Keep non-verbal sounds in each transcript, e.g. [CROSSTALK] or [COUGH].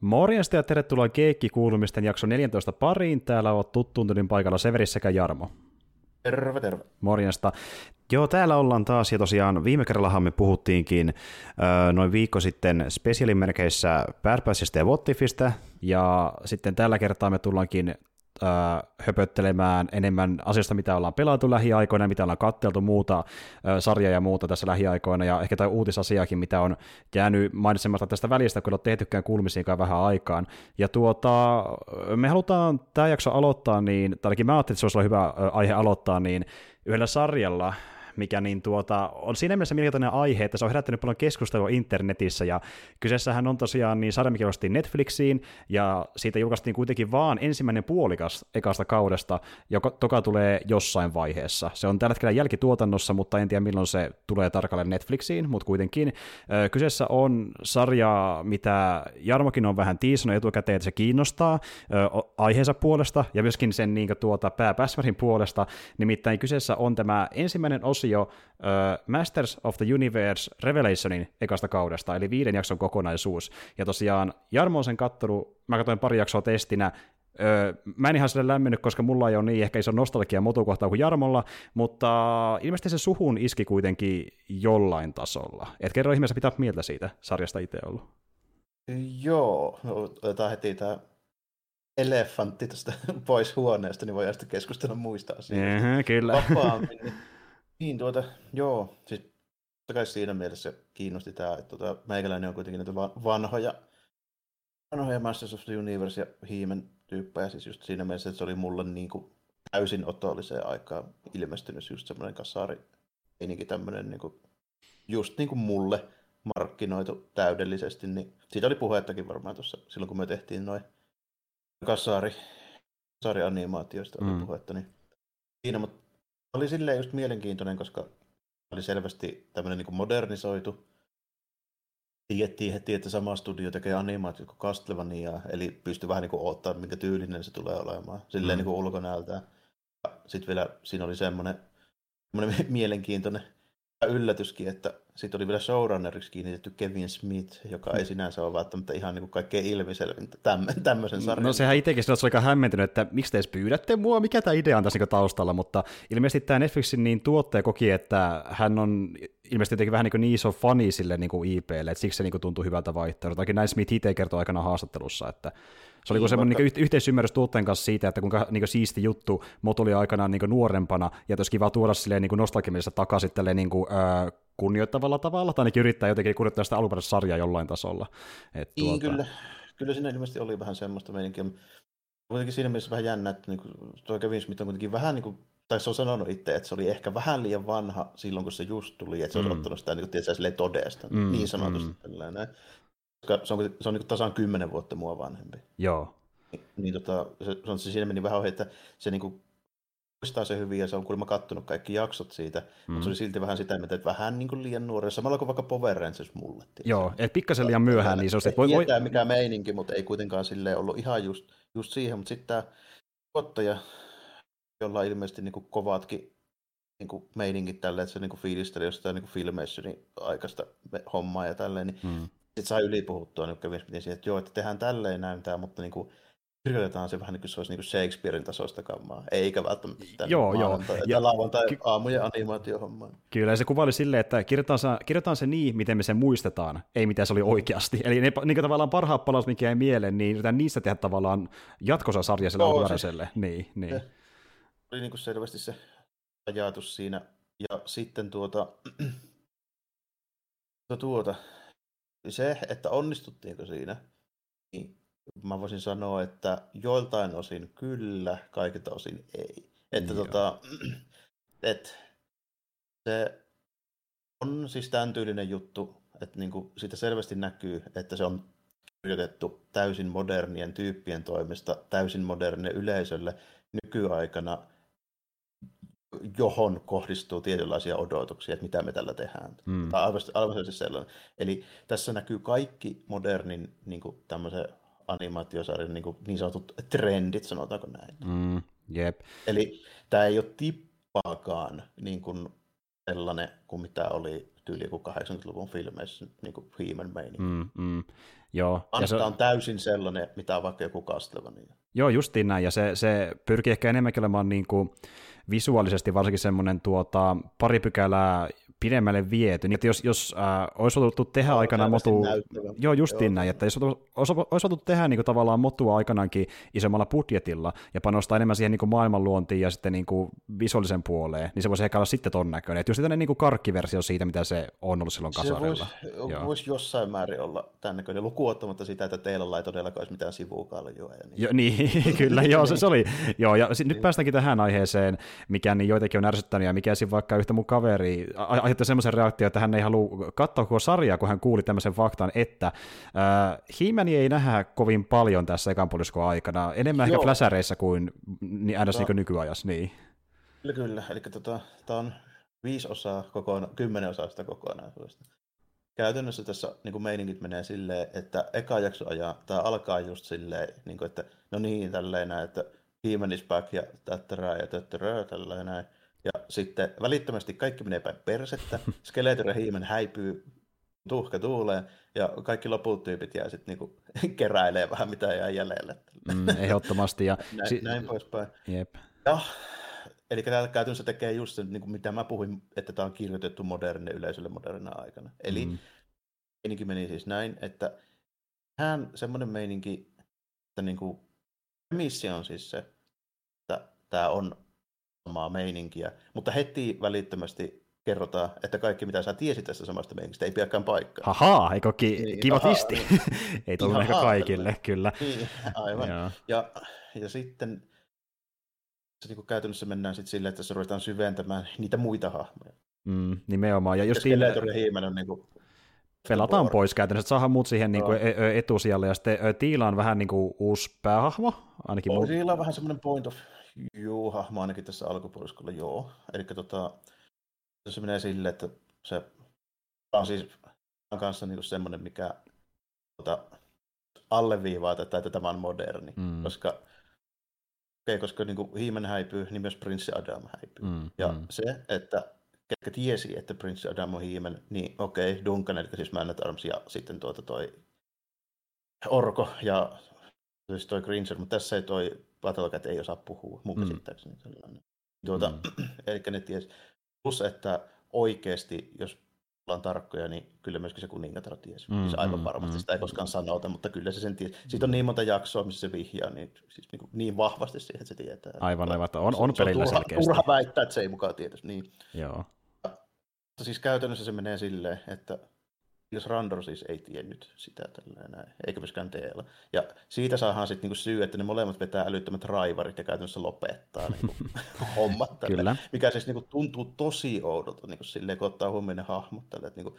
Morjesta ja tervetuloa Keekki-kuulumisten jakso 14 pariin. Täällä ovat tuttuun paikalla Severi sekä Jarmo. Terve, terve. Morjesta. Joo, täällä ollaan taas, ja tosiaan viime kerrallahan me puhuttiinkin äh, noin viikko sitten spesiaalimerkeissä Bad ja Wottifistä, ja sitten tällä kertaa me tullaankin höpöttelemään enemmän asioista, mitä ollaan pelattu lähiaikoina, mitä ollaan katteltu muuta, sarjaa ja muuta tässä lähiaikoina, ja ehkä tai uutisasiakin, mitä on jäänyt mainitsemasta tästä välistä, kun on tehtykään kuulumisiinkaan vähän aikaan. Ja tuota, me halutaan tämä jakso aloittaa, niin, tai ainakin mä ajattelin, että se olisi hyvä aihe aloittaa, niin yhdellä sarjalla, mikä niin tuota, on siinä mielessä mielenkiintoinen aihe, että se on herättänyt paljon keskustelua internetissä, ja kyseessähän on tosiaan niin sarja, mikä Netflixiin, ja siitä julkaistiin kuitenkin vaan ensimmäinen puolikas ekasta kaudesta, joka toka tulee jossain vaiheessa. Se on tällä hetkellä jälkituotannossa, mutta en tiedä milloin se tulee tarkalleen Netflixiin, mutta kuitenkin. Kyseessä on sarja, mitä Jarmokin on vähän tiisannut etukäteen, että se kiinnostaa aiheensa puolesta, ja myöskin sen niin tuota, pääpäsmärin puolesta, nimittäin kyseessä on tämä ensimmäinen osio, osio uh, Masters of the Universe Revelationin ekasta kaudesta, eli viiden jakson kokonaisuus. Ja tosiaan Jarmo on sen kattelu, mä katsoin pari jaksoa testinä, Öö, mä en ihan sille lämmennyt, koska mulla ei ole niin ehkä iso nostalgia motokohtaa kuin Jarmolla, mutta ilmeisesti se suhun iski kuitenkin jollain tasolla. Et kerro ihmeessä pitää mieltä siitä sarjasta itse ollut. Joo, otetaan heti tämä elefantti tästä [LAUGHS] pois huoneesta, niin voidaan sitten keskustella muista asioista. Mm-hmm, kyllä. Vapaammin. Niin tuota, joo, siis totta kai siinä mielessä kiinnosti tämä, että tuota, meikäläinen on kuitenkin näitä vanhoja, vanhoja Masters of the Universe ja Hiimen tyyppejä, siis just siinä mielessä, että se oli mulle niin kuin täysin otolliseen aikaan ilmestynyt just semmoinen kasari, eininkin tämmöinen niin kuin, just niin kuin mulle markkinoitu täydellisesti, niin siitä oli puhettakin varmaan tuossa silloin, kun me tehtiin noin kasari, kasarianimaatioista oli mm. puhetta, niin siinä, mutta oli silleen just mielenkiintoinen, koska oli selvästi tämmöinen niin modernisoitu. Tiedettiin heti, että sama studio tekee animaatiot kuin Castlevania, eli pystyi vähän niin kuin odottaa, minkä tyylinen se tulee olemaan, silleen mm. niin kuin ulkonäöltään. Sitten vielä siinä oli semmoinen, semmoinen [LAUGHS] mielenkiintoinen yllätyskin, että sitten oli vielä showrunneriksi kiinnitetty Kevin Smith, joka ei sinänsä ole välttämättä ihan niin kuin kaikkein ilmiselvintä tämmöisen sarjan. No sehän itsekin se oli aika hämmentynyt, että miksi te edes pyydätte mua, mikä tämä idea on tässä niin taustalla, mutta ilmeisesti tämä Netflixin niin tuottaja koki, että hän on ilmeisesti jotenkin vähän niin, kuin niin iso fani sille niin kuin IPlle, että siksi se niin kuin tuntui hyvältä vaihtoehdolta. näin Smith itse kertoi aikana haastattelussa, että se oli niin, semmoinen niin yhteisymmärrys tuotteen kanssa siitä, että kuinka niin siisti juttu Mot oli aikanaan niin nuorempana, ja että olisi kiva tuoda silleen niin nostalgimielisessä takaisin tälleen niin kuin, äh, kunnioittavalla tavalla, tai ainakin yrittää jotenkin kunnioittaa sitä alkuperäistä sarjaa jollain tasolla. Et, niin, tuota... kyllä. Kyllä siinä ilmeisesti oli vähän semmoista meininkiä. Kuitenkin siinä mielessä vähän jännä, että niin kuin, tuo Kevin Smith on kuitenkin vähän niin kuin, tai se on sanonut itse, että se oli ehkä vähän liian vanha silloin, kun se just tuli, että se mm. on ottanut sitä niin kuin, tietysti, todesta, mm, niin sanotusti. Mm. Tällainen koska se on, se on niin tasan kymmenen vuotta mua vanhempi. Joo. Niin, niin tota, se, se, on, se siinä meni vähän ohi, että se niin kuin, muistaa se hyvin ja se on kuulemma kattonut kaikki jaksot siitä, mm. mutta se oli silti vähän sitä, että vähän niin kuin liian nuori, samalla kuin vaikka Power Rangers mulle. Tietysti. Joo, että pikkasen liian myöhään, niin se on se, että voi... Tietää mikä meininki, mutta ei kuitenkaan sille ollut ihan just, just siihen, mutta sitten tämä tuottaja, jolla on ilmeisesti niin kuin kovatkin niin kuin meiningit tälle, että se niin kuin fiilisteli jostain niin filmeissä niin aikaista hommaa ja tälleen, niin mm sitten sai ylipuhuttua niin Kevin Smithin siihen, että joo, että tehdään tälleen näyntää, mutta niin kuin, kirjoitetaan se vähän niin kuin se olisi niin kuin Shakespearein tasoista kammaa, eikä välttämättä tämän joo, joo. ja lauantai aamujen animaatiohommaa. Kyllä, se kuvaili silleen, että kirjoitetaan se, kirjoitetaan se niin, miten me sen muistetaan, ei mitä se oli oikeasti. Eli ne niin tavallaan parhaat palaus, mikä ei mieleen, niin yritetään niistä tehdä tavallaan jatkossa sarja sille alkuperäiselle. Niin, niin. Se oli niin kuin selvästi se ajatus siinä. Ja sitten tuota, [CLEARS THROAT] tuota, se, että onnistuttiinko siinä, niin mä voisin sanoa, että joiltain osin kyllä, kaikilta osin ei. Että Joo. tota, [CLEARS THROAT] et, se on siis tämän tyylinen juttu, että niinku siitä selvästi näkyy, että se on kirjoitettu täysin modernien tyyppien toimesta, täysin modernille yleisölle nykyaikana – johon kohdistuu tietynlaisia odotuksia, että mitä me tällä tehdään. Mm. Tai aivan, aivan siis sellainen. Eli tässä näkyy kaikki modernin niin kuin, tämmöisen animaatiosarjan niin, kuin, niin sanotut trendit, sanotaanko näin. Mm. Yep. Eli tämä ei ole tippaakaan niin kuin, sellainen kuin mitä oli tyyli joku 80-luvun filmeissä, niin kuin He-Man mm, mm. Joo. ja se on täysin sellainen, mitä on vaikka joku Castlevania. Joo, justiin näin, ja se, se pyrkii ehkä enemmänkin olemaan niin kuin visuaalisesti varsinkin semmoinen tuota, pari pykälää pidemmälle viety. Niin, että jos, jos äh, olisi voitu tehdä no, aikanaan motu... Joo, justiin Joo. näin, että jos olisi, olisi voitu tehdä niin kuin, tavallaan motua aikanaankin isommalla budjetilla ja panostaa enemmän siihen niin kuin maailmanluontiin ja sitten niin kuin visuaalisen puoleen, niin se voisi ehkä olla sitten ton näköinen. Että just tämmöinen niin karkkiversio siitä, mitä se on ollut silloin kasarilla. Se voisi, voisi jossain määrin olla tämän näköinen, lukuottamatta sitä, että teillä ei todellakaan olisi mitään sivukaljoa. Ja niin. Jo, niin, [LAUGHS] kyllä, joo, se, se oli. Joo, ja sit, nyt niin. päästäänkin tähän aiheeseen, mikä niin joitakin on ärsyttänyt, ja mikä siinä vaikka yhtä mun kaveri aiheutti semmoisen reaktion, että hän ei halua katsoa koko sarjaa, kun hän kuuli tämmöisen faktan, että äh, He-Mani ei nähdä kovin paljon tässä ekan puoliskon aikana, enemmän Joo. ehkä fläsäreissä kuin niin aina niin nykyajassa. Niin. Kyllä, kyllä. Eli tota, tämä on viisi osaa kokonaan, kymmenen osaa sitä kokonaisuudesta. Käytännössä tässä niin kuin meiningit menee silleen, että eka jakso ajaa, tämä alkaa just silleen, niin kuin, että no niin, tälleen näin, että He-Man is back ja tättärää ja tättärää, tälleen näin. Ja sitten välittömästi kaikki menee päin persettä, Skeletor ja Hiimen häipyy tuhka tuuleen, ja kaikki loput tyypit jää sitten niinku [LAUGHS] keräilee vähän mitä jää jäljelle. Mm, ehdottomasti. Ja [LAUGHS] näin, si- näin poispäin. Jep. Ja, eli tämä käytännössä tekee just sen, niin kuin mitä mä puhuin, että tämä on kirjoitettu modernille yleisölle modernina aikana. Eli mm. meininki meni siis näin, että hän semmoinen meininki, että niin kuin, missio on siis se, että tämä on samaa meininkiä, mutta heti välittömästi kerrotaan, että kaikki mitä sä tiesit tästä samasta meiningistä ei pidäkään paikkaa. Haha, eikö ki- niin, kiva tisti? [LAUGHS] ei tullut ehkä kaikille, kyllä. Niin, aivan. Ja, ja, ja sitten se niin käytännössä mennään sitten silleen, että se ruvetaan syventämään niitä muita hahmoja. Mm, nimenomaan. Ja just siinä... ja on niin kuin pelataan Bor. pois käytännössä, että saadaan muut siihen niin kuin e- etusijalle, ja sitten Tiila on vähän niin kuin uusi päähahmo, ainakin muut. Tiila on vähän semmoinen point of Joo, hahmo ainakin tässä alkupuoliskolla, joo. Eli tota, se menee silleen, että se on siis on kanssa niinku semmoinen, mikä tota, alleviivaa tätä, että tämä on moderni, mm. koska okay, koska niin Hiimen häipyy, niin myös Prinssi Adam häipyy. Mm, ja mm. se, että ketkä tiesi, että Prinssi Adam on Hiimen, niin okei, okay, Duncan, eli siis Man at Arms, ja sitten tuota toi Orko ja siis toi Gringer, mutta tässä ei toi Battlecat ei osaa puhua, mun mm. käsittääkseni sellainen. Tuota, mm. [CLEARS THROAT] eli ne ties. Plus, että oikeasti, jos ollaan tarkkoja, niin kyllä myöskin se kuningatar tiesi. Mm, siis aivan mm, varmasti mm, sitä ei koskaan sanota, mutta kyllä se sen tiesi. Siitä on niin monta jaksoa, missä se vihjaa niin, siis niin, niin vahvasti siihen, että se tietää. Aivan, aivan. On, on pelillä se on turha, turha väittää, että se ei mukaan tietäisi. Niin. Joo. Mutta siis käytännössä se menee silleen, että Randor siis ei tiennyt sitä tällä näin, eikä myöskään Teela. Ja siitä saadaan sitten niinku syy, että ne molemmat vetää älyttömät raivarit ja käytännössä lopettaa niinku [LAUGHS] hommat. Tälle, Kyllä. Mikä siis niinku tuntuu tosi oudolta niinku silleen, kun ottaa huomioon ne hahmot. Tälle, että niinku,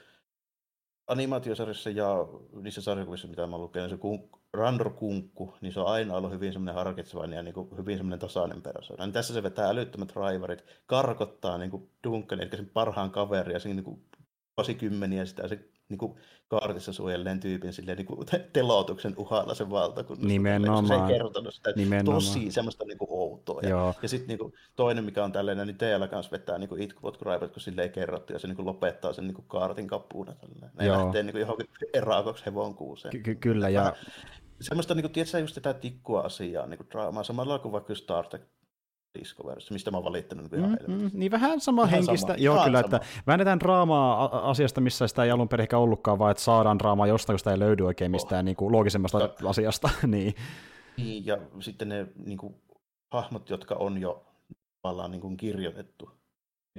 animaatiosarjassa ja niissä sarjakuvissa, mitä mä lukenut, se kun, Randor Kunkku, niin se on aina ollut hyvin semmoinen harkitsevainen ja niin kuin hyvin semmoinen tasainen persoona. Niin tässä se vetää älyttömät raivarit, karkottaa niin kuin Duncan, eli sen parhaan kaveria, ja siinä niin kuin vuosikymmeniä sitä se niin kuin kaartissa suojelleen tyypin silleen, [LAUGHS] niin kuin telotuksen uhalla sen valtakunnassa. Nimenomaan. Se ei kertonut sitä. Nimenomaan. Tosi semmoista niin kuin outoa. Ja, ja sitten niin kuin, toinen, mikä on tällainen, niin teillä kanssa vetää niin kuin itkuvot raivat, kun sille ei kerrottu, ja se niin kuin lopettaa sen niin kuin kaartin kappuuna. Ne Joo. lähtee niin kuin johonkin erakoksi hevon kuuseen. Ky- kyllä, ja... Semmoista, niin kuin, tiedätkö, just tätä tikkua asiaa, niin kuin draamaa, samalla kuin vaikka Star Trek Discoverissa, mistä mä oon valittanut niin mm, mm, Niin vähän sama vähän henkistä, sama. joo ihan kyllä, sama. että väännetään draamaa asiasta, missä sitä ei alun perin ehkä ollutkaan, vaan että saadaan draamaa jostain, kun sitä ei löydy oikein mistään oh. niin kuin, loogisemmasta ja, asiasta. [LAUGHS] niin. niin, ja sitten ne niin kuin, hahmot, jotka on jo tavallaan niin kuin, kirjoitettu,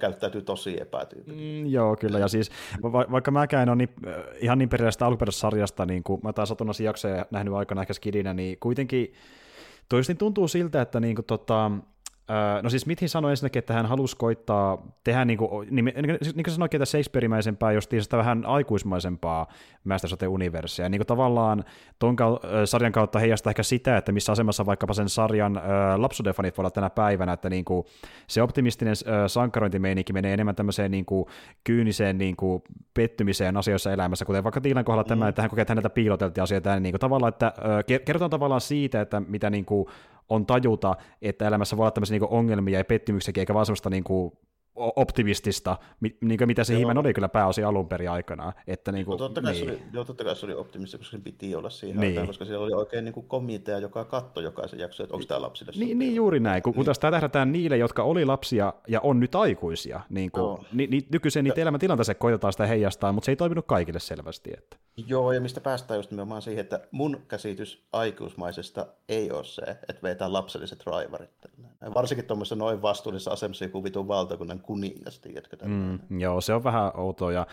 käyttäytyy tosi epätyypillisesti. Mm, joo, kyllä. Ja siis va- vaikka mäkään en ole niin, äh, ihan niin perillisestä alkuperäisestä sarjasta, niin kuin mä taas satunnaisia jaksoja nähnyt aikana ehkä skidinä, niin kuitenkin toisin tuntuu siltä, että niin kuin, tota, no siis Smithin sanoi ensinnäkin, että hän halusi koittaa tehdä, niin kuin, niin, niin, niin kuin sanoikin, että Shakespeare-mäisempää, justiin sitä vähän aikuismaisempaa Master Sote-universia. Niin kuin tavallaan ton sarjan kautta heijastaa ehkä sitä, että missä asemassa vaikkapa sen sarjan äh, lapsuudenfanit voi olla tänä päivänä, että niin kuin, se optimistinen äh, sankarointimeininki menee enemmän tämmöiseen niin kuin, kyyniseen niin kuin, pettymiseen asioissa elämässä, kuten vaikka Tiilan kohdalla mm. tämä, että hän kokee, että häneltä piiloteltiin asioita, niin kuin, tavallaan, että äh, kerrotaan tavallaan siitä, että mitä niin kuin, on tajuta, että elämässä voi olla tämmöisiä niin ongelmia ja pettymyksiä, eikä vaan semmoista niin optimistista, niin kuin mitä se Himen oli kyllä pääosin alun perin aikana. Että niin kuin, no, totta, kai niin. se oli, joo, totta kai se oli optimistista, koska se piti olla siihen niin. aikaan, koska siellä oli oikein niin kuin komitea, joka katsoi jokaisen jakson, että onko tämä lapsille niin, niin, juuri näin, kun, kun taas tämä tähdätään niille, jotka oli lapsia ja on nyt aikuisia. Niin kuin, no. ni, ni, nykyisen niitä elämäntilanteeseen koitetaan sitä heijastaa, mutta se ei toiminut kaikille selvästi. Että. Joo, ja mistä päästään just nimenomaan siihen, että mun käsitys aikuismaisesta ei ole se, että vetää lapselliset raivarit. Varsinkin tuommoisessa noin vastuullisessa asemassa joku vitun valtakunnan kuningas, tiedätkö? Mm, joo, se on vähän outoa, ja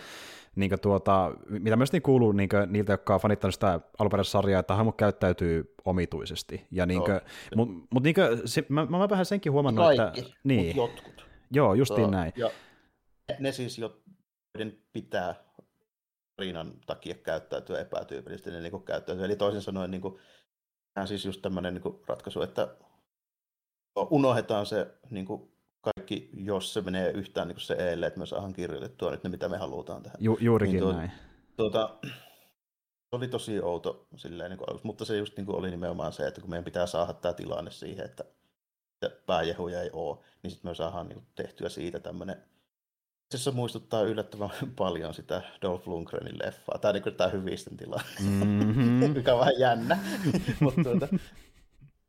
niin tuota, mitä myös niin kuuluu niin niiltä, jotka on fanittanut sitä alkuperäistä sarjaa, että hahmot käyttäytyy omituisesti. Ja niin kuin, mut, mut niin kuin, se, mä, mä, vähän senkin huomannut, Kaikki, että... Niin, jotkut. Joo, justiin Joo, näin. Ja ne siis, joiden pitää Riinan takia käyttäytyä epätyypillisesti, niin, niin käyttäytyy. Eli toisin sanoen niin kuin, tämä on siis just tämmöinen niin ratkaisu, että unohdetaan se niin kuin kaikki, jos se menee yhtään niin kuin se eelle, että me saadaan kirjoitettua nyt ne, mitä me halutaan tähän. Ju, juurikin niin tuo, näin. Tuota, se oli tosi outo silleen, niin kuin, mutta se just niin kuin oli nimenomaan se, että kun meidän pitää saada tämä tilanne siihen, että, että pääjehuja ei ole, niin sitten me saadaan niin kuin, tehtyä siitä tämmöinen se muistuttaa yllättävän [LAUGHS] paljon sitä Dolph Lundgrenin leffaa. Tämä on niin tämä hyvisten tila, mm-hmm. [LAUGHS] mikä on vähän jännä. [LAUGHS] mutta tuota,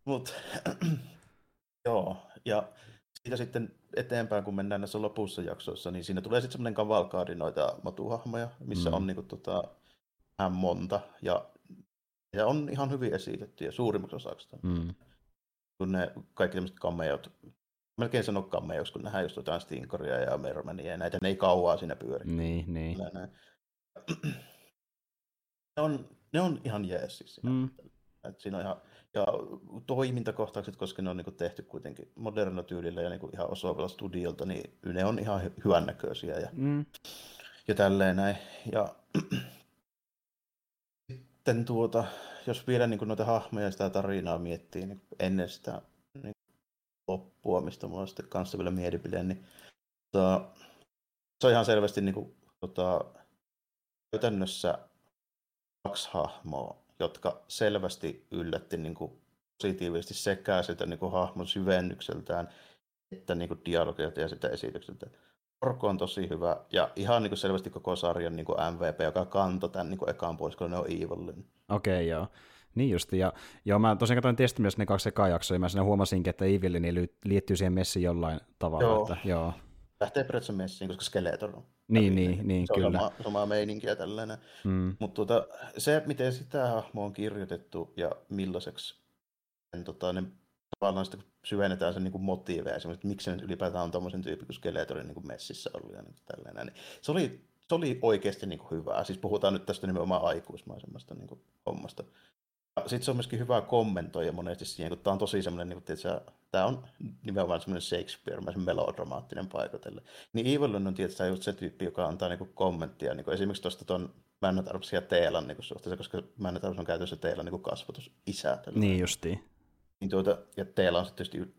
mut, [CLEARS THROAT] joo, ja siitä sitten eteenpäin, kun mennään näissä lopussa jaksoissa, niin siinä tulee sitten semmoinen kavalkaadi noita matuhahmoja, missä mm. on niinku tota, vähän monta, ja, ja on ihan hyvin esitetty, ja suurimmaksi osaksi. Mm. Kun ne kaikki tämmöiset kameot, melkein sano kameoksi, kun nähdään just jotain Stinkoria ja Mermania, ja näitä ne ei kauaa siinä pyöri. Niin, niin. [CLEARS THROAT] Ne on, ne on ihan jees siis. Mm. Et siinä on ihan, ja toimintakohtaukset, koska ne on niin tehty kuitenkin modernilla tyylillä ja niin ihan osaavalla studiolta, niin ne on ihan hyvän näköisiä ja, mm. ja tälleen näin. Ja sitten tuota, jos vielä niin noita hahmoja ja sitä tarinaa miettii niin ennen sitä niin loppua, mistä mulla on sitten kanssa vielä mielipide, niin tota, se on ihan selvästi niin kuin, tota, käytännössä kaksi hahmoa, jotka selvästi yllätti niin kuin positiivisesti sekä sitä niin kuin hahmon syvennykseltään että niin kuin dialogilta ja sitä esitykseltä. Orko on tosi hyvä ja ihan niin kuin selvästi koko sarjan niin kuin MVP, joka kantoi tämän niin kuin ekaan pois, kun ne on Evilin. Okei, okay, joo. Niin justi, ja joo, mä tosiaan katsoin testi myös ne kaksi ekaa jaksoa, ja mä siinä huomasinkin, että Evilin liittyy siihen messiin jollain tavalla. Joo. Että, joo. Lähtee periaatteessa messiin, koska Skeletor on. Niin, niin, niin, se kyllä. on sama, sama meininkiä tällainen. Mm. Mutta tuota, se, miten sitä hahmoa on kirjoitettu ja millaiseksi sen, tota, ne tavallaan sitä, syvennetään sen niin motiiveja, että miksi se nyt ylipäätään on tuommoisen tyyppi kuin Skeletorin niin kuin messissä ollut ja niin tällainen. Niin se, oli, se oli oikeasti niin kuin hyvää. Siis puhutaan nyt tästä nimenomaan aikuismaisemmasta niin kuin hommasta. Sitten se on myöskin hyvä kommentoida monesti siihen, kun tämä on tosi semmoinen, niin että tämä on nimenomaan semmoinen Shakespeare-mäisen melodramaattinen paikotelle. Niin Evelyn on tietysti just se tyyppi, joka antaa niin kommenttia, niin esimerkiksi tuosta tuon Männetarvs ja Teelan niin suhteessa, koska Männetarvs on käytössä Teelan niin kasvatus isä. Niin justiin. Niin tuota, ja Teela on sitten tietysti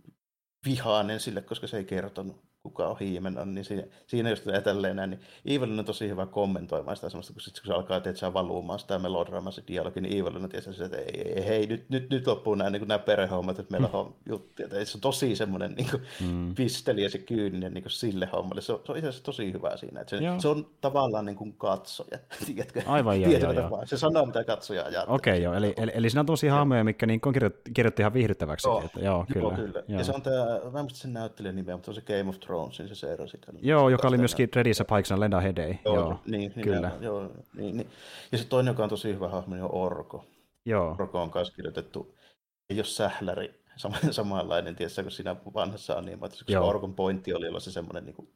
vihainen sille, koska se ei kertonut kuka on hiimen on, niin siinä, siinä just tälleen näin, niin Evelyn on tosi hyvä kommentoimaan sitä semmoista, kun, sit, kun se alkaa teetä valumaan sitä melodraamaa, se dialogi, niin Evelyn on tietysti että ei, ei, hei, nyt, nyt, nyt loppuu nämä, niin nämä perhehommat, että meillä on juttuja, että se on tosi semmoinen niin kuin, mm. pisteli ja se kyyninen niin kuin sille hommalle, se on, se on itse asiassa tosi hyvä siinä, että se, se on tavallaan niin kuin katsoja, [LAUGHS] tiedätkö? Aivan joo, joo, joo. Se sanoo, mitä katsoja ajattelee. Okei, okay, joo, eli, eli, eli siinä on tosi hahmoja, mitkä niin on kirjoitettu, kirjoitettu ihan viihdyttäväksi. Joo, että, joo, kyllä. Joo, kyllä. Joo. Ja se on tämä, mä en muista sen näyttelijän nimeä, mutta se on se Game of Thronesin se Seera sitä. Joo, joka oli myöskin Redissä Paiksana Lenda Hedei. Joo, joo, niin, niin kyllä. Niin, joo, niin, niin. Ja se toinen, joka on tosi hyvä hahmo, niin on Orko. Joo. Orko on kanssa kirjoitettu, ei ole sähläri, sama, [LAUGHS] samanlainen, tiedätkö, kun siinä vanhassa animaatiossa, koska Orkon pointti oli olla se semmoinen niin kuin,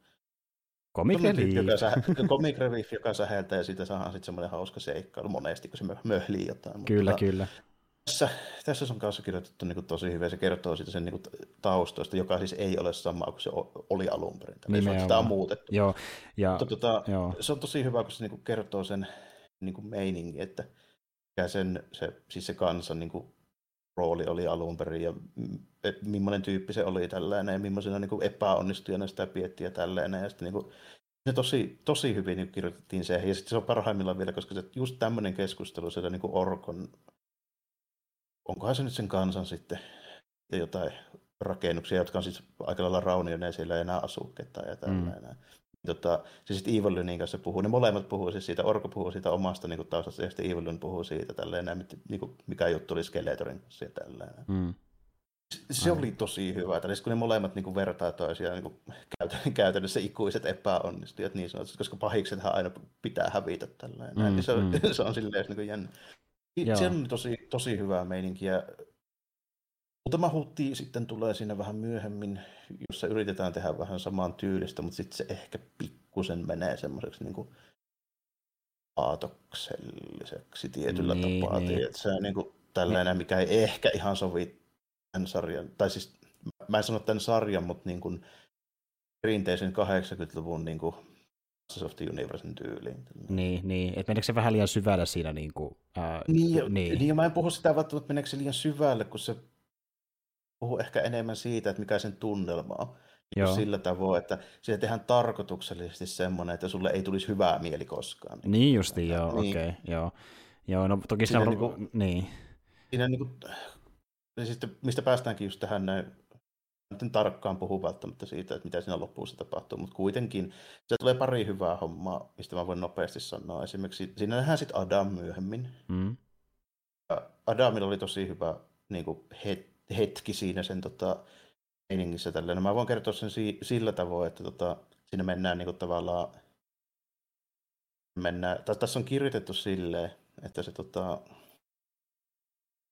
Comic Relief. Joka, sä, [LAUGHS] comic relief, joka säheltää ja siitä saadaan sitten semmoinen hauska seikkailu monesti, kun se möhlii jotain. Kyllä, mutta, kyllä. Tässä, tässä on kanssa kirjoitettu niin kuin, tosi hyvin, se kertoo siitä sen niin kuin, taustoista, joka siis ei ole sama kuin se oli alun perin. Nimenomaan. Sitä on muutettu. Joo, ja, Mutta, tota, joo. Se on tosi hyvä, kun se niin kuin, kertoo sen niin kuin meiningin, että mikä sen, se, siis se kansan niin kuin, rooli oli alun perin ja et, millainen tyyppi se oli tällainen ja millaisena niin kuin, epäonnistujana sitä piettiä tällainen. Ja sitten, niin kuin, se tosi, tosi hyvin niin kirjoitettiin se, ja sitten se on parhaimmillaan vielä, koska se, just tämmöinen keskustelu siellä niin Orkon onkohan se nyt sen kansan sitten jotain rakennuksia, jotka on siis aika lailla raunioita, siellä ei enää asu ketään ja tällainen. Mm. Tota, se sitten Evillynin kanssa puhuu, ne molemmat puhuu siis siitä, Orko puhuu siitä omasta niin taustasta ja sitten Evillyn puhuu siitä, tälleen, niin kuin, mikä juttu oli Skeletorin kanssa ja tällainen. Mm. Se oli tosi hyvä. Eli kun ne molemmat niin kuin vertaa toisiaan niin kuin käytännössä ikuiset epäonnistujat niin sanotusti, koska pahiksethan aina pitää hävitä tällainen. Mm, niin se, on, mm. [LAUGHS] se on silleen niin jännä. Joo. Se on tosi, tosi hyvää meininkiä. Muutama hutti sitten tulee siinä vähän myöhemmin, jossa yritetään tehdä vähän samaan tyylistä, mutta sitten se ehkä pikkusen menee semmoiseksi niin kuin aatokselliseksi tietyllä niin, tapaa. Niin. Että se on niin kuin tällainen, mikä ei ehkä ihan sovi tämän sarjan, tai siis mä en sano tämän sarjan, mutta niin kuin perinteisen 80-luvun niin kuin Masters of the Universen tyyliin. Niin, niin. että meneekö se vähän liian syvälle siinä? Niin, kuin, ää, niin, niin. niin, mä en puhu sitä välttämättä, meneekö se liian syvälle, kun se puhuu ehkä enemmän siitä, että mikä sen tunnelma on. Joo. Sillä tavoin, että siitä tehdään tarkoituksellisesti semmoinen, että sulle ei tulisi hyvää mieli koskaan. Niin justi, joo, niin. okei, okay, joo. Joo, no toki siinä, siinä on, niin, kuin, niin. Siinä niin kuin, ja sitten, mistä päästäänkin just tähän näin, en tarkkaan puhu välttämättä siitä, että mitä siinä lopussa tapahtuu, mutta kuitenkin se tulee pari hyvää hommaa, mistä mä voin nopeasti sanoa. Esimerkiksi siinä nähdään sitten Adam myöhemmin. Mm. Adamilla oli tosi hyvä niin kuin hetki siinä sen tota, meiningissä. Tälleen. No, mä voin kertoa sen si- sillä tavoin, että tota, siinä mennään niin kuin, tavallaan mennään, tässä on kirjoitettu silleen, että se tota,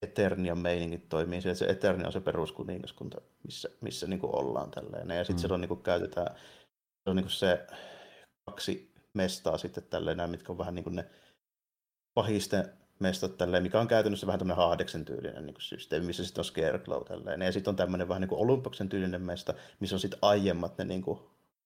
Eternian meiningit toimii. Se, se Eternia on se peruskuningaskunta, missä, missä niin kuin ollaan tällainen. Ja sitten mm. silloin niin kuin käytetään se, on niin kuin se kaksi mestaa sitten tälleen, mitkä on vähän niin kuin ne pahisten mestat tälleen, mikä on käytännössä vähän tämmöinen Haadeksen tyylinen niin kuin systeemi, missä sitten on Scarecrow tälleen. Ja sitten on tämmöinen vähän niin kuin Olympuksen tyylinen mesta, missä on sitten aiemmat ne niin kuin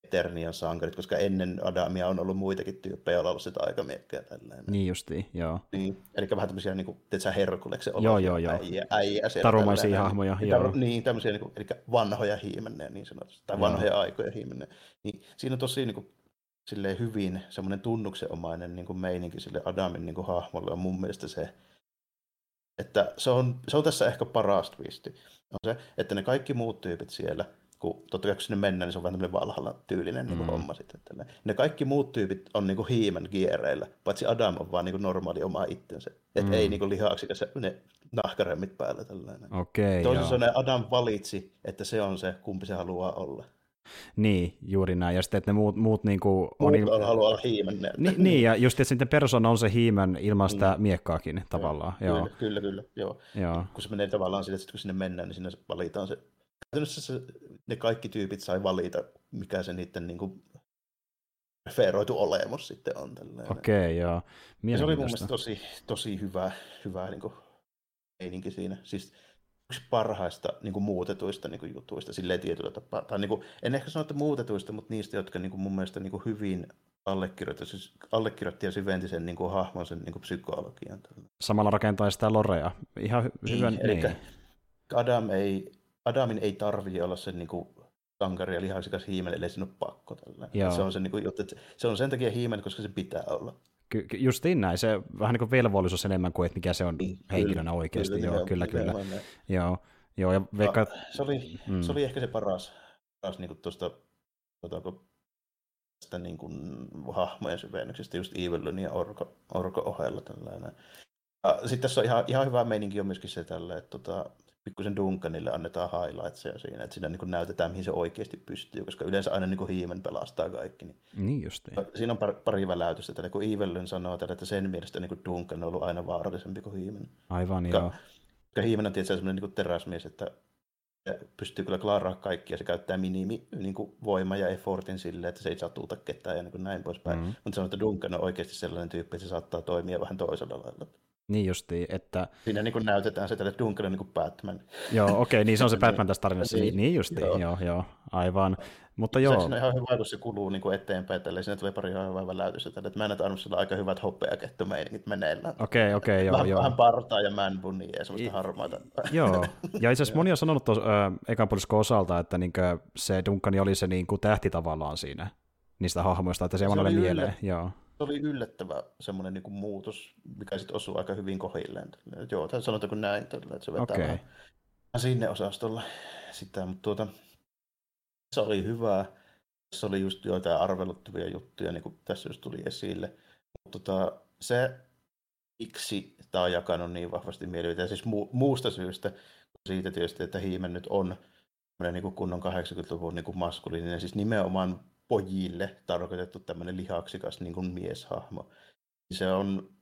Eternian sankarit, koska ennen Adamia on ollut muitakin tyyppejä, joilla on ollut sitä aikamiekkejä tällainen. Niin justiin, joo. Niin, eli vähän tämmöisiä, niin kuin, teetkö Herkuleksen joo, joo, joo. äijä, äijä Tarumaisia tällainen. hahmoja, niin, joo. Niin, tämmöisiä, niin kuin, eli vanhoja hiimennejä niin sanotusti, tai vanhoja joo. aikoja hiimennejä. Niin, siinä on tosi niin kuin, silleen hyvin semmoinen tunnuksenomainen niin kuin meininki sille Adamin niin kuin hahmolle on mun mielestä se, että se on, se on tässä ehkä paras twisti. On se, että ne kaikki muut tyypit siellä, kun totta kai kun sinne mennään, niin se on vähän tämmöinen valhalla tyylinen niin mm. homma sitten. Tällä. Ne kaikki muut tyypit on niin hiimen kiereillä, paitsi Adam on vaan niin normaali oma itsensä. Että mm. ei niin lihaksikas ne nahkaremmit päällä tällainen. Okei, Toisin sanoen Adam valitsi, että se on se, kumpi se haluaa olla. Niin, juuri näin. Ja sitten, että ne muut, muut niin kuin muut on... Haluaa olla hiimen. Niin, niin, ja just, että sitten persona on se hiimen ilman sitä mm. miekkaakin tavallaan. Joo, joo. Kyllä, kyllä, kyllä. Joo. joo. Kun se menee tavallaan sille, että kun sinne mennään, niin sinne valitaan se käytännössä se, ne kaikki tyypit sai valita, mikä se niiden niin kuin, preferoitu olemus sitten on. Okei, okay, joo. Se oli mun mielestä tosi, tosi hyvä, hyvä niin kuin, meininki siinä. Siis yksi parhaista niin kuin, muutetuista niin kuin, jutuista silleen tietyllä tapaa. Tai, niin kuin, en ehkä sano, että muutetuista, mutta niistä, jotka niin kuin, mun mielestä niin kuin, hyvin allekirjoitti, siis allekirjoitti ja syventi sen niin kuin, hahmon, sen niin kuin, psykologian. Samalla rakentaa sitä lorea. Ihan hy- niin, hyvän, eli niin. Adam ei Adamin ei tarvitse olla sen niin kuin, sankari ja lihaksikas hiimen, ellei sinun pakko. Se on, se, niin kuin, jotta, se on sen takia hiimen, koska se pitää olla. Ky- justiin näin, se vähän niin kuin velvollisuus enemmän kuin, että mikä se on niin, henkilönä kyllä, oikeasti. Kyllä, joo, kyllä, kyllä. kyllä. Joo, joo, ja veikka... se, oli, mm. se oli ehkä se paras, paras niin tuosta tuota, tästä niin kuin, hahmojen syvennyksestä, just Evelyn ja Orko, Orko ohella. Tällainen. Sitten tässä on ihan, ihan hyvä meininki on myöskin se tällä, että tota, pikkusen Duncanille annetaan highlightsia siinä, että siinä niin näytetään, mihin se oikeasti pystyy, koska yleensä aina niin hiimen pelastaa kaikki. Niin, niin just niin. Siinä on pari, pari väläytystä, että kun Evellyn sanoo, että sen mielestä niin Duncan on ollut aina vaarallisempi kuin hiimen. Aivan, koska, joo. Koska hiimen on tietysti sellainen niin teräsmies, että pystyy kyllä klaaraa kaikki ja se käyttää minimi niin kuin voima ja effortin sille, että se ei satuta ketään ja niin kuin näin poispäin. Mm-hmm. Mutta sanoo, että Duncan on oikeasti sellainen tyyppi, että se saattaa toimia vähän toisella lailla. Niin justiin, että... Siinä niin kuin näytetään se tälle Duncan niin kuin Batman. Joo, okei, okay, niin se on se [LAUGHS] Batman tässä tarinassa. niin, niin justiin, joo. joo, joo, aivan. Mutta joo. Se on ihan hyvä, kun se kuluu niin kuin eteenpäin, tälle siinä tulee pari ihan hyvää väläytystä. Tälle. Että mä näen arvossa aika hyvät hopeakettomeiningit meneillään. Okei, okay, okei, okay, joo, vähän, joo. Vähän partaa ja manbunia ja semmoista harmaata. [LAUGHS] joo, [LAUGHS] ja itse asiassa moni on sanonut tuossa äh, ekan osalta, että niin se Duncan oli se niin kuin tähti tavallaan siinä niistä hahmoista, että se, se monelle mieleen. Joo se oli yllättävä semmoinen niin kuin muutos, mikä sitten osuu aika hyvin kohilleen. Joo, sanotaanko näin, että se vetää okay. vähän, sinne osastolle sitä, mutta tuota, se oli hyvä. Se oli just joitain arveluttavia juttuja, niin kuin tässä just tuli esille. Mutta tota, se, miksi tämä on jakanut niin vahvasti mielipiteitä, siis mu- muusta syystä, siitä tietysti, että Hiimen nyt on niin kuin kunnon 80-luvun niin kuin maskuliininen, siis nimenomaan pojille tarkoitettu tämmöinen lihaksikas niin kuin mieshahmo. Se on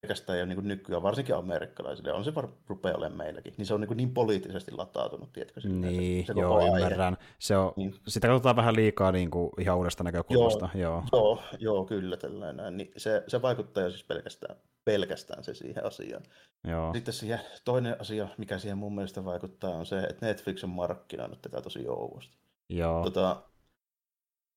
pelkästään jo niin kuin nykyään, varsinkin amerikkalaisille, on se var, rupeaa olemaan meilläkin, niin se on niin, kuin niin poliittisesti latautunut, tiedätkö? Niin, se joo, ymmärrän. Se on, niin. Sitä katsotaan vähän liikaa niin kuin ihan uudesta näkökulmasta. Joo, joo. joo, joo kyllä tällainen. Niin se, se vaikuttaa jo siis pelkästään, pelkästään se siihen asiaan. Joo. Sitten siihen, toinen asia, mikä siihen mun mielestä vaikuttaa, on se, että Netflix on markkinoinut tätä tosi jouvosti. Joo. Tota,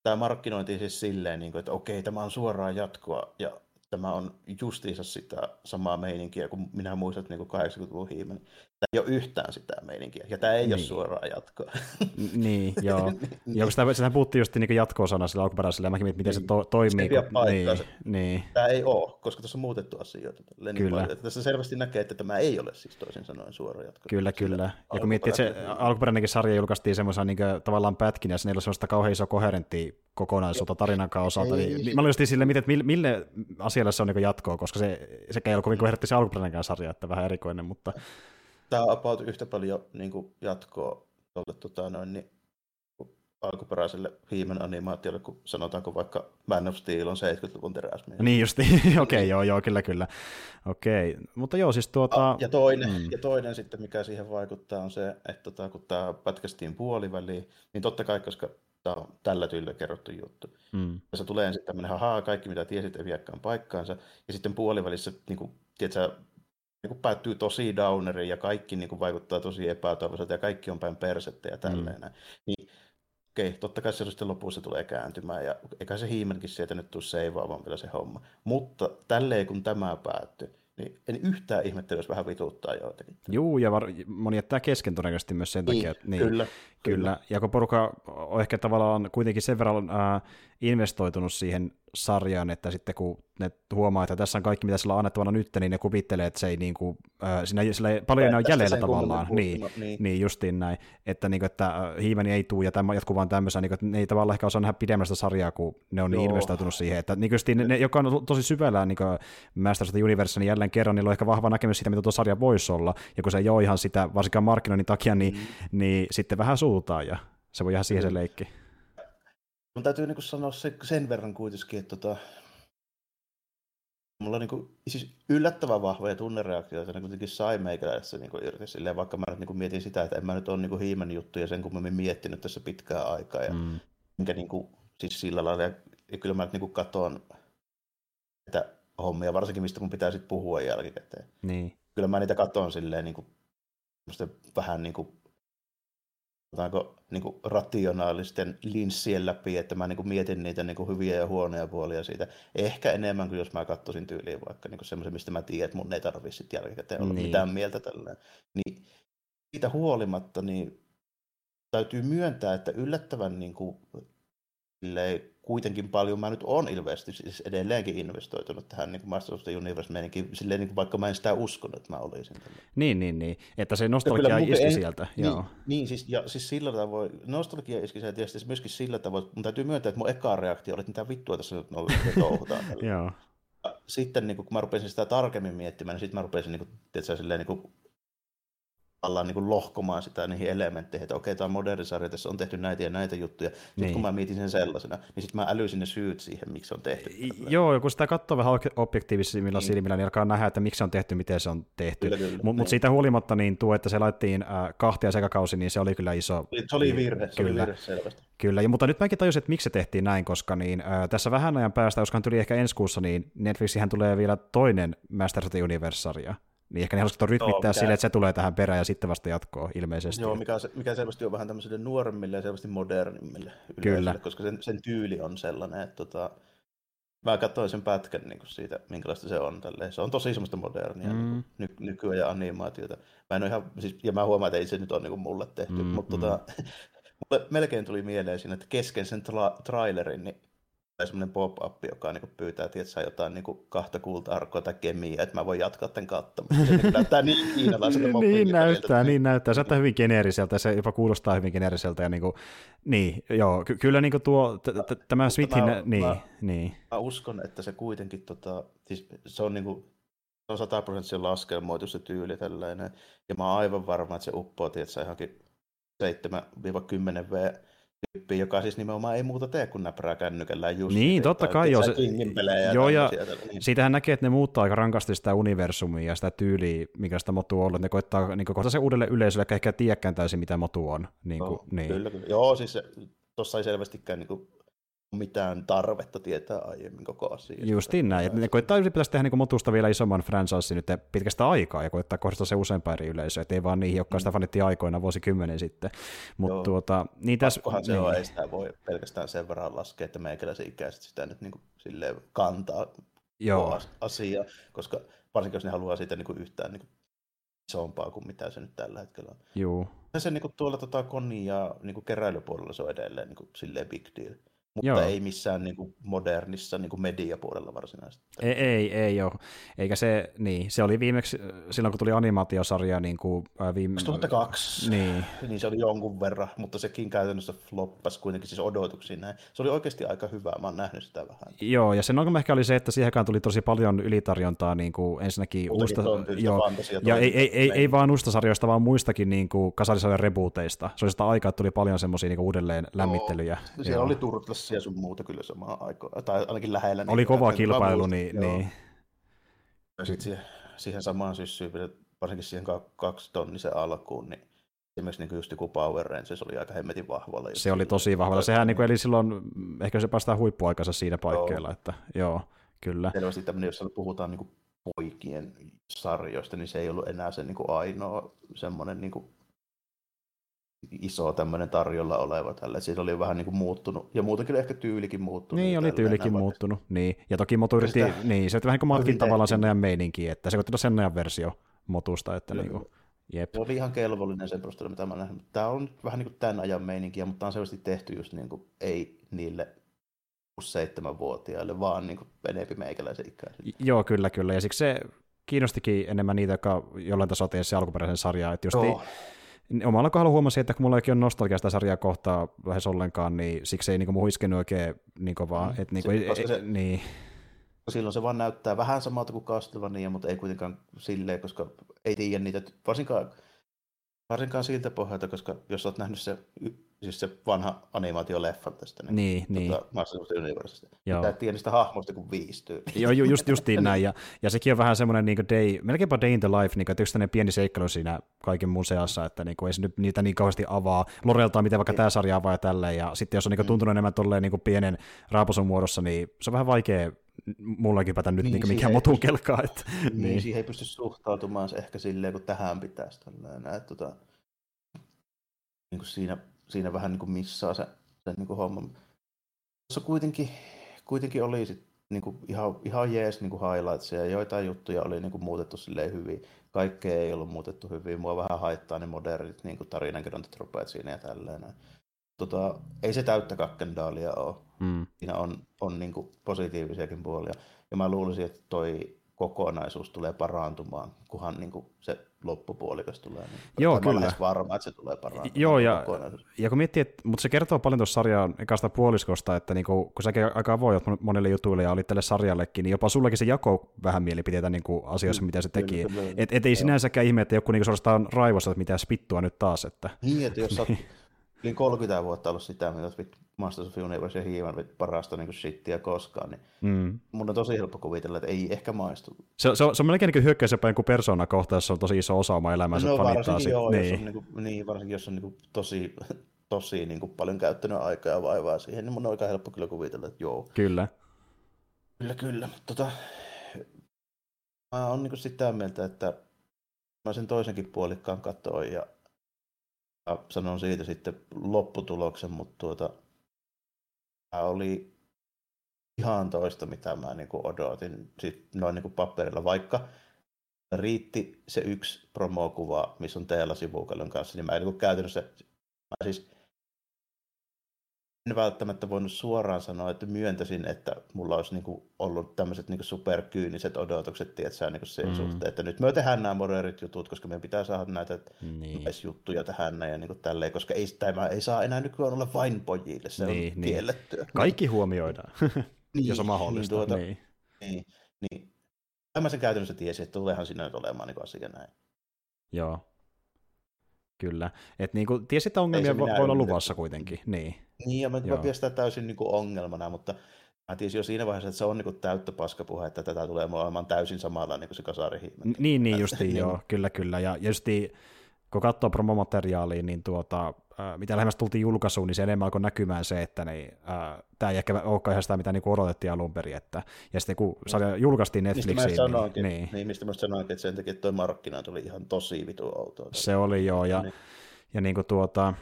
tämä markkinointi siis silleen, niin kuin, että okei, tämä on suoraa jatkoa, ja tämä on justiinsa sitä samaa meininkiä kuin minä muistat niin 80-luvun hiimen. Tämä ei ole yhtään sitä meininkiä, ja tämä ei niin. ole suoraa jatkoa. niin, [LAUGHS] joo. niin. joo sitä, sitä puhuttiin just niin jatko-osana sillä alkuperäisellä, ja mäkin mietin, miten niin. se to, toimii. Se kun, niin, niin. Tämä ei ole, koska tässä on muutettu asioita. Niin kyllä. Paljon, tässä selvästi näkee, että tämä ei ole siis toisin sanoen suora jatko. Kyllä, kyllä. Ja kun miettii, että se alkuperäinenkin sarja julkaistiin semmoisena niin tavallaan pätkinä, ja siinä ei ole semmoista kauhean iso koherenttia kokonaisuutta tarinan osalta, niin, niin mä olin just silleen, miten, mille, mille asialle se on niin jatkoa, koska se, sekä ei ole kovin koherentti se alkuperäinenkään sarja, että vähän erikoinen, mutta... Tämä on about yhtä paljon niin kuin jatkoa tuolle tota, noin, niin, alkuperäiselle hiimen animaatiolle, kun sanotaanko vaikka Man of Steel on 70-luvun teräsmies. Niin justi, [LAUGHS] okei, okay, joo, joo, kyllä, kyllä. Okei, okay. mutta joo, siis tuota... Ja toinen, mm. ja toinen sitten, mikä siihen vaikuttaa, on se, että tota, kun tämä pätkästiin puoliväliin, niin totta kai, koska tämä on tällä tyylillä kerrottu juttu. Mm. Se tulee ensin tämmöinen, haha, kaikki mitä tiesit ei viekään paikkaansa, ja sitten puolivälissä, niin kuin, tiedätkö, niin kuin päättyy tosi downeriin ja kaikki niin kuin vaikuttaa tosi epätoivoiselta ja kaikki on päin persettä ja tälleen. Mm. Niin okei, totta kai se sitten lopussa tulee kääntymään ja eikä se hiimenkin sieltä nyt tule seivaamaan vielä se homma. Mutta tälleen kun tämä päättyy, niin en yhtään ihmettele, jos vähän vituuttaa joitakin. Juu, ja var- moni jättää kesken todennäköisesti myös sen niin, takia. Että, niin, kyllä, kyllä. kyllä. Ja kun porukka on ehkä tavallaan kuitenkin sen verran äh, investoitunut siihen sarjaan, että sitten kun ne huomaa, että tässä on kaikki, mitä sillä on annettavana nyt, niin ne kuvittelee, että se ei niin kuin, äh, siinä, sillä ei paljon enää jäljellä tavallaan. Niin, niin. niin, justiin näin. Että, niin kuin, että hiimeni ei tule ja tämä jatkuu vaan tämmöisenä, niin kuin, että ne ei tavallaan ehkä osaa nähdä pidemmästä sarjaa, kun ne on niin investoitunut siihen. Että niin kuin, ne, ne, joka on tosi syvällä niin Masters of the Universe, niin jälleen kerran niillä on ehkä vahva näkemys siitä, mitä tuo sarja voisi olla. Ja kun se ei ole ihan sitä, varsinkaan markkinoinnin takia, niin, mm. niin sitten vähän suutaan ja se voi ihan siihen se leikki. Mun täytyy niin sanoa sen, sen verran kuitenkin, että tota, mulla on niin kuin, siis yllättävän vahvoja tunnereaktioita niin kuitenkin sai meikäläisessä niin kuin irti silleen, vaikka mä nyt niin kuin mietin sitä, että en mä nyt ole niin hiimen juttuja sen kummemmin miettinyt tässä pitkää aikaa ja mm. minkä niin kuin, siis sillä lailla, ja, ja kyllä mä nyt niin kuin katon että hommia, varsinkin mistä mun pitää sitten puhua jälkikäteen. Niin. Kyllä mä niitä katon silleen niin kuin, vähän niin kuin sanotaanko, niin kuin rationaalisten linssien läpi, että mä niin kuin mietin niitä niin kuin hyviä ja huonoja puolia siitä. Ehkä enemmän kuin jos mä katsoisin tyyliin vaikka niin semmoisen, mistä mä tiedän, että mun ei tarvitse sitten jälkikäteen olla niin. mitään mieltä tällä. Niin siitä huolimatta niin täytyy myöntää, että yllättävän niin kuin, kuitenkin paljon mä nyt on ilmeisesti siis edelleenkin investoitunut tähän niin Masters of the Universe meininkin, silleen niin kuin vaikka mä en sitä uskonut, että mä olisin. Tällä. Niin, niin, niin, että se nostalgia iski en, sieltä. Niin, joo. niin siis, ja siis sillä tavoin, nostalgia iski sieltä tietysti myöskin sillä tavoin, mun täytyy myöntää, että mun eka reaktio oli, että mitä vittua tässä nyt on touhutaan. [LAUGHS] joo. Sitten niin kun mä rupesin sitä tarkemmin miettimään, niin sitten mä rupesin niin kuin, tietysti, silleen, niin kuin tavallaan niin lohkomaan sitä niihin elementteihin, että okei, tämä on moderni sarja, tässä on tehty näitä ja näitä juttuja. Sitten niin. kun mä mietin sen sellaisena, niin sitten mä älysin ne syyt siihen, miksi se on tehty. Joo, kun sitä katsoo vähän objektiivisimmilla niin. silmillä, niin alkaa nähdä, että miksi se on tehty, miten se on tehty. Mutta mut niin. siitä huolimatta niin tuo, että se laittiin äh, kahtia sekakausi, niin se oli kyllä iso... Se oli virhe, se kyllä. oli virhe selvästi. Kyllä, ja, mutta nyt mäkin tajusin, että miksi se tehtiin näin, koska niin, äh, tässä vähän ajan päästä, koska tuli ehkä ensi kuussa, niin Netflixihän tulee vielä toinen Masters of the Universe-sarja. Niin ehkä ne haluaisivat rytmittää sille, että se tulee tähän perään ja sitten vasta jatkoa ilmeisesti. Joo, mikä, mikä selvästi on vähän tämmöisille nuoremmille ja selvästi modernimmille Kyllä. koska sen, sen tyyli on sellainen, että tota, mä katsoin sen pätkän niin kuin siitä, minkälaista se on. Tälleen. Se on tosi semmoista modernia mm. niin ny, nykyään ja animaatiota. Mä en ihan, siis, ja mä huomaan, että ei se nyt ole niin kuin mulle tehty, mm, mutta mm. Tota, [LAUGHS] mulle melkein tuli mieleen siinä, että kesken sen tra- trailerin, niin semmoinen pop-up, joka niin pyytää tietysti jotain niin kahta kulta-arkkoa tai kemiä, että mä voin jatkaa tämän katsomaan. Se niin näyttää niin [LAUGHS] kiinalaiselta Niin näyttää, niin näyttää. Se näyttää hyvin geneeriseltä ja se jopa kuulostaa hyvin geneeriseltä. Ja niin, kuin, niin joo, ky- kyllä niin kuin tuo, t- t- tämä Smithin, niin, mä, niin. Mä uskon, että se kuitenkin, tota, siis se on niin kuin, se on sataprosenttisen laskelmoitu se tyyli tällainen, ja mä oon aivan varma, että se uppoo, tietysti johonkin 7-10 V tyyppi, joka siis nimenomaan ei muuta tee kuin näprää kännykällään just. Niin, totta kai. Jo, se, joo, ja niin. siitähän näkee, että ne muuttaa aika rankasti sitä universumia ja sitä tyyliä, mikä sitä motu on ollut. Ne koittaa niin kohta se uudelle yleisölle, ehkä ehkä tiedäkään täysin, mitä motu on. Niin kuin, no, niin. Kyllä, kyllä. Joo, siis tuossa ei selvästikään niin kuin mitään tarvetta tietää aiemmin koko asia. Justiin näin. Ja koittaa ylipäätään tehdä niin motusta vielä isomman franchise nyt pitkästä aikaa ja koittaa kohdistaa se useampaan eri yleisöön, ettei vaan niihin, jotka mm. sitä fanittiin aikoina vuosikymmenen sitten. Mut tuota, niin tässä, se niin. on, ei sitä voi pelkästään sen verran laskea, että meikäläisen ikäiset sitä nyt niin kuin silleen kantaa Joo. asiaa, koska varsinkin jos ne haluaa siitä niin kuin yhtään niin kuin isompaa kuin mitä se nyt tällä hetkellä on. Joo. Ja se niin kuin tuolla tota, koni- ja niin kuin keräilypuolella se on edelleen niin kuin, silleen big deal mutta Joo. ei missään niin kuin modernissa niin kuin mediapuolella varsinaisesti. Ei, ei, ei ole. Eikä se, niin, se oli viimeksi silloin, kun tuli animaatiosarja niin kuin, viime... 2002, niin. niin se oli jonkun verran, mutta sekin käytännössä floppasi kuitenkin siis odotuksiin näin. Se oli oikeasti aika hyvä, mä oon nähnyt sitä vähän. Joo, ja sen ongelma ehkä oli se, että siihenkään tuli tosi paljon ylitarjontaa niin kuin ensinnäkin uusista, joo, ja ei, ei, ei, ei, vaan uusista sarjoista, vaan muistakin niin kuin kasalisarjan rebooteista. Se oli sitä aikaa, että tuli paljon semmoisia niin uudelleen lämmittelyjä. Joo, siellä oli Turtles ja sun muuta kyllä samaan aikaan, tai ainakin lähellä. Oli niin, kova kilpailu, niin, niin. Ja sitten siihen, siihen samaan syssyyn, varsinkin siihen kaksi tonnisen alkuun, niin esimerkiksi niin just joku Power Rangers oli aika hemmetin vahvalla. Se oli tosi vahvalla. Sehän niin kuin, eli silloin, ehkä se päästään huippuaikansa siinä paikkeilla, että joo, kyllä. Selvästi tämmöinen, jos puhutaan niin kuin poikien sarjoista, niin se ei ollut enää se niin kuin ainoa semmoinen niin kuin iso tämmöinen tarjolla oleva tällä. Siis oli vähän niin kuin muuttunut, ja muutenkin ehkä tyylikin muuttunut. Niin, oli tyylikin muuttunut, niin. Ja toki Motu yritti, sitä, niin, se vähän niin kuin matkin tavallaan sen ajan meininki, että se koitti sen ajan versio Motusta, että niin kuin, jep. Se oli ihan kelvollinen sen perusteella, mitä mä nähnyt. Tämä on vähän niin kuin tämän ajan meininkiä, mutta tämä on selvästi tehty just niin kuin, ei niille seitsemänvuotiaille, vaan niin kuin enempi meikäläisen ikäisille. Joo, kyllä, kyllä. Ja siksi se kiinnostikin enemmän niitä, jotka jollain tasolla se alkuperäisen sarjaa. Että just oh omalla kohdalla huomasin, että kun mulla ei ole nostalgia sitä sarjaa kohtaa lähes ollenkaan, niin siksi ei niin muu iskenyt oikein niin kovaa. Mm. Että, niin, kuin, ei, se, niin. Silloin se vaan näyttää vähän samalta kuin Castlevania, mutta ei kuitenkaan silleen, koska ei tiedä niitä, varsinkaan, varsinkaan siltä pohjalta, koska jos olet nähnyt se siis se vanha animaatioleffa tästä. Niin, niin. niin. Tuota, Masters of the. Mitä tiedä niistä hahmoista kuin viisi tyyliä. [LAUGHS] Joo, ju, just, justiin näin. Ja, ja sekin on vähän semmoinen niin day, melkeinpä day in the life, niin kuin, että yksi pieni seikkailu siinä kaiken muun seassa, että niin kuin, ei se nyt niitä niin kauheasti avaa. Loreltaan, miten vaikka tämä sarja avaa ja tälleen. Ja sitten jos on niin kuin, mm. tuntunut enemmän tolleen niin kuin pienen raaposun muodossa, niin se on vähän vaikea mullakin pätä nyt niin, niin mikään motun kelkaa. Että, [LAUGHS] niin, niin, siihen ei pysty suhtautumaan ehkä silleen, kun tähän pitäisi. Tällainen, että, tota, niin kuin siinä siinä vähän niin kuin missaa se, se niin kuin homma. Tuossa kuitenkin, kuitenkin oli sit niin kuin ihan, ihan jees niin kuin highlightsia ja joitain juttuja oli niin kuin muutettu silleen hyvin. Kaikkea ei ollut muutettu hyvin. Mua vähän haittaa ne modernit niin kuin tarinankerrontatropeet siinä ja tälleen. Tota, ei se täyttä kakkendaalia ole. Mm. Siinä on, on niin kuin positiivisiakin puolia. Ja mä luulisin, että toi kokonaisuus tulee parantumaan, kunhan niin kuin se loppupuolikas tulee. Niin Joo, kyllä. Mä varma, että se tulee parantumaan. Joo, ja, ja kun miettii, että, mutta se kertoo paljon tuossa sarjan ekasta puoliskosta, että niin kuin, kun säkin aika avoit monelle jutuille ja olit tälle sarjallekin, niin jopa sullekin se jako vähän mielipiteitä niin kuin asioissa, mitä se teki. Kyllä, et, ei sinänsäkään ihme, että joku niin suorastaan raivossa, että mitä spittua nyt taas. Että... Niin, että jos niin. Yli 30 vuotta ollut sitä, mitä Masters of Universe ja He-Man parasta niin shittiä koskaan, niin mm. mun on tosi helppo kuvitella, että ei ehkä maistu. Se, se, on, se on melkein niin hyökkäys jopa kuin persona kohta, jos on tosi iso osa oma elämänsä no, fanittaa sit. Joo, niin. Jos on, niin, kuin, niin, varsinkin jos on niin kuin, tosi, tosi niin kuin, paljon käyttänyt aikaa ja vaivaa siihen, niin mun on aika helppo kyllä kuvitella, että joo. Kyllä. Kyllä, kyllä. Tota, mä oon niin sitä mieltä, että mä sen toisenkin puolikkaan katsoin ja sanon siitä sitten lopputuloksen, mutta tuota, oli ihan toista, mitä mä niin kuin odotin sit noin niin kuin paperilla, vaikka riitti se yksi promokuva, missä on teillä sivukallon kanssa, niin mä niin käytännössä, mä siis en välttämättä voinut suoraan sanoa, että myöntäisin, että mulla olisi niin kuin ollut tämmöiset niin superkyyniset odotukset, tiedätkö, niin sen mm. suhteen, että nyt me tehdään nämä moderit jutut, koska meidän pitää saada näitä niin. juttuja tähän näin ja niin kuin tälleen, koska ei, tämä ei saa enää nykyään olla vain pojille, se niin, on niin. kiellettyä. Kaikki huomioidaan, [LAUGHS] niin, jos on mahdollista. Niin, tuota, niin. niin, niin. Mä sen käytännössä tiesin, että tuleehan siinä nyt olemaan niin asia näin. Joo, Kyllä. Että niin kuin, että ongelmia voi olla luvassa kuitenkin. Niin, niin ja mä, mä pidän sitä täysin niin kuin ongelmana, mutta mä tiesin jo siinä vaiheessa, että se on niin kuin täyttä paskapuhe, että tätä tulee olemaan täysin samalla niin kuin se kasari. Niin, niin justiin, [LAUGHS] niin. joo, kyllä, kyllä. Ja justiin, kun katsoo promomateriaalia, niin tuota, mitä lähemmäs tultiin julkaisuun, niin se enemmän alkoi näkymään se, että niin, äh, tämä ei ehkä olekaan ihan sitä, mitä niin odotettiin alun perin. Että, ja sitten kun sarja julkaistiin Netflixiin, mistä mä niin- sanoinkin, niin, niin, niin, mistä mä sanoinkin, että sen takia, että tuo markkina tuli ihan tosi vitu outoa. Se oli joo, ja, niin. ja niin kuin tuota,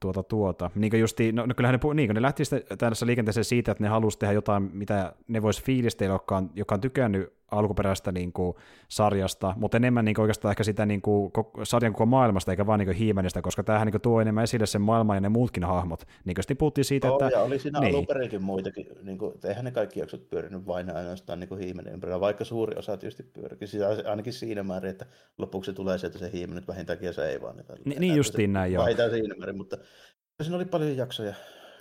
tuota, tuota. Niin kuin justi, no, no kyllähän ne, niin ne lähti sitten tässä liikenteeseen siitä, että ne halusi tehdä jotain, mitä ne vois fiilistellä, joka on, joka on tykännyt alkuperäistä niin kuin, sarjasta, mutta enemmän niin kuin, oikeastaan ehkä sitä niin kuin, sarjan koko maailmasta, eikä vaan niin hiimenistä, koska tämähän niin kuin, tuo enemmän esille sen maailman ja ne muutkin hahmot. Niin kuin puhuttiin siitä, oh, että... Ja oli siinä niin. alun muitakin, niin kuin, eihän ne kaikki jaksot pyörinyt vain ainoastaan niin hiimenen ympärillä, vaikka suuri osa tietysti pyörikin, siis ainakin siinä määrin, että lopuksi se tulee sieltä se hiimen nyt vähintäänkin se ei vaan. Niin, niin justiin näin, joo. Vähintään siinä määrin, mutta siinä oli paljon jaksoja,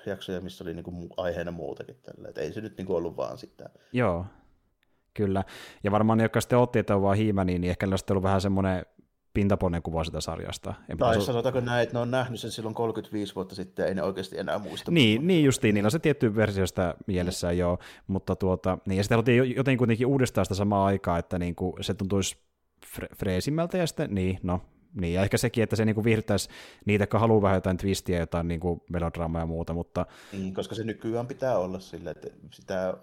jaksoja missä oli niinku aiheena muutakin tällä. Et ei se nyt niinku ollut vaan sitä. Joo, kyllä. Ja varmaan ne, jotka sitten otti, että on vaan hiimä, niin ehkä niillä on ollut vähän semmoinen pintaponnen kuva sitä sarjasta. En tai pitäisi... sanotaanko näin, että ne on nähnyt sen silloin 35 vuotta sitten, ei ne oikeasti enää muista. Niin, niin justiin, niillä on se tietty versio sitä mielessä mm. joo, mutta tuota, niin, ja sitten haluttiin jotenkin kuitenkin uudestaan sitä samaa aikaa, että niin kuin se tuntuisi fre- freesimmältä, ja sitten, niin, no, niin, ja ehkä sekin, että se niinku viihdyttäisi niitä, jotka haluaa vähän jotain twistiä, jotain niinku melodraamaa ja muuta, mutta... Niin, koska se nykyään pitää olla sillä, että sitä...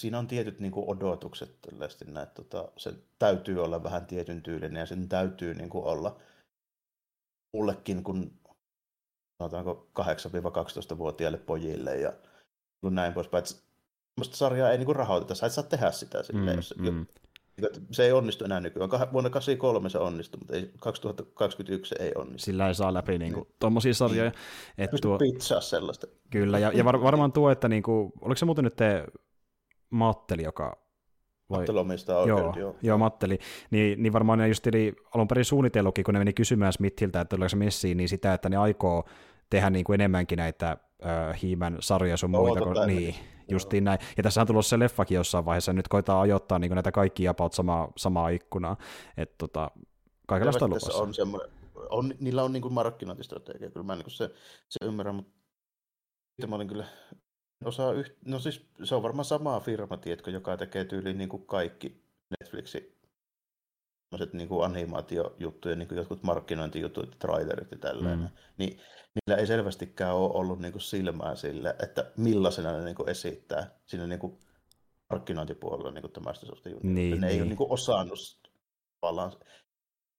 Siinä on tietyt niinku odotukset tällaisesti, että tota, se täytyy olla vähän tietyn tyylinen ja sen täytyy niinku olla mullekin, kun sanotaanko 8-12-vuotiaille pojille ja näin poispäin. Että sarjaa ei niinku rahoiteta, sä et saa tehdä sitä silleen, mm, jos, mm. Se ei onnistu enää nykyään. Vuonna 1983 se onnistui, mutta ei, 2021 se ei onnistu. Sillä ei saa läpi niin kuin, tuommoisia sarjoja. Niin. Että tuo... pizzaa sellaista. Kyllä, ja, ja var, varmaan tuo, että niin kuin, oliko se muuten nyt te Matteli, joka vai... omistaa joo, joo. Joo, Matteli. Niin, niin varmaan ne just eli alun perin suunnitellutkin, kun ne meni kysymään Smithiltä, että tuleeko se messiin, niin sitä, että ne aikoo tehdä niin kuin enemmänkin näitä äh, hiimän sarjoja sun muita. Kun, niin, justiin näin. Ja tässä on tullut se leffakin jossain vaiheessa, nyt koetaan ajoittaa niin näitä kaikkia about samaa, samaa ikkunaa. Että tota, kaikenlaista on luvassa. On semmoinen, on, niillä on niin kuin markkinointistrategia, kyllä mä niin kuin se, se ymmärrän, mutta mä olin kyllä osaa yht... no siis se on varmaan sama firma, tiedätkö, joka tekee tyyliin niin kuin kaikki Netflixin tämmöiset niin kuin animaatiojuttuja, niin kuin jotkut markkinointijutut, trailerit ja tällainen, mm. niin niillä ei selvästikään ole ollut niin kuin silmää sille, että millaisena ne niin kuin esittää siinä niin kuin markkinointipuolella niin kuin tämmöistä juttuja. Niin, ne niin. ei ole niin kuin osannut tavallaan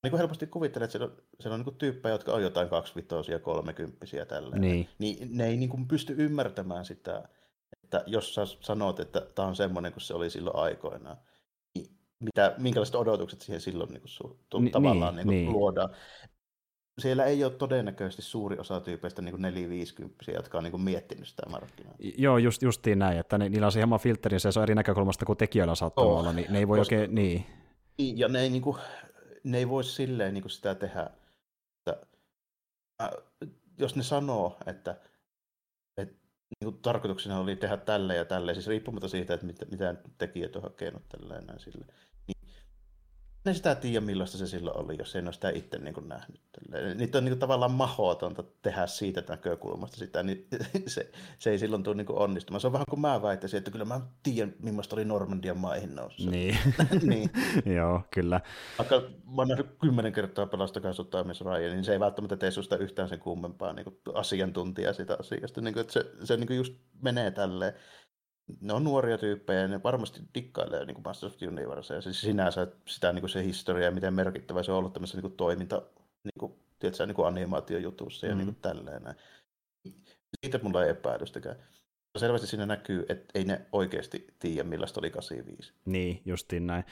niin kuin helposti kuvittelee, että siellä on, siellä on niin kuin tyyppejä, jotka on jotain kaksivitoisia, kolmekymppisiä tällä. Niin. niin ne ei niin kuin pysty ymmärtämään sitä, että jos sä sanot, että tämä on semmoinen kuin se oli silloin aikoinaan, mitä, minkälaiset odotukset siihen silloin niin kuin, su, tu, niin, tavallaan niin, niin. luodaan. Siellä ei ole todennäköisesti suuri osa tyypeistä niin 450 jotka on niin kuin miettinyt sitä markkinaa. Joo, just, justiin näin, että ne, niillä on se hieman filteri, se on eri näkökulmasta kuin tekijöillä saattaa oh, olla, niin ne ei voi koska, oikein, niin. niin. Ja ne ei, niin kuin, ne ei voi silleen niin kuin sitä tehdä, että äh, jos ne sanoo, että niin kuin tarkoituksena oli tehdä tälle ja tälle, siis riippumatta siitä, että mitä, mitä tekijät on hakenut tällä ja näin sille. En sitä tiedä, millaista se silloin oli, jos en ole sitä itse niin kuin nähnyt. Niitä on niin kuin tavallaan mahdotonta tehdä siitä näkökulmasta sitä, niin [LAUGHS] se, se ei silloin tule niin kuin onnistumaan. Se on vähän kuin mä väittäisin, että kyllä mä tiedän, millaista oli Normandian maihin noussa. Niin. [LAUGHS] niin. [LAUGHS] Joo, kyllä. Vaikka mä oon nähnyt kymmenen kertaa pelastakaa Ryan, niin se ei välttämättä tee susta yhtään sen kummempaa niin kuin asiantuntijaa sitä asiasta. Niin kuin, että se, se niin kuin just menee tälleen ne on nuoria tyyppejä ja ne varmasti dikkailee niin kuin Masters of Universe. Ja siis sinänsä sitä niin kuin se historia ja miten merkittävä se on ollut tämmöisessä niin kuin toiminta, niin kuin, tiedätkö, niin kuin animaatiojutussa ja mm. niin kuin tälleen. Näin. Siitä mulla ei epäilystäkään. Selvästi siinä näkyy, että ei ne oikeasti tiedä, millaista oli 85. Niin, justiin näin.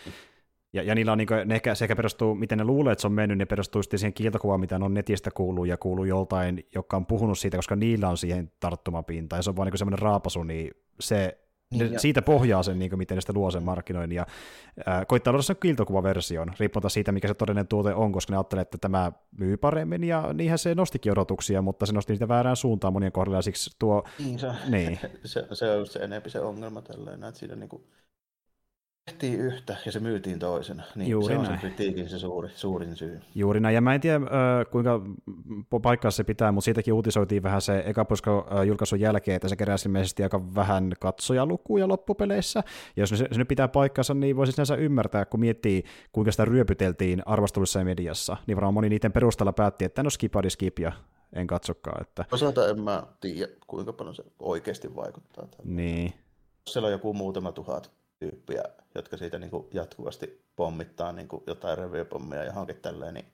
Ja, ja niillä on, niin kuin, ne ehkä, se ehkä perustuu, miten ne luulee, että se on mennyt, ne perustuu sitten siihen kiiltokuvaan, mitä on netistä kuuluu ja kuuluu joltain, joka on puhunut siitä, koska niillä on siihen tarttumapinta, ja se on vaan niin semmoinen raapasu, niin se niin, ne, siitä pohjaa sen, niin kuin, miten ne sitä luo sen markkinoin, ja äh, koittaa luoda sen kiiltokuvaversion, riippumatta siitä, mikä se todellinen tuote on, koska ne ajattelee, että tämä myy paremmin, ja niinhän se nostikin odotuksia, mutta se nosti niitä väärään suuntaan monien kohdalla, ja siksi tuo... Niin, se, niin. [LAUGHS] se, se on se enempi se ongelma tällainen, että siinä niin kuin tehtiin yhtä ja se myytiin toisena. Niin Juuri se on näin. se kritiikin se suuri, suurin syy. Juuri näin, ja mä en tiedä kuinka paikkaa se pitää, mutta siitäkin uutisoitiin vähän se eka julkaisun jälkeen, että se keräsi ilmeisesti aika vähän katsojalukuja loppupeleissä. Ja jos se, se nyt pitää paikkansa, niin voisi sinänsä ymmärtää, kun miettii, kuinka sitä ryöpyteltiin arvostelussa ja mediassa, niin varmaan moni niiden perusteella päätti, että no skipadi skip ja en katsokaan. Että... Osalta en mä tiedä, kuinka paljon se oikeasti vaikuttaa. Tällä. Niin. Siellä on joku muutama tuhat tyyppiä, jotka siitä niin kuin jatkuvasti pommittaa niin kuin jotain review-pommia johonkin tälleen, niin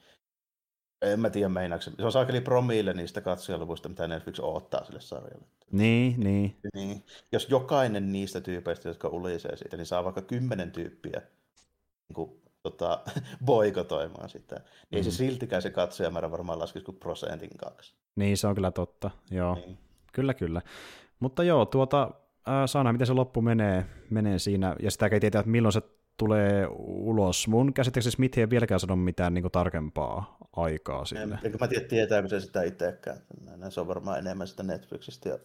en mä tiedä meinaako se. on saakeli promille niistä katsojaluvuista, mitä Netflix odottaa sille sarjalle. Niin, niin. niin. Jos jokainen niistä tyypeistä, jotka ulisee siitä, niin saa vaikka kymmenen tyyppiä niin kuin, tota, [LAUGHS] boikotoimaan sitä, niin mm. ei se siltikään se katsojamäärä varmaan laskisi kuin prosentin kaksi. Niin, se on kyllä totta, joo. Niin. Kyllä, kyllä. Mutta joo, tuota, äh, saa miten se loppu menee, menee siinä, ja sitä ei tietää, että milloin se tulee ulos. Mun käsittääkseni Smith ei vieläkään sano mitään niin kuin, tarkempaa aikaa sille. Eikö mä tiedä, tietääkö se sitä itsekään. Se on varmaan enemmän sitä Netflixistä. Ja...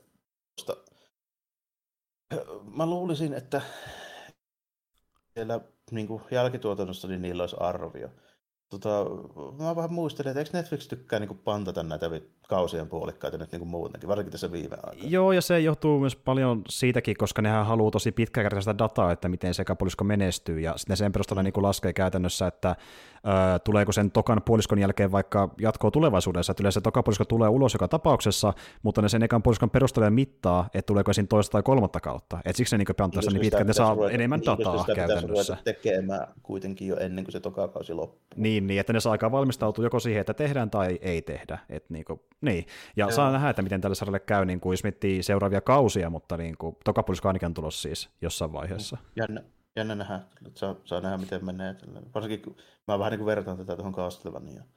Mä luulisin, että siellä niin kuin jälkituotannossa niin niillä olisi arvio. Tota, mä vähän muistelin, että eikö Netflix tykkää niin pantata näitä kausien puolikkaita nyt niin muutenkin, varsinkin tässä viime aikoina. Joo, ja se johtuu myös paljon siitäkin, koska nehän haluaa tosi pitkäkertaista dataa, että miten se puolisko menestyy, ja sitten sen perusteella niin laskee käytännössä, että tuleeko sen tokan puoliskon jälkeen vaikka jatkoa tulevaisuudessa, että yleensä se toka puolisko tulee ulos joka tapauksessa, mutta ne sen ekan puoliskon perusteella mittaa, että tuleeko siinä toista tai kolmatta kautta. Et siksi ne niin pantaa niin pitkään, että ne saa ruveta, enemmän niin, dataa sitä käytännössä. tekemään kuitenkin jo ennen kuin se tokakausi loppuu. Niin, niin, että ne saa aikaa valmistautua joko siihen, että tehdään tai ei tehdä. Et niin, kuin, niin. Ja Joo. saa nähdä, että miten tälle sarjalle käy, niin kuin, jos miettii seuraavia kausia, mutta niin kuin, toka puolisko ainakin tulossa siis jossain vaiheessa. Jännä, jännä nähdä, että saa, saa nähdä, miten menee. Varsinkin kun mä vähän niin kuin vertaan tätä tuohon Castlevaniaan.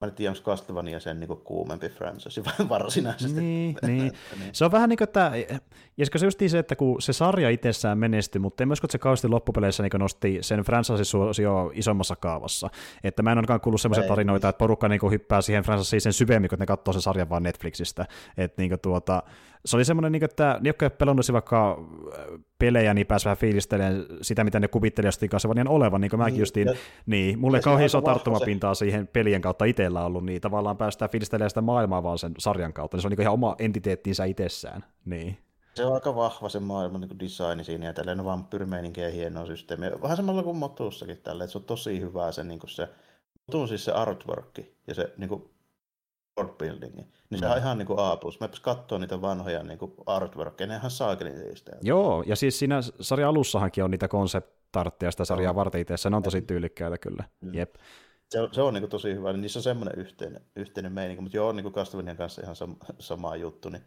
Mä en tiedä, onko Castlevania sen niin kuumempi franchise [LAUGHS] varsinaisesti. Niin, [LAUGHS] niin. Se on vähän niin kuin, että, ja se just se, että kun se sarja itsessään menestyi, mutta en usko, että se kausti loppupeleissä niin nosti sen franchise-suosio isommassa kaavassa. Että mä en ainakaan kuullut semmoisia tarinoita, että porukka niin hyppää siihen franchiseen sen syvemmin, kun ne katsoo sen sarjan vaan Netflixistä. Että niin tuota, se oli semmoinen, niin että ne, jotka ei pelannut vaikka äh, pelejä, niin pääsi vähän fiilistelemään sitä, mitä ne kuvitteli jostain Castlevanian olevan, niin kuin mäkin niin, justiin, niin, mulle kauhean iso tarttumapintaa se... siihen pelien kautta itsellä ollut, niin tavallaan päästään fiilistelemään sitä maailmaa vaan sen sarjan kautta, niin se on niin ihan oma entiteettinsä itsessään, niin. Se on aika vahva se maailman niin design siinä ja tällainen vampyrimeininki ja hieno systeemi. Vähän samalla kuin Motussakin tällä, että se on tosi hyvää se, niin se Motun siis se artwork ja se niin kuin world buildingi. Niin se on ihan niin kuin A+. Mä katsoa niitä vanhoja niin kuin artworkia, ne ihan saakelin niistä. Joo, ja siis siinä sarjan alussahankin on niitä konseptartteja sitä sarjaa oh. varten itse, ne on tosi tyylikkäitä kyllä. Mm. Jep. Se on, se on niin kuin tosi hyvä, niin niissä on semmoinen yhteinen, yhteinen meininki, mutta joo, niin kuin Castlevanian kanssa ihan sama, [LAUGHS] sama juttu, niin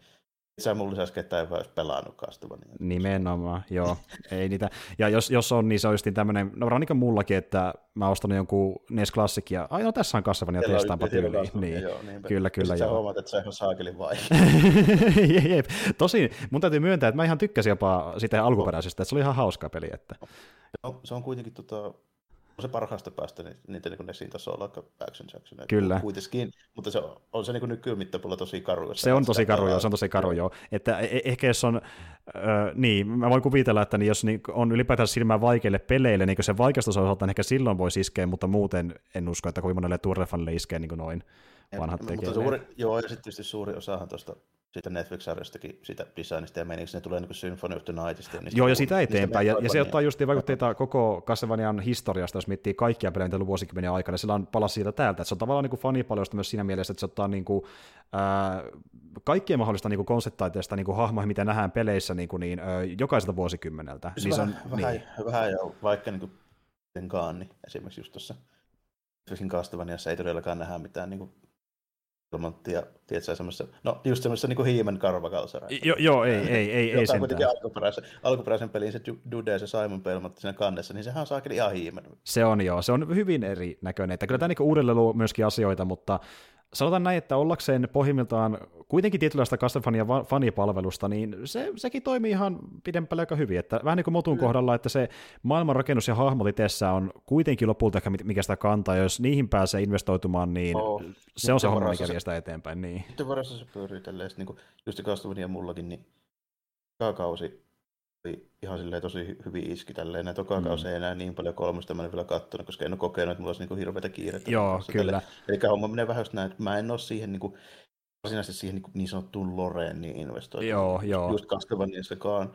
sä mun lisäksi ketään ei olisi pelannut Castlevania. Nimenomaan, joo. ei niitä. Ja jos, jos on, niin se olisi tämmöinen, no niin mullakin, että mä ostan jonkun NES Classic ja ai no tässä on Castlevania, testaanpa tyyliin. Niin, joo, niin, kyllä, kyllä. Sitten sä huomaat, että se on saakelin vai. [LAUGHS] Jep. Tosin mun täytyy myöntää, että mä ihan tykkäsin jopa sitä alkuperäisestä, että se oli ihan hauska peli. Että... Se on, se on kuitenkin tota, on se parhaasta päästä niin, niitä niin Nessin tasolla aika action Jackson. Kyllä. Kuitenkin, mutta se on, on se niin nykymittapulla tosi karu. Se on tosi karu, joo, se on tosi karu, joo. Että e-, e- ehkä jos on, äh, niin, mä voin kuvitella, että niin jos niin on ylipäätään silmää vaikeille peleille, niin se vaikeasta osalta ehkä silloin voi iskeä, mutta muuten en usko, että kovin monelle Turrefanille iskee niin noin vanhat tekijät. Mutta suuri, joo, ja sitten tietysti suuri osahan tuosta siitä Netflix-sarjastakin, siitä designista ja meniksi, ne tulee niin Symphony of the Nightista. Ja Joo, ja sitä eteenpäin. Ja, ja se ottaa just vaikutteita koko Castlevanian historiasta, jos miettii kaikkia pelejä, mitä vuosikymmenen aikana. Sillä on palas siitä täältä. Että se on tavallaan niin fanipaljosta myös siinä mielessä, että se ottaa niin kuin, ää, kaikkien mahdollista niin konseptaiteista niin hahmoja, mitä nähdään peleissä niin kuin, niin, ää, jokaiselta vuosikymmeneltä. Se niin vähän, se on, vähän, niin. vähän jo, vaikka niin kuin Kaanni esimerkiksi just tuossa Castlevaniassa ei todellakaan nähdä mitään niin kuin Belmonttia, tiedätkö, semmoisessa, no just semmoisessa niin hiimen karvakalsareissa. Jo, joo, ei, ei, ei, ei sentään. kuitenkin alkuperäisen, alkuperäisen pelin se Dude se Simon Belmont siinä kannessa, niin sehän on saakeli ihan hiimen. Se on joo, se on hyvin erinäköinen. Että kyllä tämä niin uudelleen luo myöskin asioita, mutta sanotaan näin, että ollakseen pohjimmiltaan kuitenkin tietynlaista Castlevania fanipalvelusta, niin se, sekin toimii ihan pidempälle aika hyvin. Että vähän niin kuin Motun kohdalla, että se maailmanrakennus ja hahmot itsessä on kuitenkin lopulta mikä sitä kantaa, jos niihin pääsee investoitumaan, niin oh, se on se homma, mikä vie sitä eteenpäin. Niin. Sitten varassa se pyörii tälleen, niin kuin just Castlevania mullakin, niin kausi oli ihan silleen tosi hyvin iski tälleen. Näitä mm. ei enää niin paljon kolmosta, mä en vielä katsonut, koska en ole kokenut, että mulla olisi niin hirveätä kiirettä. Joo, kyllä. Eli homma menee vähän just näin, että mä en ole siihen niin kuin, varsinaisesti siihen niin, niin sanottuun Loreen niin investoitu. Joo, joo. Just Castlevaniassakaan.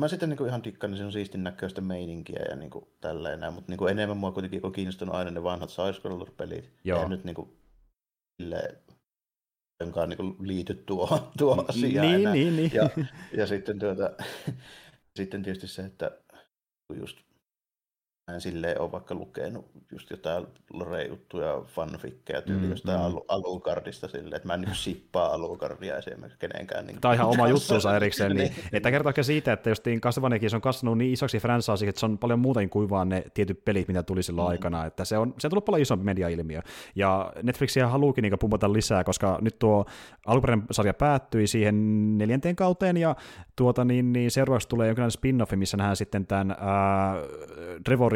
Mä sitten niin kuin ihan tikkaan, niin se on siistin näköistä meininkiä ja niin kuin tälleen näin, mutta niin kuin enemmän mua kuitenkin on kiinnostunut aina ne vanhat side pelit Joo. Ja nyt niin kuin, silleen, jonkaan niin liity tuohon, tuohon asiaan niin, enää. Niin, niin. Ja, ja sitten, tuota, [LAUGHS] sitten tietysti se, että just en silleen ole vaikka lukenut just jotain lore-juttuja, fanfikkeja tyyli mm, jostain mm. Al- Alucardista silleen, että mä en niin sippaa Alucardia esimerkiksi kenenkään. Niin Tämä on ihan oma juttuunsa erikseen, niin, [LAUGHS] että kertoo siitä, että justiin Castlevaniakin se on kasvanut niin isoksi franchise, että se on paljon muuta kuin vaan ne tietyt pelit, mitä tuli silloin mm. aikana, että se on, se on tullut paljon isompi mediailmiö, ja Netflixiä haluukin niin pumpata lisää, koska nyt tuo alkuperäinen sarja päättyi siihen neljänteen kauteen, ja tuota, niin, niin seuraavaksi tulee jonkinlainen spin-offi, missä nähdään sitten tämän ää,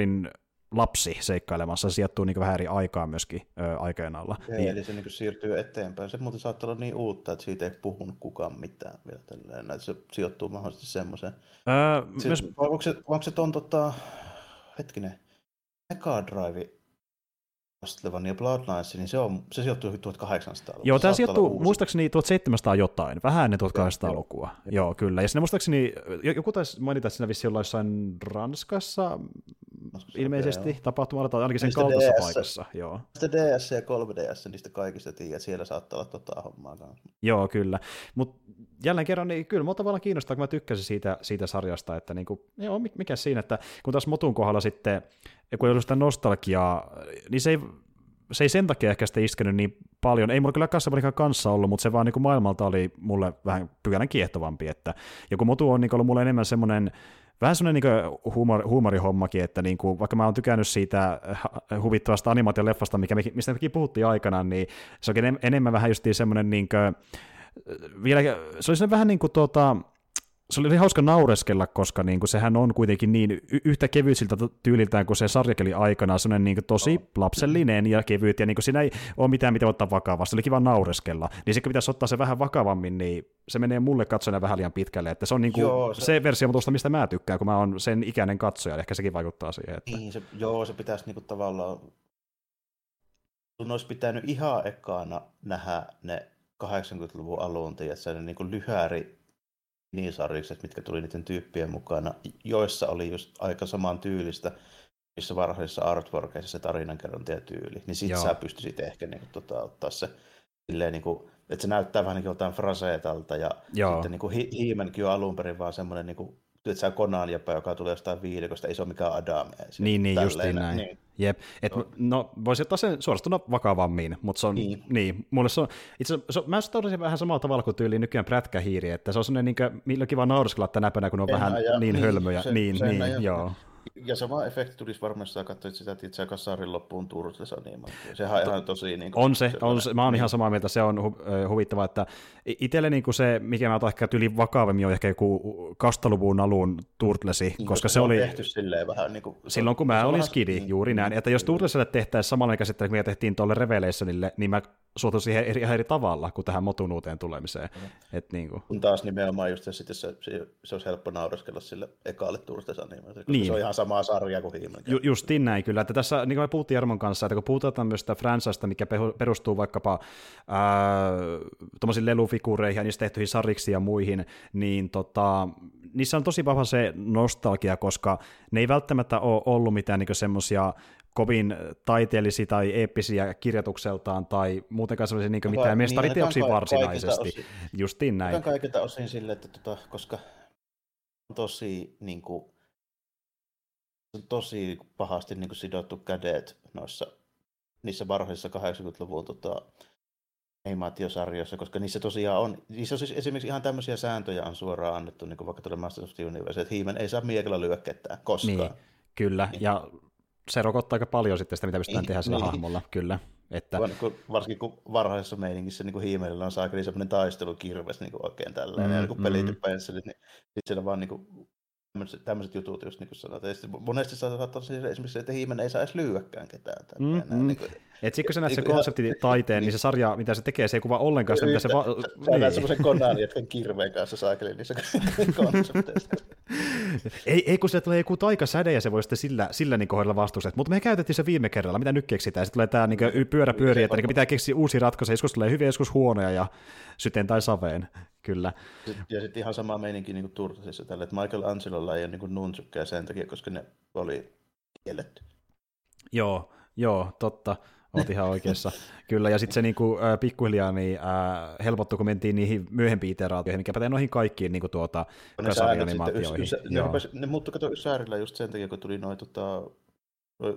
Trevorin lapsi seikkailemassa, se sijoittuu niin vähän eri aikaa myöskin ö, aikojen alla. Ja, niin. Eli se niin siirtyy eteenpäin. Se muuten saattaa olla niin uutta, että siitä ei puhunut kukaan mitään vielä tälleen, että se sijoittuu mahdollisesti semmoiseen. Öö, myös... Onko se, onko se ton, tota, hetkinen, Mega Drive Castlevania Bloodlines, niin se, on, se sijoittuu 1800-luvulla. Joo, tämä sijoittuu muistaakseni 1700 jotain, vähän ennen 1800-lukua. Joo, joo, kyllä. Ja sinne muistaakseni, joku taisi mainita, että siinä vissi jollain jossain Ranskassa, Ranskassa ilmeisesti okay, tapahtumalla, tai ainakin sen niistä kaltaisessa DS, paikassa. Joo. Sitten DS ja 3DS, niistä kaikista tiedät, siellä saattaa olla tota hommaa. Joo, kyllä. Mutta jälleen kerran, niin kyllä mua tavallaan kiinnostaa, kun mä tykkäsin siitä, siitä sarjasta, että niin kuin, joo, mikä siinä, että kun taas Motun kohdalla sitten, kun ei ollut sitä nostalgiaa, niin se ei, se ei sen takia ehkä sitä iskenyt niin paljon. Ei mulla kyllä Casablancan kanssa ollut, mutta se vaan niin kuin maailmalta oli mulle vähän pykälän kiehtovampi. Että, ja kun Motu on niin ollut mulle enemmän semmoinen vähän semmoinen niin huumor, huumorihommakin, että niin kuin, vaikka mä oon tykännyt siitä huvittavasta animaatioleffasta, mikä, mistä mekin puhuttiin aikanaan, niin se onkin enemmän vähän justiin semmoinen niin kuin, vielä, se oli vähän niin kuin tuota, se oli hauska naureskella, koska niin kuin sehän on kuitenkin niin y- yhtä kevyisiltä tyyliltään kuin se sarjakeli aikana, se on niin kuin tosi lapsellinen ja kevyt, ja niin kuin siinä ei ole mitään, mitä ottaa vakavasti, se oli kiva naureskella. Niin se pitäisi ottaa se vähän vakavammin, niin se menee mulle katsojana vähän liian pitkälle, että se on niin kuin joo, se... se versio tuosta, mistä mä tykkään, kun mä oon sen ikäinen katsoja, ehkä sekin vaikuttaa siihen. Että... Niin, se, joo, se pitäisi niin kuin tavallaan, sun olisi pitänyt ihan ekana nähdä ne 80-luvun alun, tiedätkö, ne niin kuin lyhäri minisarjikset, mitkä tuli niiden tyyppien mukana, joissa oli just aika saman tyylistä, missä varhaisissa artworkeissa se tarinankerronta ja tyyli, niin sit Joo. sä pystyisit ehkä niin kuin, tota, ottaa se silleen, niin kuin, että se näyttää vähän niin jotain fraseetalta ja Joo. sitten niin kuin, He- He-Mankin on alun perin vaan semmoinen niin kuin, että sä Konan jopa, joka tulee jostain viidekosta, ei se ole mikään Adam. Niin, niin justiin näin. Niin. Jep. Et, no, voisi ottaa sen suorastuna vakavammin, mutta se on, niin, niin mulle se on, itse se, mä suhtaudun vähän samalla tavalla kuin tyyliin nykyään prätkähiiri, että se on sellainen, niin millä kiva nauriskella tänä päivänä, kun on en vähän aja, niin, niin hölmöjä. Se, niin, niin, niin joo. Ja sama efekti tulisi varmasti, jos katsoit sitä, että itse kasarin loppuun Turtles animaatio. Sehän on ihan tosi... Niin kuin, on se, on se, mä oon ihan samaa mieltä, se on hu, huvittava, että itselle niin kuin se, mikä mä otan ehkä tyyli vakavemmin, on ehkä joku kastaluvun alun Turtlesi, niin, koska se, se oli... tehty silleen vähän niin kuin... Silloin kun mä olin skidi, niin, juuri näin, että jos Turtlesille tehtäisiin samalla käsittelyllä, mikä tehtiin tuolle Revelationille, niin mä suhtun siihen eri, eri tavalla kuin tähän motunuuteen tulemiseen. Mm. Et niin kuin. Kun taas nimenomaan just se, se, se, se olisi helppo nauraskella sille ekaalle Turtles niin. se on ihan sama sarja kuin Hiimen. Ju, justiin näin kyllä, että tässä niin kuin me puhuttiin Jarmon kanssa, että kun puhutaan myös sitä franchista, mikä perustuu vaikkapa tuommoisiin lelufigureihin ja niistä tehtyihin sariksi ja muihin, niin tota, niissä on tosi vahva se nostalgia, koska ne ei välttämättä ole ollut mitään niin semmoisia kovin taiteellisia tai eeppisiä kirjoitukseltaan tai muutenkaan sellaisia niin mitään niin, mestariteoksia varsinaisesti. Justiin näin. Kaikilta osin sille, että tota, koska on tosi niin kuin, on tosi pahasti niin kuin sidottu kädet noissa niissä varhaisissa 80-luvun tota, animaatiosarjoissa, koska niissä tosiaan on, niissä on siis esimerkiksi ihan tämmöisiä sääntöjä on suoraan annettu, niin kuin vaikka tuolle Masters of the Universe, että hiimen ei saa miekalla lyö ketään koskaan. Niin, kyllä, niin. ja se rokottaa aika paljon sitten sitä, mitä pystytään niin, tehdä sillä niin. hahmolla, kyllä. Että... Varsinkin kun varhaisessa meiningissä niin hiimeillä on saakeli semmoinen taistelukirves niin oikein tällainen, mm, ja kun pelit mm. niin sitten siellä vaan niin kuin, tämmöiset, tämmöiset jutut, just niin kuin sanotaan. Ja monesti saattaa olla esimerkiksi, että hiimen ei saa edes lyödäkään ketään. Mm, mm. Niin kuin, et sitten kun sä näet sen konseptitaiteen, niin se sarja, mitä se tekee, se ei kuva ollenkaan sitä, mitä se... Va- sä niin. näet semmoisen konaan jätkän kirveen kanssa saakeli niissä [LAUGHS] konsepteissa. ei, ei, kun se tulee joku taikasäde ja se voi sitten sillä, sillä niin kohdalla vastustaa. Mutta me käytettiin se viime kerralla, mitä nyt keksitään. Sitten tulee tämä niin pyörä pyöri, että niin pitää keksiä uusia ratkaisuja. Joskus tulee hyviä, joskus huonoja ja syteen tai saveen. Kyllä. Ja sitten ihan sama meininki niin Turtasissa tällä, että Michael Angelolla ei ole niin nunsukkeja sen takia, koska ne oli kielletty. Joo, joo, totta. Olet ihan oikeassa. [LAUGHS] Kyllä, ja sitten se niinku, äh, pikkuhiljaa niin, äh, helpottui, kun mentiin niihin myöhempiin iteraatioihin, mikä pätee noihin kaikkiin niin kuin tuota, ne, animaatioihin. ne, ne muuttui kato Ysärillä just sen takia, kun tuli noin tota,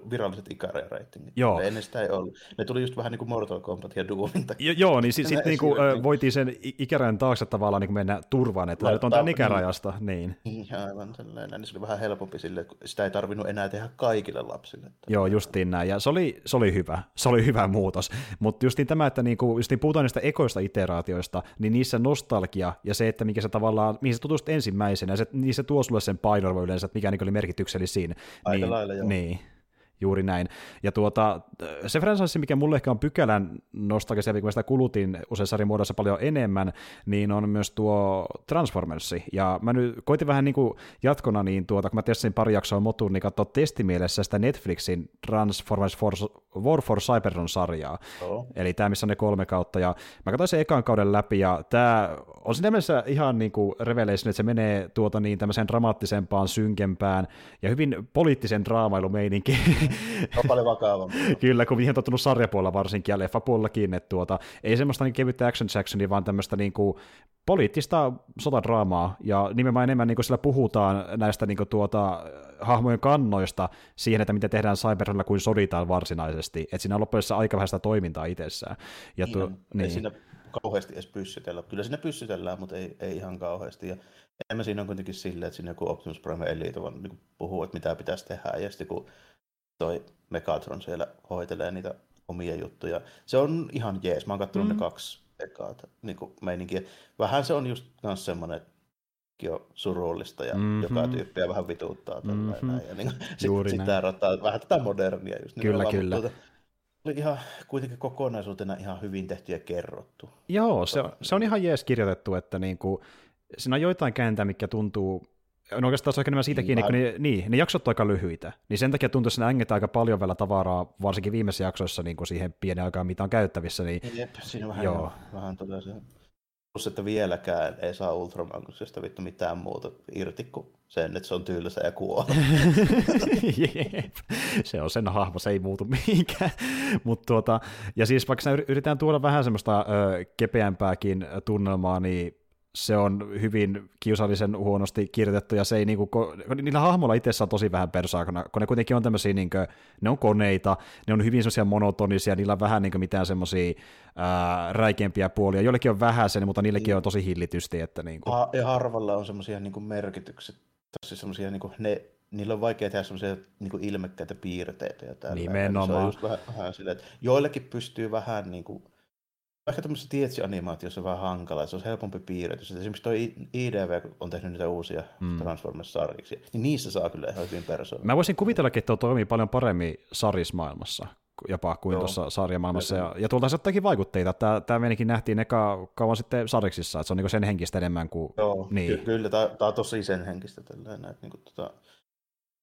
viralliset ikärajareitingit. Joo. Ennen sitä ei ollut. Ne tuli just vähän niin kuin Mortal Kombat ja Doomin takia. Jo, joo, niin sitten [LAUGHS] sit niinku, niin voitiin sen ikärajan taakse tavallaan niin mennä turvaan, että nyt on tämän ikärajasta. Niin. niin. Aivan sellainen, niin se oli vähän helpompi sille, että sitä ei tarvinnut enää tehdä kaikille lapsille. Joo, justiin näin, ja se oli, se oli hyvä, se oli hyvä muutos. Mutta justiin tämä, että niinku, justiin puhutaan niistä ekoista iteraatioista, niin niissä nostalgia ja se, että mikä se tavallaan, mihin sä tutustut ensimmäisenä, ja se, niin se tuo sulle sen painoarvo yleensä, että mikä niinku oli merkityksellisiin. Aika niin, lailla, joo. Niin. Juuri näin. Ja tuota, se franchise, mikä mulle ehkä on pykälän nostalgisia, kun mä sitä kulutin useissa eri muodossa paljon enemmän, niin on myös tuo Transformersi. Ja mä nyt koitin vähän niin kuin jatkona, niin tuota, kun mä testin pari jaksoa motun, niin katsoa testimielessä sitä Netflixin Transformers for, War for Cybertron-sarjaa. Oh. Eli tämä, missä on ne kolme kautta. Ja mä katsoin sen ekan kauden läpi, ja tämä on siinä mielessä ihan niin kuin Revelation, että se menee tuota niin tämmöiseen dramaattisempaan, synkempään ja hyvin poliittisen draamailumeininki [LAUGHS] on paljon vakavampi. Kyllä, kun ihan tottunut sarjapuolella varsinkin ja leffapuolellakin, että tuota, ei semmoista niin kevyttä action sectionia, vaan tämmöistä niin kuin poliittista sotadraamaa, ja nimenomaan enemmän niin kuin sillä puhutaan näistä niin kuin tuota, hahmojen kannoista siihen, että mitä tehdään Cyberilla kuin soditaan varsinaisesti, että siinä on loppujen aika vähän sitä toimintaa itsessään. Ja niin, tuo, niin. Ei siinä kauheasti edes pyssytellä. Kyllä siinä pyssytellään, mutta ei, ei ihan kauheasti. Ja enemmän siinä on kuitenkin silleen, että siinä joku Optimus Prime Elite vaan niin puhuu, että mitä pitäisi tehdä, ja sitten kun toi Megatron siellä hoitelee niitä omia juttuja. Se on ihan jees. Mä oon katsonut mm. ne kaksi ekaa niin meininkiä. Vähän se on just myös semmoinen, on surullista ja mm-hmm. joka tyyppiä vähän vituuttaa. Mm-hmm. Näin. Ja [LAUGHS] niin, Juuri sit, näin. Sitä vähän tätä modernia. Just kyllä, niin kyllä. Tuota, oli ihan kuitenkin kokonaisuutena ihan hyvin tehty ja kerrottu. Joo, se on, se on ihan jees kirjoitettu, että niinku, siinä on joitain kääntä, mikä tuntuu No oikeastaan se on enemmän siitä kiinni, kun ne, niin, ne jaksot on aika lyhyitä, niin sen takia tuntuu, että ne ängetään aika paljon vielä tavaraa, varsinkin viimeisissä jaksoissa niin kuin siihen pienen aikaan, mitä on käyttävissä. Niin, Jep, siinä vähän, joo. vähän se. Plus, että vieläkään ei saa Ultramankusesta vittu mitään muuta irti kuin sen, että se on tylsä ja kuolla. [LAUGHS] Se on sen hahmo, se ei muutu mihinkään. Mut tuota, ja siis vaikka yritetään tuoda vähän semmoista ö, kepeämpääkin tunnelmaa, niin se on hyvin kiusallisen huonosti kirjoitettu, ja se ei niinku, niillä hahmoilla itsessä on tosi vähän persoonaa, kun ne kuitenkin on tämmöisiä, niinku, ne on koneita, ne on hyvin semmoisia monotonisia, niillä on vähän niinku mitään semmoisia räikeämpiä puolia, joillekin on vähän sen, mutta niillekin on tosi hillitysti. Että niinku. ha- ja harvalla on semmoisia niinku merkitykset, tosi semmoisia, niinku, ne, niillä on vaikea tehdä semmoisia niinku ilmekkäitä piirteitä ja tällä. Nimenomaan. Se on just vähän, vähän sille, että joillekin pystyy vähän niinku, ehkä tämmöisessä tietsi-animaatiossa vähän hankala, se on helpompi piirretys. Esimerkiksi tuo IDV on tehnyt niitä uusia mm. Transformers-sarjiksi, niin niissä saa kyllä ihan hyvin persoonaa. Mä voisin kuvitella, että tuo toimii paljon paremmin sarismaailmassa jopa kuin Joo. tuossa sarjamaailmassa. Ja, ja tuolta se vaikutteita. Tämä, tämä menikin nähtiin eka kauan sitten sariksissa, että se on niin sen henkistä enemmän kuin... Joo, niin. ky- kyllä, tämä, tämä on tosi sen henkistä. Tällainen, että niin kuin, tota,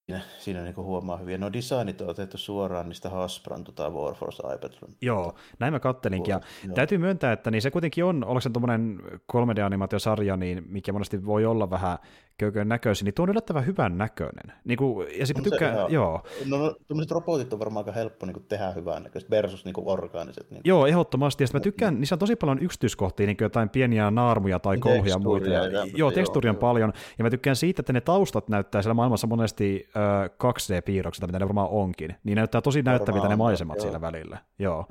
Siinä, siinä niin huomaa hyvin. No designit on otettu suoraan niistä Hasbran tota War for Cybertron. Joo, näin mä kattelinkin. Ja Joo. täytyy myöntää, että niin se kuitenkin on, onko se tuommoinen 3D-animaatiosarja, niin mikä monesti voi olla vähän köykön näköisin, niin tuo on yllättävän hyvän näköinen. Niin kuin, ja sitten tykkään, ihan, joo. No, no tuommoiset robotit on varmaan aika helppo niin kuin tehdä hyvän näköistä versus niin kuin orgaaniset. Niin kuin. Joo, ehdottomasti. Ja mä tykkään, niissä on tosi paljon yksityiskohtia, niin kuin jotain pieniä naarmuja tai kouhia ja muita. Ja, ja, joo, tekstuuria on paljon. Ja mä tykkään siitä, että ne taustat näyttää siellä maailmassa monesti äh, 2D-piirrokset, mitä ne varmaan onkin. Niin näyttää tosi näyttäviltä ne maisemat joo. siellä välillä. Joo.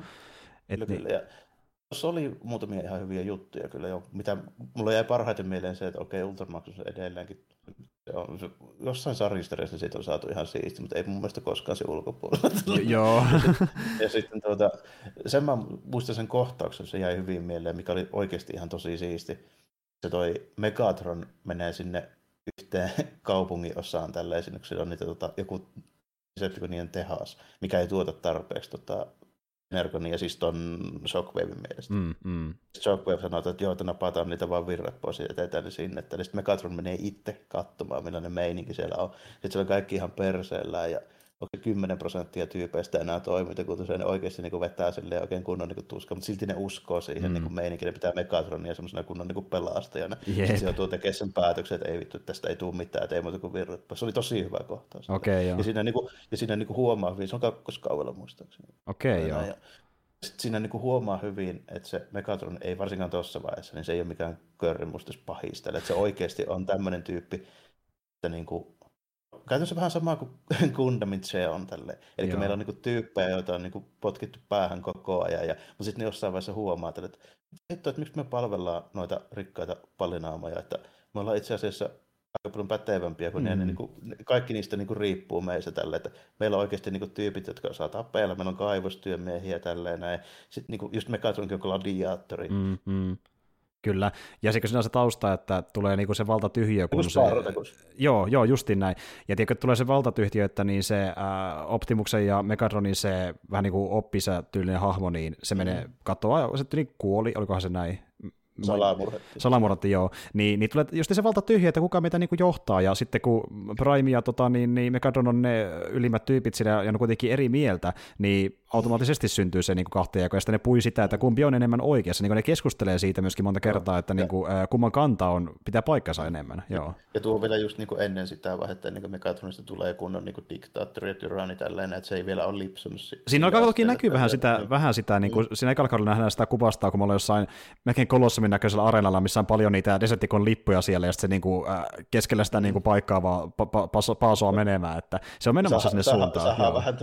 Et kyllä, niin. ja Tuossa oli muutamia ihan hyviä juttuja kyllä jo. Mitä, mulla jäi parhaiten mieleen se, että okei, Ultramax on edelleenkin se on, se, jossain sarjistereissa siitä on saatu ihan siisti, mutta ei mun mielestä koskaan se ulkopuolella. [LAUGHS] Joo. ja sitten tuota, sen mä muistan sen kohtauksen, se jäi hyvin mieleen, mikä oli oikeasti ihan tosi siisti. Se toi Megatron menee sinne yhteen [LAUGHS] kaupungin osaan tälleen, kun siellä on niitä, tota, joku Decepticonien tehas, mikä ei tuota tarpeeksi tota, Energonia siis ton Shockwaven mielestä. Mm, mm. Shockwave sanoo, että joo, että napataan niitä vaan virrat pois ja jätetään ne sinne. Että sitten Megatron menee itse katsomaan, millainen meininki siellä on. Sitten se on kaikki ihan perseellään ja onko se 10 prosenttia tyypeistä enää toiminta, kun se oikeasti niin kuin vetää sille oikein kunnon niin tuska, mutta silti ne uskoo siihen mm. niin meininkiin, ne pitää Megatronia semmoisena kunnon niin pelastajana. Yep. Sitten se joutuu tekemään sen päätöksen, että ei vittu, tästä ei tule mitään, että ei muuta kuin virrat. Se oli tosi hyvä kohtaus. Okay, ja siinä, niin kuin, ja siinä niin kuin huomaa hyvin, se on kakkoskaudella muistaakseni. Okei, okay, joo. sitten siinä niin kuin huomaa hyvin, että se Megatron ei varsinkaan tuossa vaiheessa, niin se ei ole mikään körrimustus pahista. Että se oikeasti on tämmöinen tyyppi, että niin kuin käytännössä vähän sama kuin [LAUGHS] Gundamit se on tälle. Eli Joo. meillä on niinku tyyppejä, joita on niinku potkittu päähän koko ajan, ja, mutta sitten ne jossain vaiheessa huomaa, että, että, että miksi me palvellaan noita rikkaita pallinaamoja, että me ollaan itse asiassa aika paljon pätevämpiä kuin mm. ne, niin kuin, kaikki niistä niin kuin, riippuu meistä tälle, että meillä on oikeasti niin kuin, tyypit, jotka osaa tappeilla, meillä on kaivostyömiehiä tälleen näin. Sitten niin kuin, just Megatronkin on gladiaattori. Mm, mm. Kyllä, ja se siinä on se tausta, että tulee niinku se valtatyhjiö. Kun se, joo, joo, justin näin. Ja tiedätkö, tulee se valtatyhjiö, että niin se äh, Optimuksen ja Megadronin se vähän niin kuin oppisa tyylinen hahmo, niin se mm. menee katsoa, se tyyli kuoli, olikohan se näin, Salamurhatti. Salamurhatti, joo. Niin, niin tulee just se valta tyhjä, että kuka meitä niinku johtaa, ja sitten kun Prime ja tota, niin, niin Megadon on ne ylimmät tyypit siellä, ja on kuitenkin eri mieltä, niin automaattisesti syntyy se niin kuin kahtia, ja sitten ne pui sitä, että kumpi on enemmän oikeassa. Niin kuin ne keskustelee siitä myöskin monta kertaa, että niin kuin, kumman kanta on, pitää paikkansa enemmän. Joo. Ja tuo vielä just niin kuin ennen sitä vaihetta, ennen kuin Megatronista tulee kunnon niin kuin diktaattori ja tyranni tälleen, että se ei vielä ole lipsunut. Siinä alkaa toki näkyy vähän sitä, niin. vähän sitä niin kuin, mm. siinä ekalla nähdään sitä kuvastaa, kun me ollaan jossain melkein kolossumin näköisellä areenalla, missä on paljon niitä Decepticon lippuja siellä, ja sitten se niin kuin, äh, keskellä sitä niin kuin paikkaa vaan pa, pa, pa, paasoa menemään, että se on menemässä sinne suuntaan. Saa vähän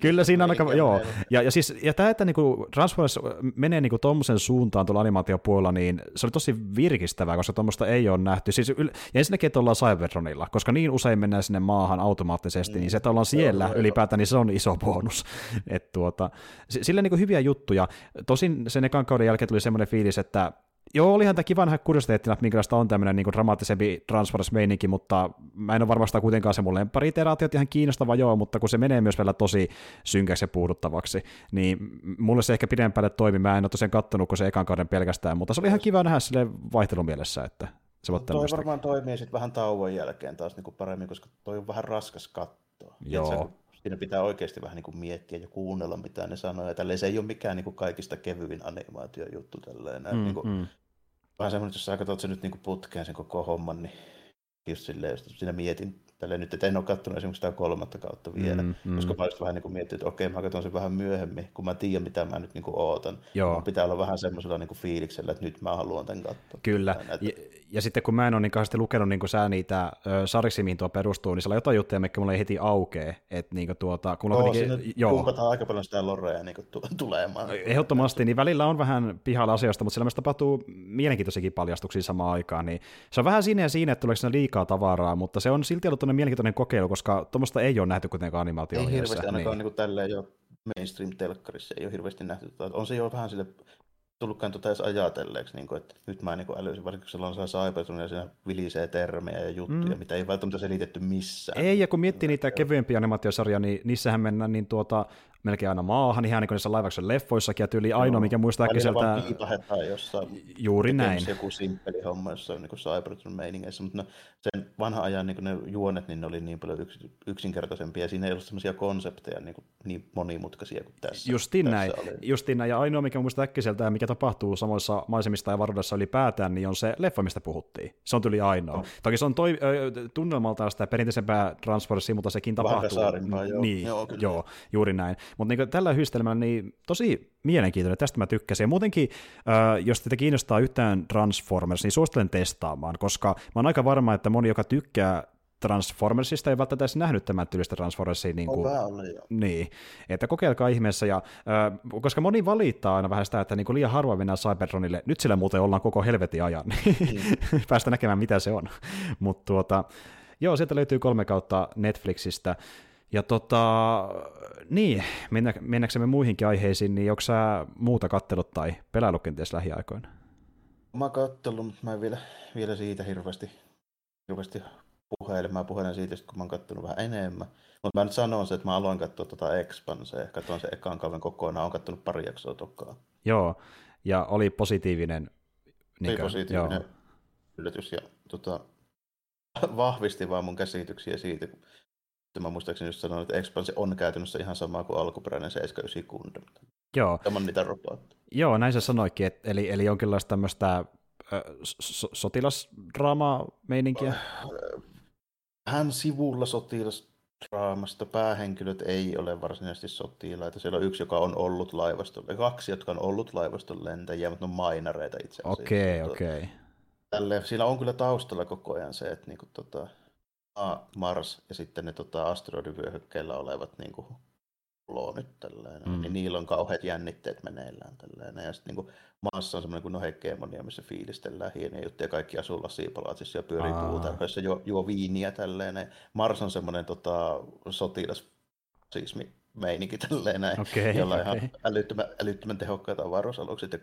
Kyllä siinä on aika joo. Ja, ja, siis, ja tämä, että niinku Transformers menee niinku tuommoisen suuntaan tuolla animaatiopuolella, niin se oli tosi virkistävää, koska tuommoista ei ole nähty. Siis yl... ja ensinnäkin, että ollaan Cybertronilla, koska niin usein mennään sinne maahan automaattisesti, mm. niin se, että ollaan siellä joo, ylipäätään, niin se on iso bonus. [LAUGHS] Et tuota, sille niinku hyviä juttuja. Tosin sen ekan kauden jälkeen tuli semmoinen fiilis, että Joo, olihan tämä kiva nähdä kuriositeettina, että minkälaista on tämmöinen niin dramaattisempi Transformers-meininki, mutta mä en ole varmasti kuitenkaan se mun lemppari-iteraatiot ihan kiinnostava joo, mutta kun se menee myös vielä tosi synkäksi ja puuduttavaksi, niin mulle se ehkä pidempälle toimi. Mä en ole tosiaan kattonut kuin se ekan kauden pelkästään, mutta se oli ihan kiva nähdä sille vaihtelumielessä, että se voi Toi varmaan toimii sitten vähän tauon jälkeen taas niin kuin paremmin, koska toi on vähän raskas kattoa. Joo. Siinä pitää oikeasti vähän niin kuin miettiä ja kuunnella, mitä ne sanoo. Ja tälleen se ei ole mikään niin kuin kaikista kevyin animaatiojuttu. Tälleen, mm, niin kuin, mm vähän semmoinen, jos sä katsot sen nyt niin putkeen sen koko homman, niin just silleen, jos siinä mietin Tällä nyt, että en ole katsonut esimerkiksi sitä kolmatta kautta vielä, mm, mm. koska mä olisin vähän niin kuin miettinyt, että okei, mä katson sen vähän myöhemmin, kun mä tiedän, mitä mä nyt niin kuin ootan. Joo. Mä pitää olla vähän semmoisella niin kuin fiiliksellä, että nyt mä haluan tämän katsoa. Kyllä, ja, ja, sitten kun mä en ole niin kauheasti lukenut niin kuin sä niitä sariksi, mihin tuo perustuu, niin siellä on jotain juttuja, mikä mulle ei heti aukee. Että niin kuin tuota, kun on kuitenkin, joo. pumpataan aika paljon sitä lorea niin kuin tulemaan. Ehdottomasti, niin välillä on vähän pihalla asioista, mutta siellä myös tapahtuu mielenkiintoisiakin paljastuksia samaan aikaan. Niin se on vähän siinä ja siinä, että tuleeko siinä liikaa tavaraa, mutta se on silti ollut mielenkiintoinen kokeilu, koska tuommoista ei ole nähty kuitenkaan animaatio Ei hirveästi ainakaan niin. niin tälleen jo mainstream-telkkarissa ei ole hirveästi nähty. On se jo vähän sille tullutkaan tuota edes ajatelleeksi, niin kuin, että nyt mä niin kuin älysin, varsinkin kun se on Cybertron ja siinä vilisee termejä ja juttuja, mm. mitä ei välttämättä selitetty missään. Ei, ja kun miettii niitä kevyempiä animaatiosarjoja, niin niissähän mennään niin tuota, melkein aina maahan, ihan niin kuin niissä laivaksen leffoissakin, ja tyyli ainoa, mikä muistaa äkkiseltä... Jossain Juuri näin. joku simppeli homma jossain niin Cybertron meiningeissä, mutta no, sen vanhan ajan niin ne juonet, niin ne oli niin paljon yks, yksinkertaisempia, siinä ei ollut sellaisia konsepteja niin, kuin, niin monimutkaisia kuin tässä. Justiin tässä näin, oli. justiin näin, ja ainoa, mikä muistaa äkkiseltä, mikä tapahtuu samoissa maisemista ja varuudessa ylipäätään, niin on se leffa, mistä puhuttiin. Se on tyyli ainoa. No. Toki se on toi, äh, tunnelmaltaan sitä perinteisempää Transformersia, mutta sekin tapahtuu. Joo. Niin, joo, joo, juuri näin. Mutta niin tällä yhdistelmällä niin tosi mielenkiintoinen, tästä mä tykkäsin. Ja muutenkin, äh, jos teitä kiinnostaa yhtään Transformers, niin suosittelen testaamaan, koska mä oon aika varma, että moni, joka tykkää Transformersista ei välttämättä edes nähnyt tämän tyylistä Transformersia. Niin, kuin, ollut, niin, että kokeilkaa ihmeessä, ja, äh, koska moni valittaa aina vähän sitä, että niin kuin liian harvoin mennään Cybertronille, nyt sillä muuten ollaan koko helvetin ajan, mm. [LAUGHS] päästä näkemään mitä se on. Mutta tuota, joo, sieltä löytyy kolme kautta Netflixistä, ja tota, niin, mennä, mennäksemme muihinkin aiheisiin, niin onko sä muuta kattelut tai pelaillut kenties lähiaikoina? Mä oon kattellut, mutta mä en vielä, vielä siitä hirveästi, hirveästi puhele. Mä puhelen siitä, kun mä oon kattonut vähän enemmän. Mutta mä nyt sanon se, että mä aloin katsoa tuota Expansea. Katsoin sen ekan kauden kokonaan. Oon kattonut pari jaksoa tokaan. Joo, ja oli positiivinen. Niin oli positiivinen joo. yllätys ja tota, vahvisti vaan mun käsityksiä siitä, kun Mä muistaakseni just sanoin, että Expanse on käytännössä ihan sama kuin alkuperäinen 79 Gundam. Joo. Tämä on niitä robotteja. Joo, näin se sanoikin, että, eli, eli jonkinlaista tämmöistä so, sotilasdraamaa meininkiä? Hän sivulla sotilasdraamasta. Päähenkilöt ei ole varsinaisesti sotilaita. Siellä on yksi, joka on ollut laivastolla. Kaksi, jotka on ollut laivaston lentäjiä, mutta ne on mainareita itse asiassa. Okei, okay, okei. Okay. Tälle, siinä on kyllä taustalla koko ajan se, että niinku, tota, Mars ja sitten ne tota, asteroidivyöhykkeillä olevat niin kuin, kloonit tällainen, mm. niin niillä on kauheat jännitteet meneillään tällainen. Ja sitten niin maassa on semmoinen kuin missä fiilistellään hieniä juttuja, kaikki asuu lasiipalatsissa ja pyörii puutarhoissa, juo, juo viiniä tällainen. Mars on semmoinen tota, sotilas siis meininki tällainen, okay, jolla okay. ihan älyttömän, älyttömän tehokkaita avaruusalukset ja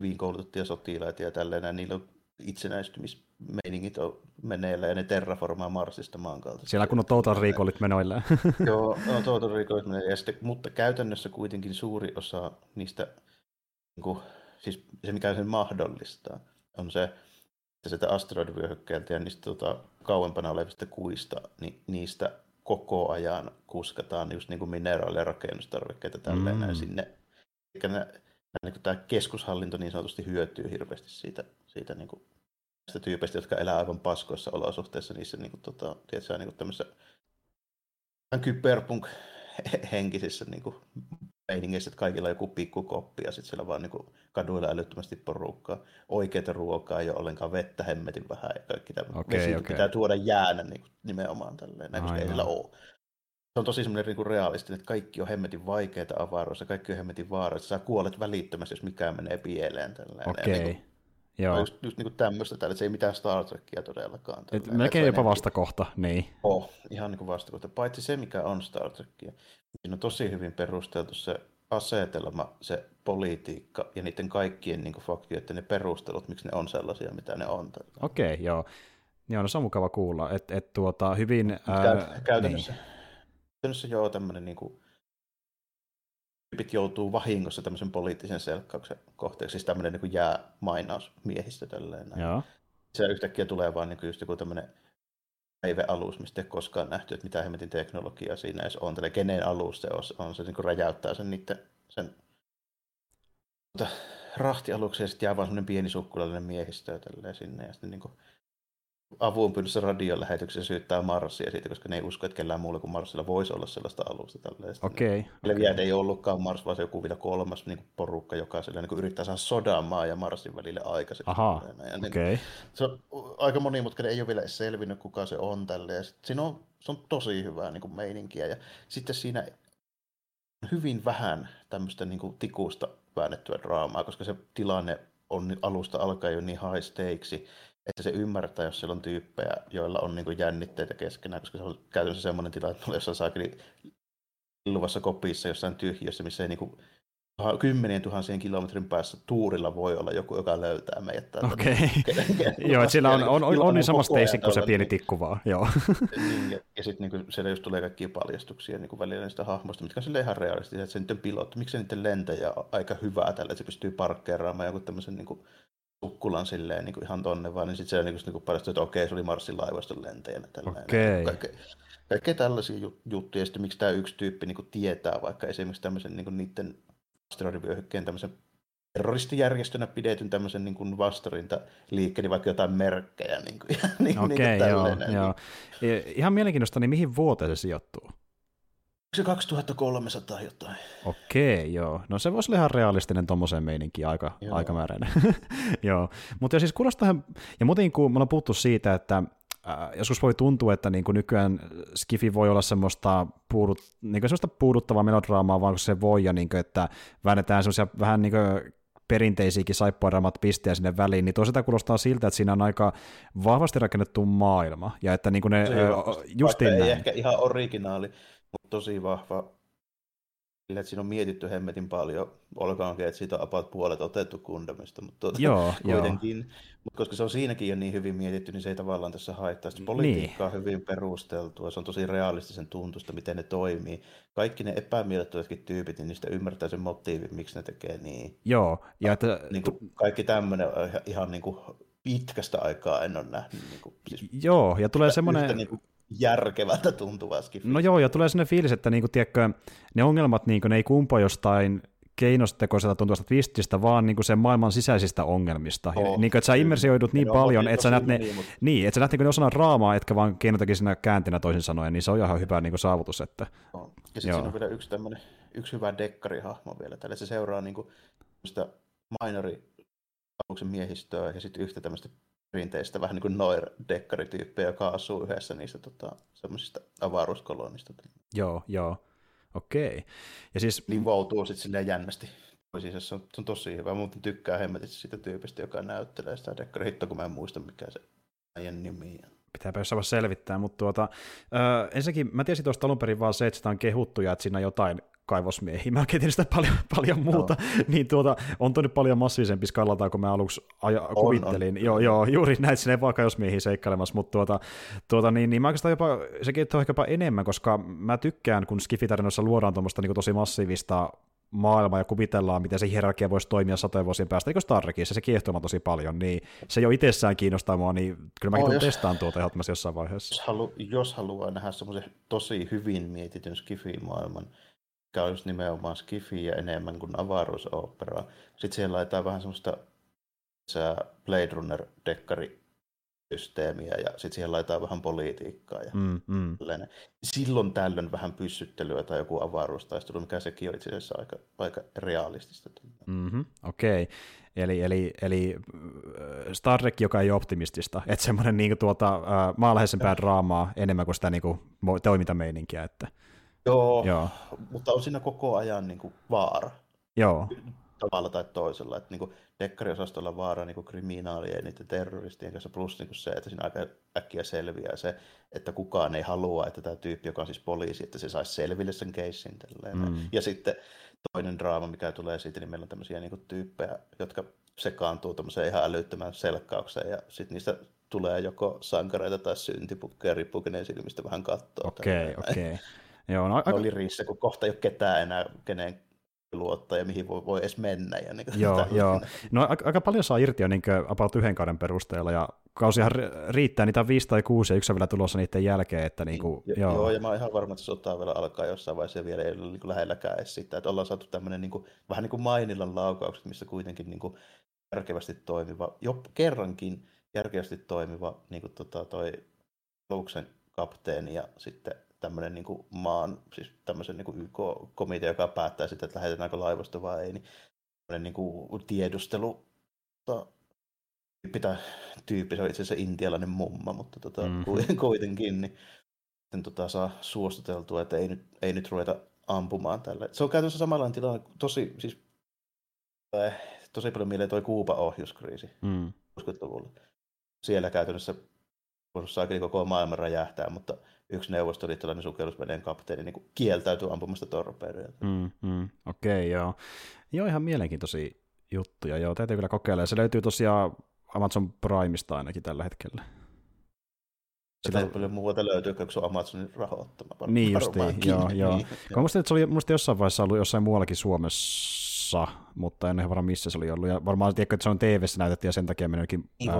hyvin koulutettuja sotilaita ja tälleen. Niillä on itsenäistymismeiningit on meneillään ja ne terraformaa Marsista maan kautta. Siellä kun on Total Recallit menoillaan. [LAUGHS] Joo, [LAUGHS] on Total Recallit meneillään. Mutta käytännössä kuitenkin suuri osa niistä, niin kuin, siis se mikä sen mahdollistaa, on se, että sieltä asteroidivyöhykkeeltä ja niistä tota, kauempana olevista kuista, niin niistä koko ajan kuskataan just niin kuin mineraaleja rakennustarvikkeita tälleen mm. näin sinne. Eli ne, niin tämä keskushallinto niin sanotusti hyötyy hirveästi siitä, siitä niin kuin, näistä tyypeistä, jotka elää aivan paskoissa olosuhteissa niissä niin kuin, tota, tiedätkö, niin kuin tämmöisissä kyberpunk henkisissä niin kuin, meiningeissä, että kaikilla on joku pikku koppi ja sitten siellä vaan niin kuin, kaduilla älyttömästi porukkaa. Oikeita ruokaa ei ole ollenkaan vettä hemmetin vähän ja kaikki tämä. Okay, okay. pitää tuoda jäänä niin kuin, nimenomaan tälleen, näin, koska ei sillä ole se on tosi semmoinen niin realistinen, että kaikki on hemmetin vaikeita avaruudessa, kaikki on hemmetin vaarallista. Sä kuolet välittömästi, jos mikään menee pieleen. Okei. Okay. Niin Joo. Just, just niin tämmöistä täällä, se ei mitään Star Trekia todellakaan. Et melkein jopa vastakohta, niin. Oh, ihan niin kuin vastakohta. Paitsi se, mikä on Star Trekia. Siinä on tosi hyvin perusteltu se asetelma, se politiikka ja niiden kaikkien niin faktioiden ne perustelut, miksi ne on sellaisia, mitä ne on. Okei, okay, joo. Joo, no se on mukava kuulla, että et, tuota, hyvin... Ää, käytännössä, niin käytännössä joo tämmöinen niin kuin, tyypit joutuu vahingossa tämmöisen poliittisen selkkauksen kohteeksi, siis tämmöinen niin jää mainausmiehistö tälleen. Joo. Se yhtäkkiä tulee vaan niin just joku tämmöinen alus, mistä ei koskaan nähty, että mitä hemmetin teknologiaa siinä edes on, tällä kenen alus se on, on se niin kuin räjäyttää sen niiden, sen mutta rahtialuksen ja sitten jää vaan semmoinen pieni sukkulallinen miehistö tälleen sinne ja sitten niin kuin, avunpyynnössä radion lähetyksessä syyttää Marsia siitä, koska ne ei usko, että kellään muulla kuin Marsilla voisi olla sellaista alusta. Okei. Okay, okay. ei ollutkaan Mars, vaan se joku vielä kolmas niin kuin porukka, joka sillä, niin kuin yrittää saada sodan maa ja Marsin välille aikaiseksi. Aha, niin, okay. Se on aika monimutkainen, ei ole vielä selvinnyt, kuka se on tälle. Ja sit, siinä on, se on tosi hyvää niin kuin meininkiä. Ja sitten siinä hyvin vähän tämmöistä niin kuin tikusta väännettyä draamaa, koska se tilanne on alusta alkaen jo niin high stakesi, että se ymmärtää, jos siellä on tyyppejä, joilla on niin jännitteitä keskenään, koska se on käytännössä semmoinen tilanne, että jossain saakeli luvassa kopissa jossain tyhjössä, missä ei niin kuin, kymmenien tuhansien kilometrin päässä tuurilla voi olla joku, joka löytää meidät. Okei. Okay. [LAUGHS] Joo, että siellä on, on, on, on niin sama steisi kuin se pieni tikku vaan. Joo. niin, ja, ja sitten niin siellä just tulee kaikkia paljastuksia niin kuin välillä niistä hahmoista, mitkä on sille ihan realistisia, että se niiden pilotti, miksi se niiden lentäjä on aika hyvää tällä, että se pystyy parkkeeraamaan joku tämmöisen niin kuin, sukkulan silleen niin kuin ihan tonne vaan, niin sitten se niin kuin paljastui, että okei, se oli Marsin laivaston lentäjänä. Okei. Kaikkea, kaikkea tällaisia juttuja, ja sitten miksi tämä yksi tyyppi niin kuin tietää vaikka esimerkiksi tämmöisen niin kuin niiden asteroidivyöhykkeen tämmöisen terroristijärjestönä pidetyn tämmöisen niin kuin liikkeen, niin vaikka jotain merkkejä. Niin kuin, [LAUGHS] niin, Okei, niin kuin joo, joo. Ihan mielenkiintoista, niin mihin vuoteen se sijoittuu? Se 2300 jotain. Okei, joo. No se voisi olla ihan realistinen tuommoiseen meininkiin aika, joo. aikamääräinen. [LAUGHS] joo. Mutta siis kuulostaa, ja muuten kun me ollaan puhuttu siitä, että äh, joskus voi tuntua, että niin kuin nykyään Skifi voi olla semmoista, puudut, niin kuin semmoista puuduttavaa melodraamaa, vaan kun se voi, ja niin kuin, että väännetään semmoisia vähän niin kuin perinteisiäkin saippuaramat pistejä sinne väliin, niin toisaalta kuulostaa siltä, että siinä on aika vahvasti rakennettu maailma, ja että niin kuin ne, just ei ehkä ihan originaali, mutta tosi vahva Sillä, että siinä on mietitty hemmetin paljon, olkaankin, että siitä on about puolet otettu Gundamista, mutta tuota, joo, kuitenkin, joo. Mutta koska se on siinäkin jo niin hyvin mietitty, niin se ei tavallaan tässä haittaa. Sitten politiikka niin. on hyvin perusteltua, se on tosi realistisen tuntusta, miten ne toimii. Kaikki ne epämiellyttävätkin tyypit, niin niistä ymmärtää sen motiivin, miksi ne tekee niin. Joo. Ja että... niin kuin, kaikki tämmöinen on ihan, ihan niin kuin pitkästä aikaa en ole nähnyt. Niin kuin, siis joo, ja tulee semmoinen... Niin kuin järkevältä tuntuvaa No joo, ja tulee sellainen fiilis, että niinku, tiedätkö, ne ongelmat niinku, ne ei kumpa jostain keinostekoiselta tuntuvasta twististä, vaan niinku sen maailman sisäisistä ongelmista. Oh, niin kuin, että sä immersioidut niin paljon, että sä näet ne, niin, mutta... niin, että sä näet niin osana raamaa, etkä vaan keinotakin siinä kääntinä toisin sanoen, niin se on ihan hyvä niin saavutus. Että... Oh. Ja sitten siinä on vielä yksi, tämmönen, yksi hyvä dekkarihahmo vielä. Tällä se seuraa niin kuin, sitä minori miehistöä ja sitten yhtä tämmöistä perinteistä vähän niin kuin noir-dekkarityyppejä, joka asuu yhdessä niistä tota, semmoisista avaruuskolonista. Joo, joo. Okei. Ja siis... Niin voutuu sitten silleen jännästi. Siis se on, se on tosi hyvä. Muuten tykkää hemmetit siitä tyypistä, joka näyttelee sitä dekkarihittoa, kun mä en muista mikä se äijän nimi on. Pitääpä jossain selvittää, mutta tuota, öö, ensinnäkin mä tiesin tuosta alun perin vaan se, että sitä on kehuttu ja että siinä on jotain kaivosmiehiä. Mä tiedän sitä paljon, [LAUGHS] paljon muuta, no. niin tuota, on nyt paljon massiivisempi skalata kuin mä aluksi aja, on, kuvittelin. On. Joo, joo, juuri näin, sinne ei vaan kaivosmiehiä seikkailemassa, mutta tuota, tuota, niin, niin mä oikeastaan jopa, sekin on ehkä jopa enemmän, koska mä tykkään, kun Skifitarinoissa luodaan tuommoista niin tosi massiivista maailmaa ja kuvitellaan, miten se hierarkia voisi toimia satojen vuosien päästä, eikö Star Trekissa, se kiehtoo tosi paljon, niin se jo itsessään kiinnostaa mua, niin kyllä mäkin oh, testaan tuota ehdottomasti jossain vaiheessa. Jos, halu, jos haluaa nähdä semmoisen tosi hyvin mietityn skifi-maailman, mikä on just nimenomaan skifiä enemmän kuin avaruusoperaa. Sitten siellä laitetaan vähän semmoista Blade Runner-dekkari systeemiä ja sitten siihen laitetaan vähän politiikkaa ja mm, mm. Silloin tällöin vähän pyssyttelyä tai joku avaruustaistelu, mikä sekin on itse asiassa aika, aika realistista. Mm-hmm, Okei, okay. eli, eli, eli äh, Star Trek, joka ei ole optimistista, että semmoinen niin tuota, äh, maalaisempää draamaa enemmän kuin sitä niin kuin, toimintameininkiä. Että... Joo, Joo, mutta on siinä koko ajan niin kuin vaara. Joo. Tavalla tai toisella. Että niin kuin dekkariosastolla vaara niin kuin kriminaalien ja niiden terroristien kanssa, plus niin kuin se, että siinä aika äkkiä selviää se, että kukaan ei halua, että tämä tyyppi, joka on siis poliisi, että se saisi selville sen keissin. Mm. Ja sitten toinen draama, mikä tulee siitä, niin meillä on tämmöisiä niin kuin tyyppejä, jotka sekaantuu tämmöiseen ihan älyttömään selkkaukseen, ja sitten niistä tulee joko sankareita tai syntipukkeja, riippuu kenen silmistä vähän katsoa. Okei, okay, okei. Okay. [LAUGHS] Joo, no, aika... oli riissä, kun kohta ei ole ketään enää, kenen luottaa ja mihin voi, voi edes mennä. Ja niin joo, joo. No aika, aika paljon saa irti jo niin about yhden kauden perusteella, ja kausihan riittää, niitä on viisi tai kuusi, ja yksi on vielä tulossa niiden jälkeen. Että niin kuin, jo, joo. joo. ja mä oon ihan varma, että sota vielä alkaa jossain vaiheessa, ja vielä ei ole niin kuin lähelläkään edes sitä, että ollaan saatu tämmöinen niin kuin, vähän niin kuin Mainilan laukaukset, missä kuitenkin niin kuin, järkevästi toimiva, jo kerrankin järkevästi toimiva niin kuin, tota, toi Luuksen kapteeni ja sitten tämmöinen niin kuin maan, siis tämmöisen niin kuin YK-komitea, joka päättää sitten, että lähetetäänkö laivosta vai ei, niin tämmöinen niin kuin tiedustelu pitää tyyppi, se on itse asiassa intialainen mumma, mutta tota, mm-hmm. [LAUGHS] kuitenkin, niin sitten tota, saa suostuteltua, että ei nyt, ei nyt ruveta ampumaan tällä. Se on käytännössä samanlainen tilanne, tosi, siis, äh, tosi paljon mieleen toi Kuuba ohjuskriisi mm. 60-luvulla. Siellä käytännössä saakin koko maailman räjähtää, mutta yksi neuvostoliittolainen sukellusveneen kapteeni niin kieltäytyi ampumasta torpedoja. Mm, mm, Okei, okay, joo. Joo, ihan mielenkiintoisia juttuja. Joo, täytyy kyllä kokeilla. Ja se löytyy tosiaan Amazon Primeista ainakin tällä hetkellä. Sitä ei paljon muuta löytyy, kun se on Amazonin rahoittama. Niin justiin, joo, joo. [LAUGHS] Niin, musta, että se oli musta jossain vaiheessa ollut jossain muuallakin Suomessa, mutta en ole varma missä se oli ollut. Ja varmaan tiedätkö, että se on tv näytetty ja sen takia mennytkin. Niin, ää,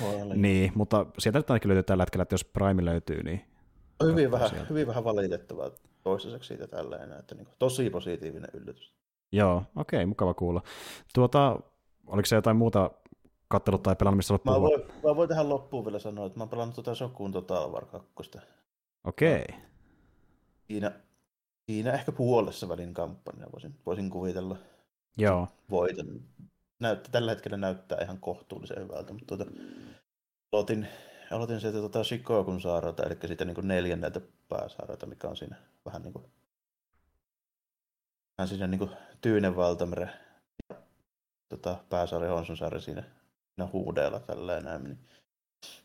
voi olla, Niin, mutta sieltä nyt ainakin löytyy tällä hetkellä, että jos Prime löytyy, niin Hyvin vähän, hyvin vähän valitettavaa toistaiseksi siitä tälleen, että niin kuin, tosi positiivinen yllätys. Joo, okei, okay, mukava kuulla. Tuota, oliko se jotain muuta kattelut tai pelannut, missä mä voin, mä voin tähän loppuun vielä sanoa, että mä oon pelannut tuota Sokuun Total War 2. Okei. Okay. Siinä, siinä ehkä puolessa välin kampanja voisin, voisin kuvitella. Joo. Voitan. Näyttä, tällä hetkellä näyttää ihan kohtuullisen hyvältä, mutta tuota, aloitin aloitin sieltä tota Shikogun saarelta, eli siitä niin neljänneltä pääsaarelta, mikä on siinä vähän niin kuin, vähän siinä niin kuin Tyynen valtamere ja tota, pääsaari Honsunsaari siinä, siinä huudeella tälleen näin. Niin,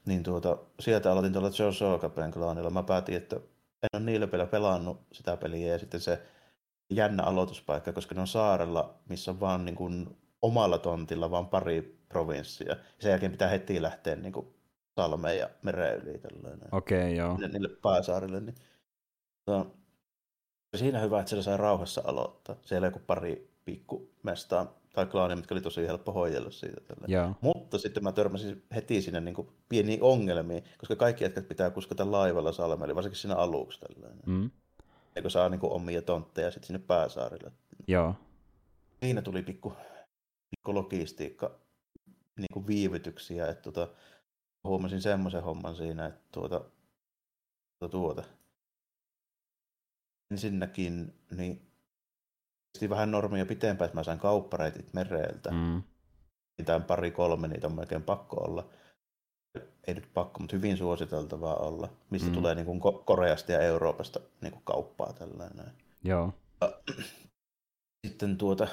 niin tuota, sieltä aloitin tuolla Joe Sokapen klaanilla. Mä päätin, että en ole niillä vielä pelannut sitä peliä ja sitten se jännä aloituspaikka, koska ne on saarella, missä on vaan niin kuin omalla tontilla vaan pari provinssia. Sen jälkeen pitää heti lähteä niin kuin salmeen ja mereen yli. Okei, okay, joo. Niille, niille pääsaarille. Niin, no, siinä hyvä, että siellä sai rauhassa aloittaa. Siellä joku pari pikku mestaa tai klaania, mitkä oli tosi helppo hoidella siitä. Yeah. Mutta sitten mä törmäsin heti sinne niin kuin pieniin ongelmiin, koska kaikki jätkät pitää kuskata laivalla salmelle, varsinkin siinä aluksi. Tällainen. Mm. Eikö saa niin kuin omia tontteja sitten sinne pääsaarille. Joo. Siinä tuli pikku, pikku logistiikka niin kuin viivytyksiä, että tuota, huomasin semmoisen homman siinä, että tuota, tuota, tuota. ensinnäkin niin kesti vähän normia pitempään, että mä sain kauppareitit mereltä. Mm. Niitä on pari kolme, niitä on melkein pakko olla. Ei nyt pakko, mutta hyvin suositeltavaa olla, mistä mm. tulee niin kuin Koreasta ja Euroopasta niin kuin kauppaa tällainen. Joo. Sitten tuota,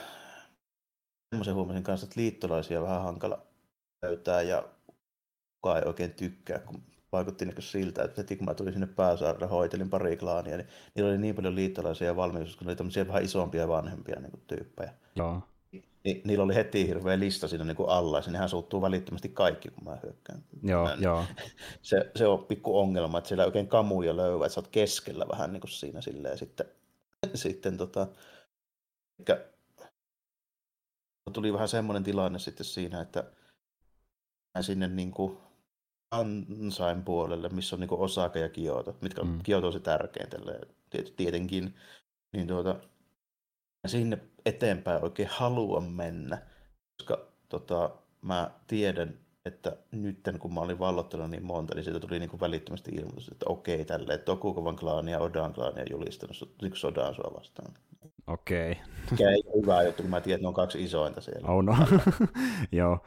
semmoisen huomasin kanssa, että liittolaisia vähän hankala löytää ja kukaan ei oikein tykkää, kun vaikutti niin siltä, että heti kun mä tulin sinne pääsaarelle, hoitelin pari klaania, niin niillä oli niin paljon liittolaisia ja valmius, kun ne oli tämmöisiä vähän isompia ja vanhempia niin kuin, tyyppejä. Joo. Ni, niillä oli heti hirveä lista siinä niin kuin alla, ja nehän suuttuu välittömästi kaikki, kun mä hyökkään. Joo, mä, joo. [LAUGHS] Se, se on pikku ongelma, että siellä oikein kamuja löyvä, että sä oot keskellä vähän niin kuin siinä silleen, sitten, [LAUGHS] sitten tota, tuli vähän semmoinen tilanne sitten siinä, että mä sinne niin kuin, ansain puolelle, missä on niin Osaka ja Kioto, mitkä on mm. Kioto on se tärkein tälle, tietenkin, niin tuota, sinne eteenpäin oikein halua mennä, koska tota, mä tiedän, että nyt kun mä olin vallottanut niin monta, niin siitä tuli niin kuin välittömästi ilmoitus, että okei, tälle Tokukovan klaani ja Odan klaani on julistanut niin sodan sua vastaan. Okei. Mikä ei ole hyvä juttu, kun mä tiedän, että ne on kaksi isointa siellä. Oh no, [LAUGHS] joo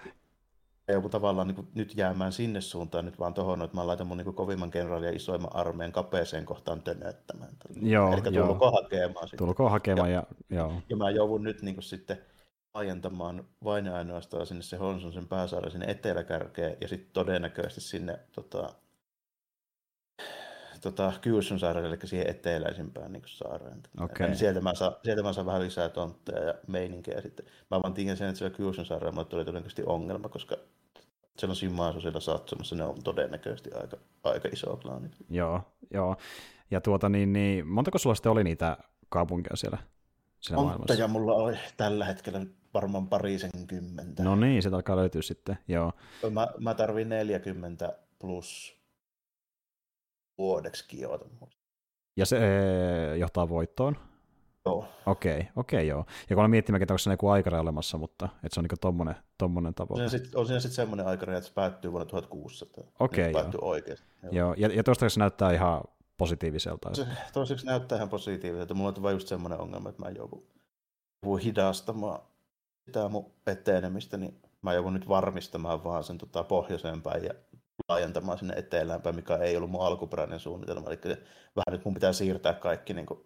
joku tavallaan niin kuin, nyt jäämään sinne suuntaan nyt vaan tuohon, että mä laitan mun niin kuin, kovimman kenraalin ja isoimman armeen kapeeseen kohtaan tönöttämään. Joo, Eli tulko hakemaan. Sitten. Tulko hakemaan ja, ja, joo. ja mä joudun nyt niin kuin, sitten laajentamaan vain ainoastaan sinne se Honson sen pääsaaren sinne eteläkärkeen ja sitten todennäköisesti sinne tota, tota, Kyushun saarelle, eli siihen eteläisimpään niin saareen. Okay. Niin sieltä, mä saan, sieltä mä saan vähän lisää tontteja ja meininkiä. Sitten. Mä vaan tiedän sen, että siellä Kyushun saarella tuli todennäköisesti ongelma, koska Simaasu siellä satsumassa, ne on todennäköisesti aika, aika iso klaani. Joo, joo. Ja tuota niin, niin montako sulla sitten oli niitä kaupunkeja siellä, siellä Monta ja mulla oli tällä hetkellä varmaan parisen kymmentä. No niin, se alkaa löytyä sitten, joo. Mä, mä tarvin 40 plus vuodeksi Kioton. Ja se ee, johtaa voittoon? Joo. Okei, okay, okei okay, joo. Ja kun olen miettimään, että onko se joku aikaraja olemassa, mutta että se on niin tommonen, tommonen tavoite. On siinä sitten sit semmoinen aikaraja, että se päättyy vuonna 1600. Okei, okay, joo. oikeasti. Joo, joo. ja, ja tuosta se näyttää ihan positiiviselta. Se, toiseksi näyttää ihan positiiviselta. Mulla on vain just semmoinen ongelma, että mä joudun, joudun hidastamaan sitä mun etenemistä, niin mä joudun nyt varmistamaan vaan sen tota, pohjoiseen päin ja laajentamaan sinne eteläänpäin, mikä ei ollut mun alkuperäinen suunnitelma. Eli vähän nyt mun pitää siirtää kaikki niin kuin,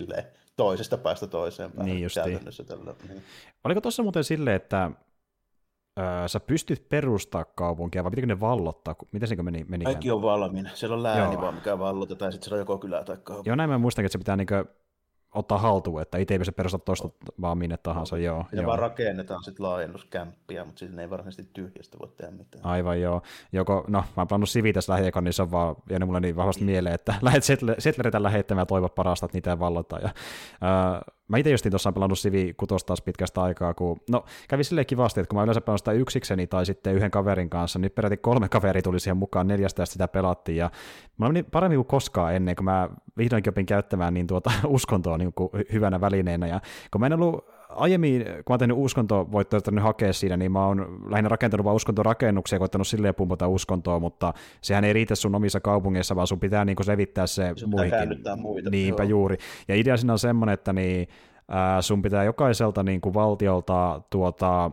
[LAUGHS] toisesta päästä toiseen päähän niin käytännössä. Tällä. Niin. Oliko tuossa muuten silleen, että sä pystyt perustaa kaupunkia, vai pitikö ne vallottaa? Miten se meni? meni Kaikki on valmiina. Siellä on lääni Joo. vaan, mikä vallotetaan, ja sitten siellä on joko kylä tai kaupunki. Joo, näin mä muistankin, että se pitää niinkö ottaa haltuun, että itse ei pysty perustaa tuosta vaan minne tahansa. Joo, ja joo. vaan rakennetaan sitten laajennuskämppiä, mutta sitten ei varsinaisesti tyhjästä voi tehdä mitään. Aivan joo. Joko, no mä oon pannut Sivi tässä lähiekan, niin se on vaan jäänyt mulle niin vahvasti mieleen, että [LAUGHS] lähdet settleritä lähettämään ja toivo parasta, että niitä ei vallota. Ja, äh, Mä itse justiin tuossa pelannut Sivi 6 taas pitkästä aikaa, kun no kävi silleen kivasti, että kun mä yleensä pelaan sitä yksikseni tai sitten yhden kaverin kanssa, niin peräti kolme kaveri tuli siihen mukaan, neljästä sitä pelattiin, ja mä meni paremmin kuin koskaan ennen, kun mä vihdoinkin opin käyttämään niin tuota [LAUGHS] uskontoa niin kuin hyvänä välineenä, ja kun mä en ollut aiemmin, kun mä oon tehnyt uskontovoittoja, että hakea siinä, niin mä oon lähinnä rakentanut vain uskontorakennuksia ja koittanut silleen pumpata uskontoa, mutta sehän ei riitä sun omissa kaupungeissa, vaan sun pitää niinku levittää se sun muihin. muita. Niinpä joo. juuri. Ja idea siinä on semmoinen, että niin, äh, sun pitää jokaiselta niin kuin valtiolta tuota,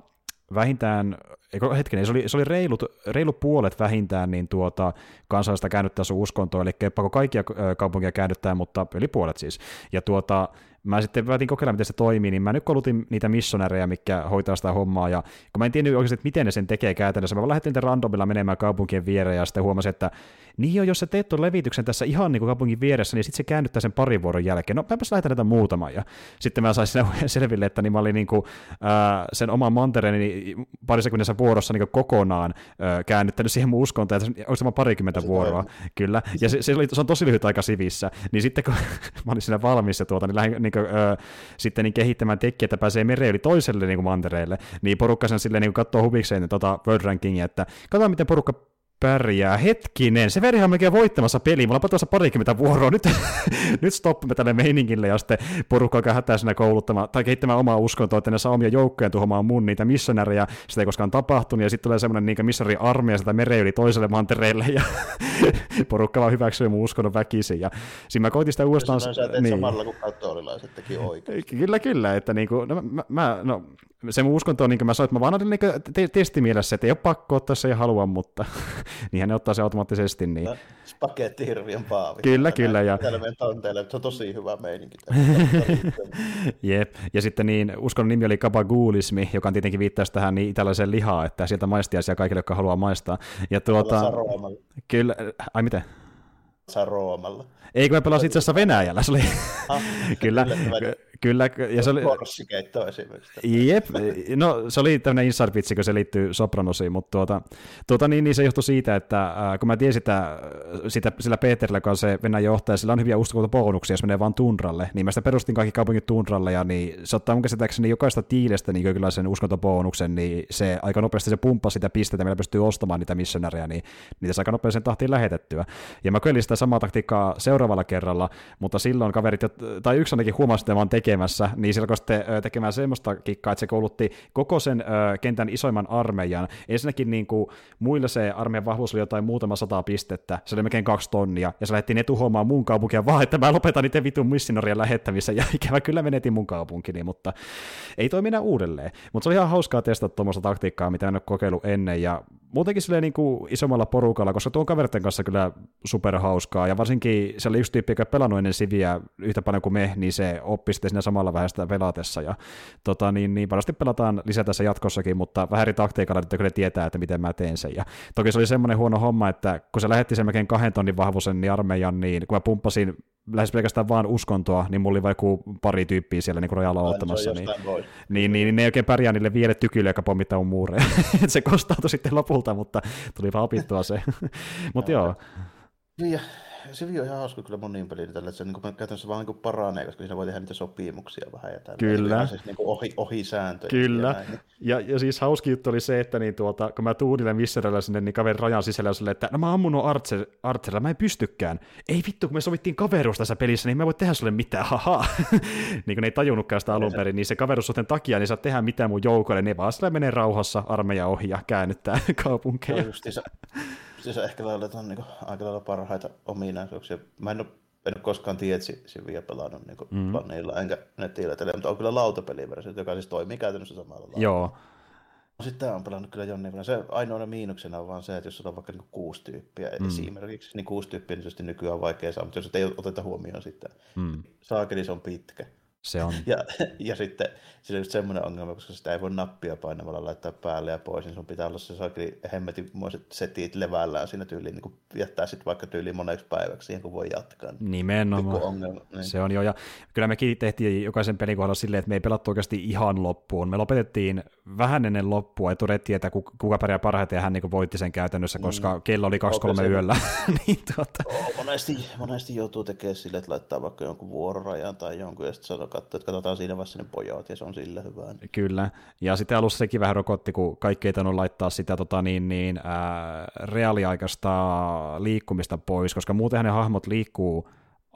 vähintään eikö, hetkinen, se oli, se oli reilut, reilut puolet vähintään niin tuota, kansallista käännyttää sun uskontoa, eli pakko kaikkia kaupunkia käännyttää, mutta yli puolet siis. Ja tuota, mä sitten päätin kokeilla, miten se toimii, niin mä nyt kolutin niitä missionäreja, mikä hoitaa sitä hommaa, ja kun mä en tiennyt oikeasti, että miten ne sen tekee käytännössä, mä vaan lähdin randomilla menemään kaupunkien viereen, ja sitten huomasin, että niin jo, jos sä teet tuon levityksen tässä ihan niin kuin kaupungin vieressä, niin sitten se käännyttää sen parin vuoron jälkeen. No, mäpäs lähetän näitä muutama, ja sitten mä saisin [LAUGHS] selville, että niin mä olin niin kuin, äh, sen oman mantereeni parisekunnissa vuorossa niin kokonaan äh, käännyttänyt siihen mun uskontoon, että olisi vaan parikymmentä se vuoroa, on. kyllä, ja se, se, oli, se, on tosi lyhyt aika sivissä, niin sitten kun [LAUGHS] mä olin siinä valmis ja tuota, niin lähdin niin kuin, äh, sitten niin kehittämään tekkiä, että pääsee mereen yli toiselle niin kuin mantereelle, niin porukka sen silleen niin katsoo huvikseen tota World Rankingia, että katsotaan miten porukka pärjää. Hetkinen, se veri on melkein voittamassa peli. Mulla on tuossa parikymmentä vuoroa. Nyt, [LAUGHS] nyt stoppimme tälle meiningille ja sitten porukka alkaa hätäisenä kouluttamaan tai kehittämään omaa uskontoa, että ne saa omia joukkoja tuhoamaan mun niitä missionäriä. Sitä ei koskaan tapahtunut ja sitten tulee semmoinen niin missionari-armeija sitä mereen yli toiselle mantereelle ja [LAUGHS] porukka vaan hyväksyy mun uskonnon väkisin. Ja siinä mä koitin sitä uudestaan... Sä niin. samalla kuin kattoolilaiset teki oikein. Kyllä, kyllä. Että niin kuin, no, mä, mä, no, se mun uskonto on, niin kuin mä sanoin, että mä vaan olin niin te- testimielessä, että ei ole pakko ottaa se ei halua, mutta [LAUGHS] niinhän ne ottaa se automaattisesti. Niin. Spagetti hirviön paavi. Kyllä, kyllä. Ja... Tonteille, se on tosi hyvä meininki. [LAUGHS] Jep, ja sitten niin, uskonnon nimi oli kabagulismi, joka on tietenkin viittaus tähän niin italaiseen lihaa, että sieltä maistiaisia kaikille, jotka haluaa maistaa. Ja tuota, kyllä, ai miten? Roomalla. Ei, kun mä pelasin itse asiassa Venäjällä, se oli... Ah, [LAUGHS] kyllä, Kyllä, ja se oli... Porssikeitto esimerkiksi. Jep, no se oli tämmöinen inside kun se liittyy Sopranosiin, mutta tuota, tuota niin, niin, se johtui siitä, että äh, kun mä tiesin sitä, sitä sillä Peterillä, joka on se Venäjän johtaja, sillä on hyviä bonuksia, jos menee vaan tundralle, niin mä sitä perustin kaikki kaupungit tundralle, ja niin se ottaa mun käsittääkseni jokaista tiilestä niin kyllä sen uskontobonuksen, niin se aika nopeasti se pumppaa sitä pistettä, millä pystyy ostamaan niitä missionäriä, niin niitä saa aika nopeasti tahtiin lähetettyä. Ja mä kyllä sitä samaa taktiikkaa seuraavalla kerralla, mutta silloin kaverit, tai yksi ainakin huomasi, että vaan tekemässä, niin se alkoi sitten tekemään semmoista kikkaa, että se koulutti koko sen ö, kentän isoimman armeijan. Ensinnäkin niin kuin, muilla se armeijan vahvuus oli jotain muutama sata pistettä, se oli melkein kaksi tonnia, ja se lähti ne tuhoamaan mun kaupunkia vaan, että mä lopetan niiden vitun missionorien lähettämistä, ja [LAUGHS] ikävä kyllä menetin mun kaupunkini, mutta ei toimi enää uudelleen. Mutta se oli ihan hauskaa testata tuommoista taktiikkaa, mitä en ole kokeillut ennen, ja muutenkin silleen niin kuin isommalla porukalla, koska tuon kaverten kanssa kyllä superhauskaa, ja varsinkin se oli yksi tyyppi, joka pelannut ennen Siviä yhtä paljon kuin me, niin se oppi sitten siinä samalla vähän sitä pelatessa, ja tota, niin, niin varmasti pelataan lisää tässä jatkossakin, mutta vähän eri taktiikalla, että kyllä tietää, että miten mä teen sen, ja toki se oli semmoinen huono homma, että kun se lähetti sen melkein kahden tonnin vahvuisen niin armeijan, niin kun mä pumppasin lähes pelkästään vaan uskontoa, niin mulla oli vaikka pari tyyppiä siellä niin rajalla ottamassa. Niin, niin, niin, niin, ne ei oikein pärjää niille vielä tykyille, joka pommittaa mun muureja. [LAUGHS] se kostautui sitten lopulta, mutta tuli vaan opittua se. [LAUGHS] mutta joo. Niin, se on ihan hauska kyllä moniin peliin tällä, että se niin käytännössä vaan niin paranee, koska siinä voi tehdä niitä sopimuksia vähän ja tällä. Kyllä. Siis niin ohi, ohi sääntöjä. Kyllä. Ja, näin, niin. ja, ja, siis hauski juttu oli se, että niin tuota, kun mä tuudille Visserellä sinne, niin kaveri rajan sisällä sille, että no mä ammun nuo Archer, Archerilla, mä en pystykään. Ei vittu, kun me sovittiin kaveruus tässä pelissä, niin mä voi tehdä sulle mitään, haha. [LAUGHS] niin kun ne ei tajunnutkaan sitä alun perin, niin se kaveruussuhteen takia, niin saa tehdä mitään mun joukoille, ne vaan sillä menee rauhassa armeija ohi ja käännyttää [LAUGHS] kaupunkeja. Justiinsa, siis ehkä lailla on niin aika lailla parhaita ominaisuuksia. Mä en ole, en ole koskaan tietsi vielä pelannut niin mm. planeilla enkä netillä, mutta on kyllä lautapeliversio, joka siis toimii käytännössä samalla lailla. Joo. Sitten on pelannut kyllä jonnin verran. Se ainoana miinuksena on vaan se, että jos sulla on vaikka niin kuusi tyyppiä mm. esimerkiksi, niin kuusi tyyppiä niin nykyään on vaikea saada, mutta jos ei oteta huomioon sitä, mm. saakeli se on pitkä. Se on. Ja, ja sitten sillä on just semmoinen ongelma, koska sitä ei voi nappia painamalla laittaa päälle ja pois, niin sun pitää olla se saakeli hemmetinmoiset setit levällään siinä tyyliin, niin kuin jättää sitten vaikka tyyliin moneksi päiväksi siihen, kun voi jatkaa. Nimenomaan. Ongelma, niin. Se on jo, ja kyllä mekin tehtiin jokaisen pelin kohdalla silleen, että me ei pelattu oikeasti ihan loppuun. Me lopetettiin vähän ennen loppua ja todettiin, että kuka pärjää parhaiten ja hän niin voitti sen käytännössä, koska mm. kello oli 2-3 yöllä. [LAUGHS] niin, tuota. monesti, monesti joutuu tekemään silleen, että laittaa vaikka jonkun vuororajan tai jonkun, ja sitten sanoo, että katsotaan siinä vaiheessa ne pojat, ja se on sillä hyvä. Kyllä, ja sitten alussa sekin vähän rokotti, kun kaikki ei tainnut laittaa sitä tota, niin, niin, ää, reaaliaikaista liikkumista pois, koska muutenhan ne hahmot liikkuu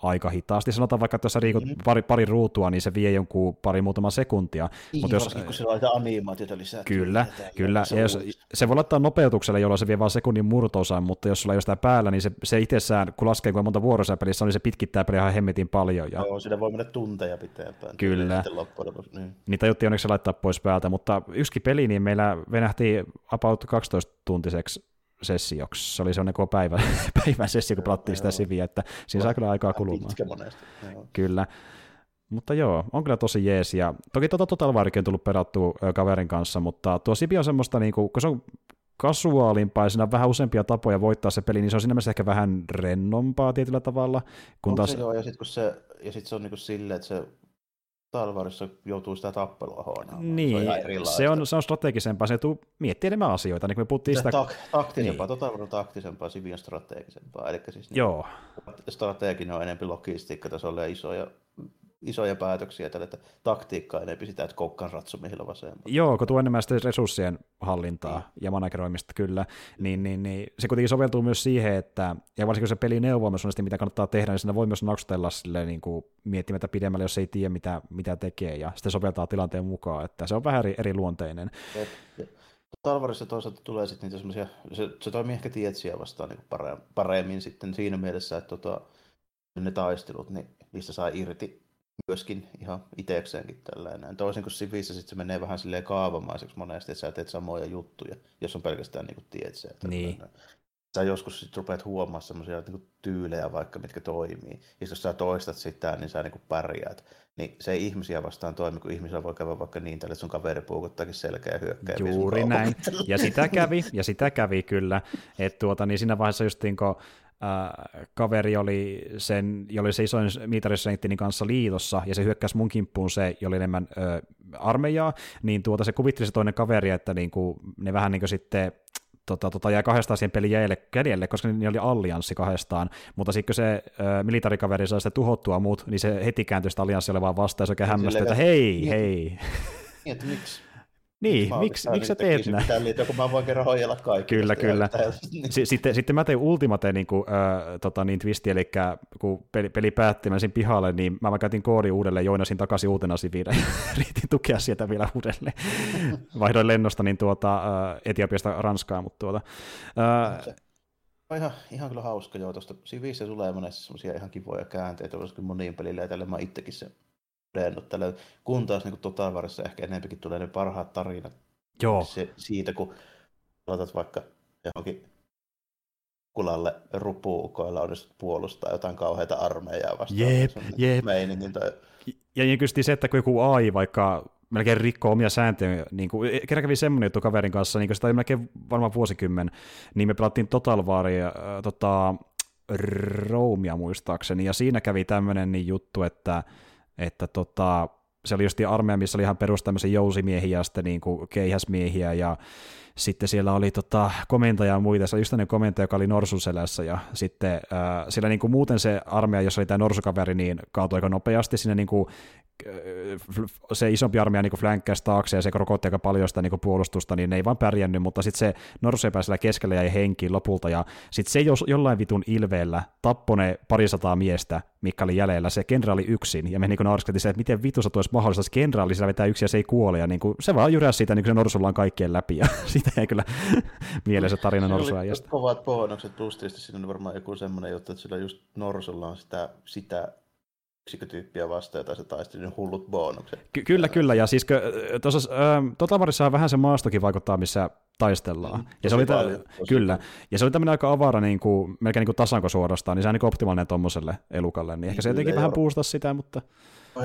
aika hitaasti. Sanotaan vaikka, että jos sä riikut mm-hmm. pari, pari ruutua, niin se vie jonkun pari muutama sekuntia. Niin, Mutta jos, kun se laittaa animaatiota lisää. Kyllä, kyllä. Ja jos, se voi laittaa nopeutuksella, jolloin se vie vain sekunnin murtoosan, mutta jos sulla ei ole sitä päällä, niin se, se itsessään, kun laskee kuinka monta vuorossa pelissä, niin se pitkittää peliä ihan hemmetin paljon. Ja... Joo, siinä voi mennä tunteja pitempään. Kyllä. Niin. niin tajuttiin onneksi laittaa pois päältä, mutta yksi peli, niin meillä venähti about 12 tuntiseksi sessioksi. Se oli semmoinen koko päivä, [LAUGHS] päivän sessio, kun pelattiin sitä siviä, että siinä saa kyllä aikaa kulumaan. Kyllä. Mutta joo, on kyllä tosi jees. Ja toki tuota Total Warkin on tullut perattua kaverin kanssa, mutta tuo Sibi on semmoista, niin kuin, kun se on kasuaalimpaa ja siinä on vähän useampia tapoja voittaa se peli, niin se on siinä mielessä ehkä vähän rennompaa tietyllä tavalla. Kun taas... se joo, ja sitten se, ja sit se on niin kuin silleen, että se Talvarissa joutuu sitä tappelua hoonaamaan. Niin, se on, se on, se on strategisempaa, se tuu miettiä enemmän asioita, niin kuin me puhuttiin sitä... Tak- taktisempaa, niin. tota on taktisempaa, Sivi on strategisempaa, eli siis niin Joo. strateginen on enemmän logistiikkatasolla ja isoja päätöksiä tälle, että taktiikkaa enemmän sitä, että koukkaan ratsumihilla vasemmalla. Joo, kun tuo enemmän sitten resurssien hallintaa mm. ja manageroimista kyllä, niin, niin, niin, se kuitenkin soveltuu myös siihen, että, ja varsinkin kun se peli neuvoo myös mitä kannattaa tehdä, niin siinä voi myös naksutella sille niin kuin miettimättä pidemmälle, jos ei tiedä, mitä, mitä tekee, ja sitten soveltaa tilanteen mukaan, että se on vähän eri, eri luonteinen. Talvarissa toisaalta tulee sitten niitä semmoisia, se, se toimii ehkä tietsiä vastaan niin paremmin sitten siinä mielessä, että tota, ne taistelut, niin niistä saa irti myöskin ihan itsekseenkin tällainen. Toisin kuin Sivissä sitten se menee vähän silleen kaavamaiseksi monesti, että sä teet samoja juttuja, jos on pelkästään niin tietsejä. Niin. Sä joskus sitten rupeat huomaamaan semmoisia niin tyylejä vaikka, mitkä toimii. Ja jos sä toistat sitä, niin sä niin pärjäät. Niin se ei ihmisiä vastaan toimi, kun ihmisellä voi käydä vaikka niin että sun kaveri puukottaakin selkeä hyökkää. Juuri näin. Ja sitä kävi, ja sitä kävi kyllä. Että tuota, niin siinä vaiheessa just niin kun, äh, kaveri oli sen, jolla oli se isoin miitarissenttinin kanssa liitossa, ja se hyökkäsi mun kimppuun se, jolla oli enemmän äh, armeijaa, niin tuota se kuvitteli se toinen kaveri, että niinku, ne vähän niin kuin sitten tota, tota, jäi kahdestaan siihen pelin jäljelle, koska ne oli allianssi kahdestaan, mutta sitten kun se äh, militarikaveri sai sitä tuhottua muut, niin se heti kääntyi sitä allianssia olevaan vastaan, ja se oikein hämmästyi, että hei, hei. Niin, että miksi? Niin, miksi, miksi sä teet näin? Liittyen, kun mä voin kerran hoijella kaikki. Kyllä, kyllä. Sitten, sitten mä tein ultimate niin kuin, äh, tota, niin twisti, eli kun peli, peli päätti, mä sin pihalle, niin mä käytin koodi uudelleen, joinasin takaisin uutena siviillä ja [LAUGHS] riitin tukea sieltä vielä uudelleen. Vaihdoin lennosta niin tuota, äh, Etiopiasta Ranskaa, mutta tuota, äh, se on ihan, ihan kyllä hauska, joo, tuosta Sivissä tulee monesti semmoisia ihan kivoja käänteitä, koska moniin pelille ja tälle mä itsekin sen todennut tällä, kun taas niin Totavarissa ehkä enemmänkin tulee ne parhaat tarinat Joo. Se, siitä, kun laitat vaikka johonkin kulalle rupuukoilla onnistut puolustaa jotain kauheita armeijaa vastaan. Jep, jep. Meiningin tai... Ja niin kyllä se, että kun joku AI vaikka melkein rikkoo omia sääntöjä. Niin kuin, e, kerran kävi semmoinen juttu kaverin kanssa, niin kuin sitä oli melkein varmaan vuosikymmen, niin me pelattiin Total Waria, äh, tota, Roomia muistaakseni, ja siinä kävi tämmöinen niin juttu, että että tota, se oli just armeija, missä oli ihan perus tämmöisiä jousimiehiä ja sitten niin kuin keihäsmiehiä ja sitten siellä oli tota, komentaja ja muita, se oli just komentaja, joka oli norsuselässä ja sitten äh, siellä niin kuin muuten se armeija, jos oli tämä norsukaveri, niin kaatui aika nopeasti sinne niin kuin se isompi armeija niin flänkkäsi taakse ja se rokotti aika paljon sitä niin puolustusta, niin ne ei vaan pärjännyt, mutta sitten se norsepä siellä keskellä jäi henkiin lopulta ja sitten se jos, jollain vitun ilveellä tappoi ne parisataa miestä, mikä oli jäljellä, se kenraali yksin, ja me niin se, että miten vitussa tuossa mahdollista, että kenraali siellä vetää yksin ja se ei kuole, ja niin kuin, se vaan jyräsi siitä, niin kuin se norsulla on kaikkien läpi, ja [LAUGHS] sitä ei kyllä mielessä tarina norsuajasta. Kovat pohonnokset, plus tietysti siinä on varmaan joku semmoinen juttu, että sillä just norsulla on sitä, sitä yksikkötyyppiä vastaan, jota se taisteli, niin hullut bonukset. Ky- kyllä, kyllä, ja siis tuossa äh, Totavarissa vähän se maastokin vaikuttaa, missä taistellaan. Mm, ja se oli paljon, kyllä, ja se oli tämmöinen aika avara, niin kuin, melkein niin kuin tasanko suorastaan, niin se on niin optimaalinen tuommoiselle elukalle, niin ehkä se jotenkin vähän puustaa sitä, mutta...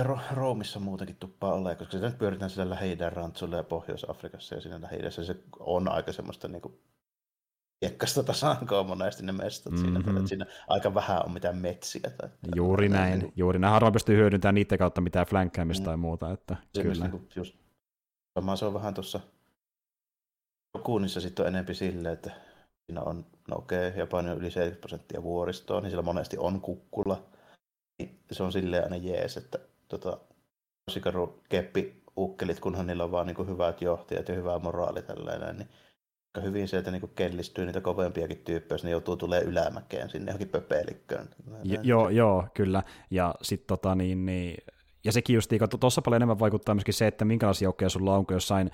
Ro- Roomissa muutenkin tuppaa ole, koska sitä nyt pyöritään sillä lähi rantsulla ja Pohjois-Afrikassa, ja siinä lähi se on aika semmoista niin kuin kiekkasta tasankoa monesti ne mestat mm-hmm. siinä, että siinä aika vähän on mitään metsiä. Tai, juuri näin, niin, juuri näin. Harvoin pystyy hyödyntämään niiden kautta mitään flankkäämistä mm. tai muuta. Että, se kyllä. Niin kuin just, se on vähän tuossa kuunnissa sitten on enempi silleen, että siinä on, no okei, okay, Japani on yli 70 prosenttia vuoristoa, niin siellä monesti on kukkula. Niin se on silleen aina jees, että tota, sikaru keppi ukkelit, kunhan niillä on vaan niin kuin hyvät johtajat ja hyvä moraali tällainen, niin hyvin sieltä niin kellistyy niitä kovempiakin tyyppejä, ne joutuu tulee ylämäkeen sinne johonkin pöpelikköön. Jo, joo, joo, kyllä. Ja sitten tota niin, niin ja sekin just, tuossa paljon enemmän vaikuttaa myöskin se, että minkälaisia joukkoja sulla on, kun jossain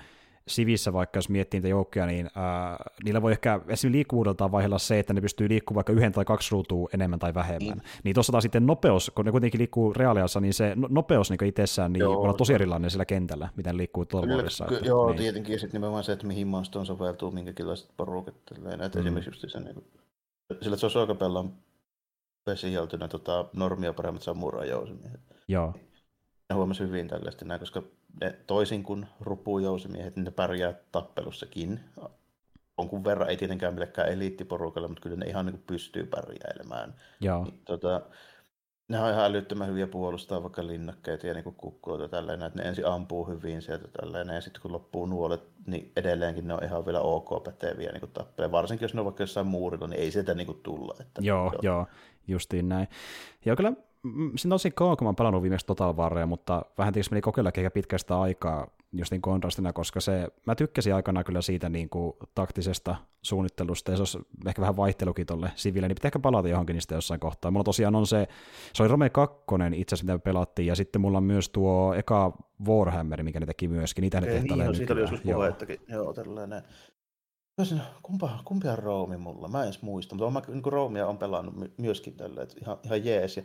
sivissä vaikka, jos miettii niitä joukkoja, niin ää, niillä voi ehkä esimerkiksi liikkuvuudeltaan vaihella se, että ne pystyy liikkumaan vaikka yhden tai kaksi ruutua enemmän tai vähemmän. Niin, niin tuossa taas sitten nopeus, kun ne kuitenkin liikkuu reaaliassa, niin se no, nopeus niin itsessään niin joo, voi olla tosi erilainen sillä kentällä, miten liikkuu tuolla. Ky- joo, niin. tietenkin, ja sitten nimenomaan se, että mihin maastoon soveltuu minkäkinlaiset porukat. Näitä mm. esimerkiksi just se, niin sillä se on vesijaltuna tota, normia paremmat samurajousimiehet. Joo. Ne huomasi hyvin tällaista näin, koska ne, toisin kuin rupujousimiehet, niin ne pärjää tappelussakin. Jonkun verran ei tietenkään millekään eliittiporukalle, mutta kyllä ne ihan niin kuin pystyy pärjäilemään. Joo. Niin, tota, ne on ihan älyttömän hyviä puolustaa vaikka linnakkeita ja niin kukkuloita tällainen, että ne ensin ampuu hyvin sieltä tällainen, ja sitten kun loppuu nuolet, niin edelleenkin ne on ihan vielä ok päteviä niin tappelee. Varsinkin jos ne on vaikka jossain muurilla, niin ei sieltä niin tulla. Että, joo, joo, joo, justiin näin. Ja kyllä siinä tosi kauan, kun mä oon pelannut viimeksi Total Warria, mutta vähän tietysti meni kokeilla ehkä pitkästä aikaa just niin kontrastina, koska se, mä tykkäsin aikana kyllä siitä niin kuin taktisesta suunnittelusta, ja se olisi ehkä vähän vaihtelukin tolle siville, niin pitää ehkä palata johonkin niistä jossain kohtaa. Mulla tosiaan on se, se oli Rome 2 itse asiassa, mitä me pelattiin, ja sitten mulla on myös tuo eka Warhammer, mikä ne teki myöskin, niitä ne tehtiin niin, siitä oli joskus puhettakin, joo, joo tällainen. Kumpa, kumpia Roomi mulla? Mä en edes muista, mutta mä niin Roomia on pelannut myöskin tällä, että ihan, ihan jees. Ja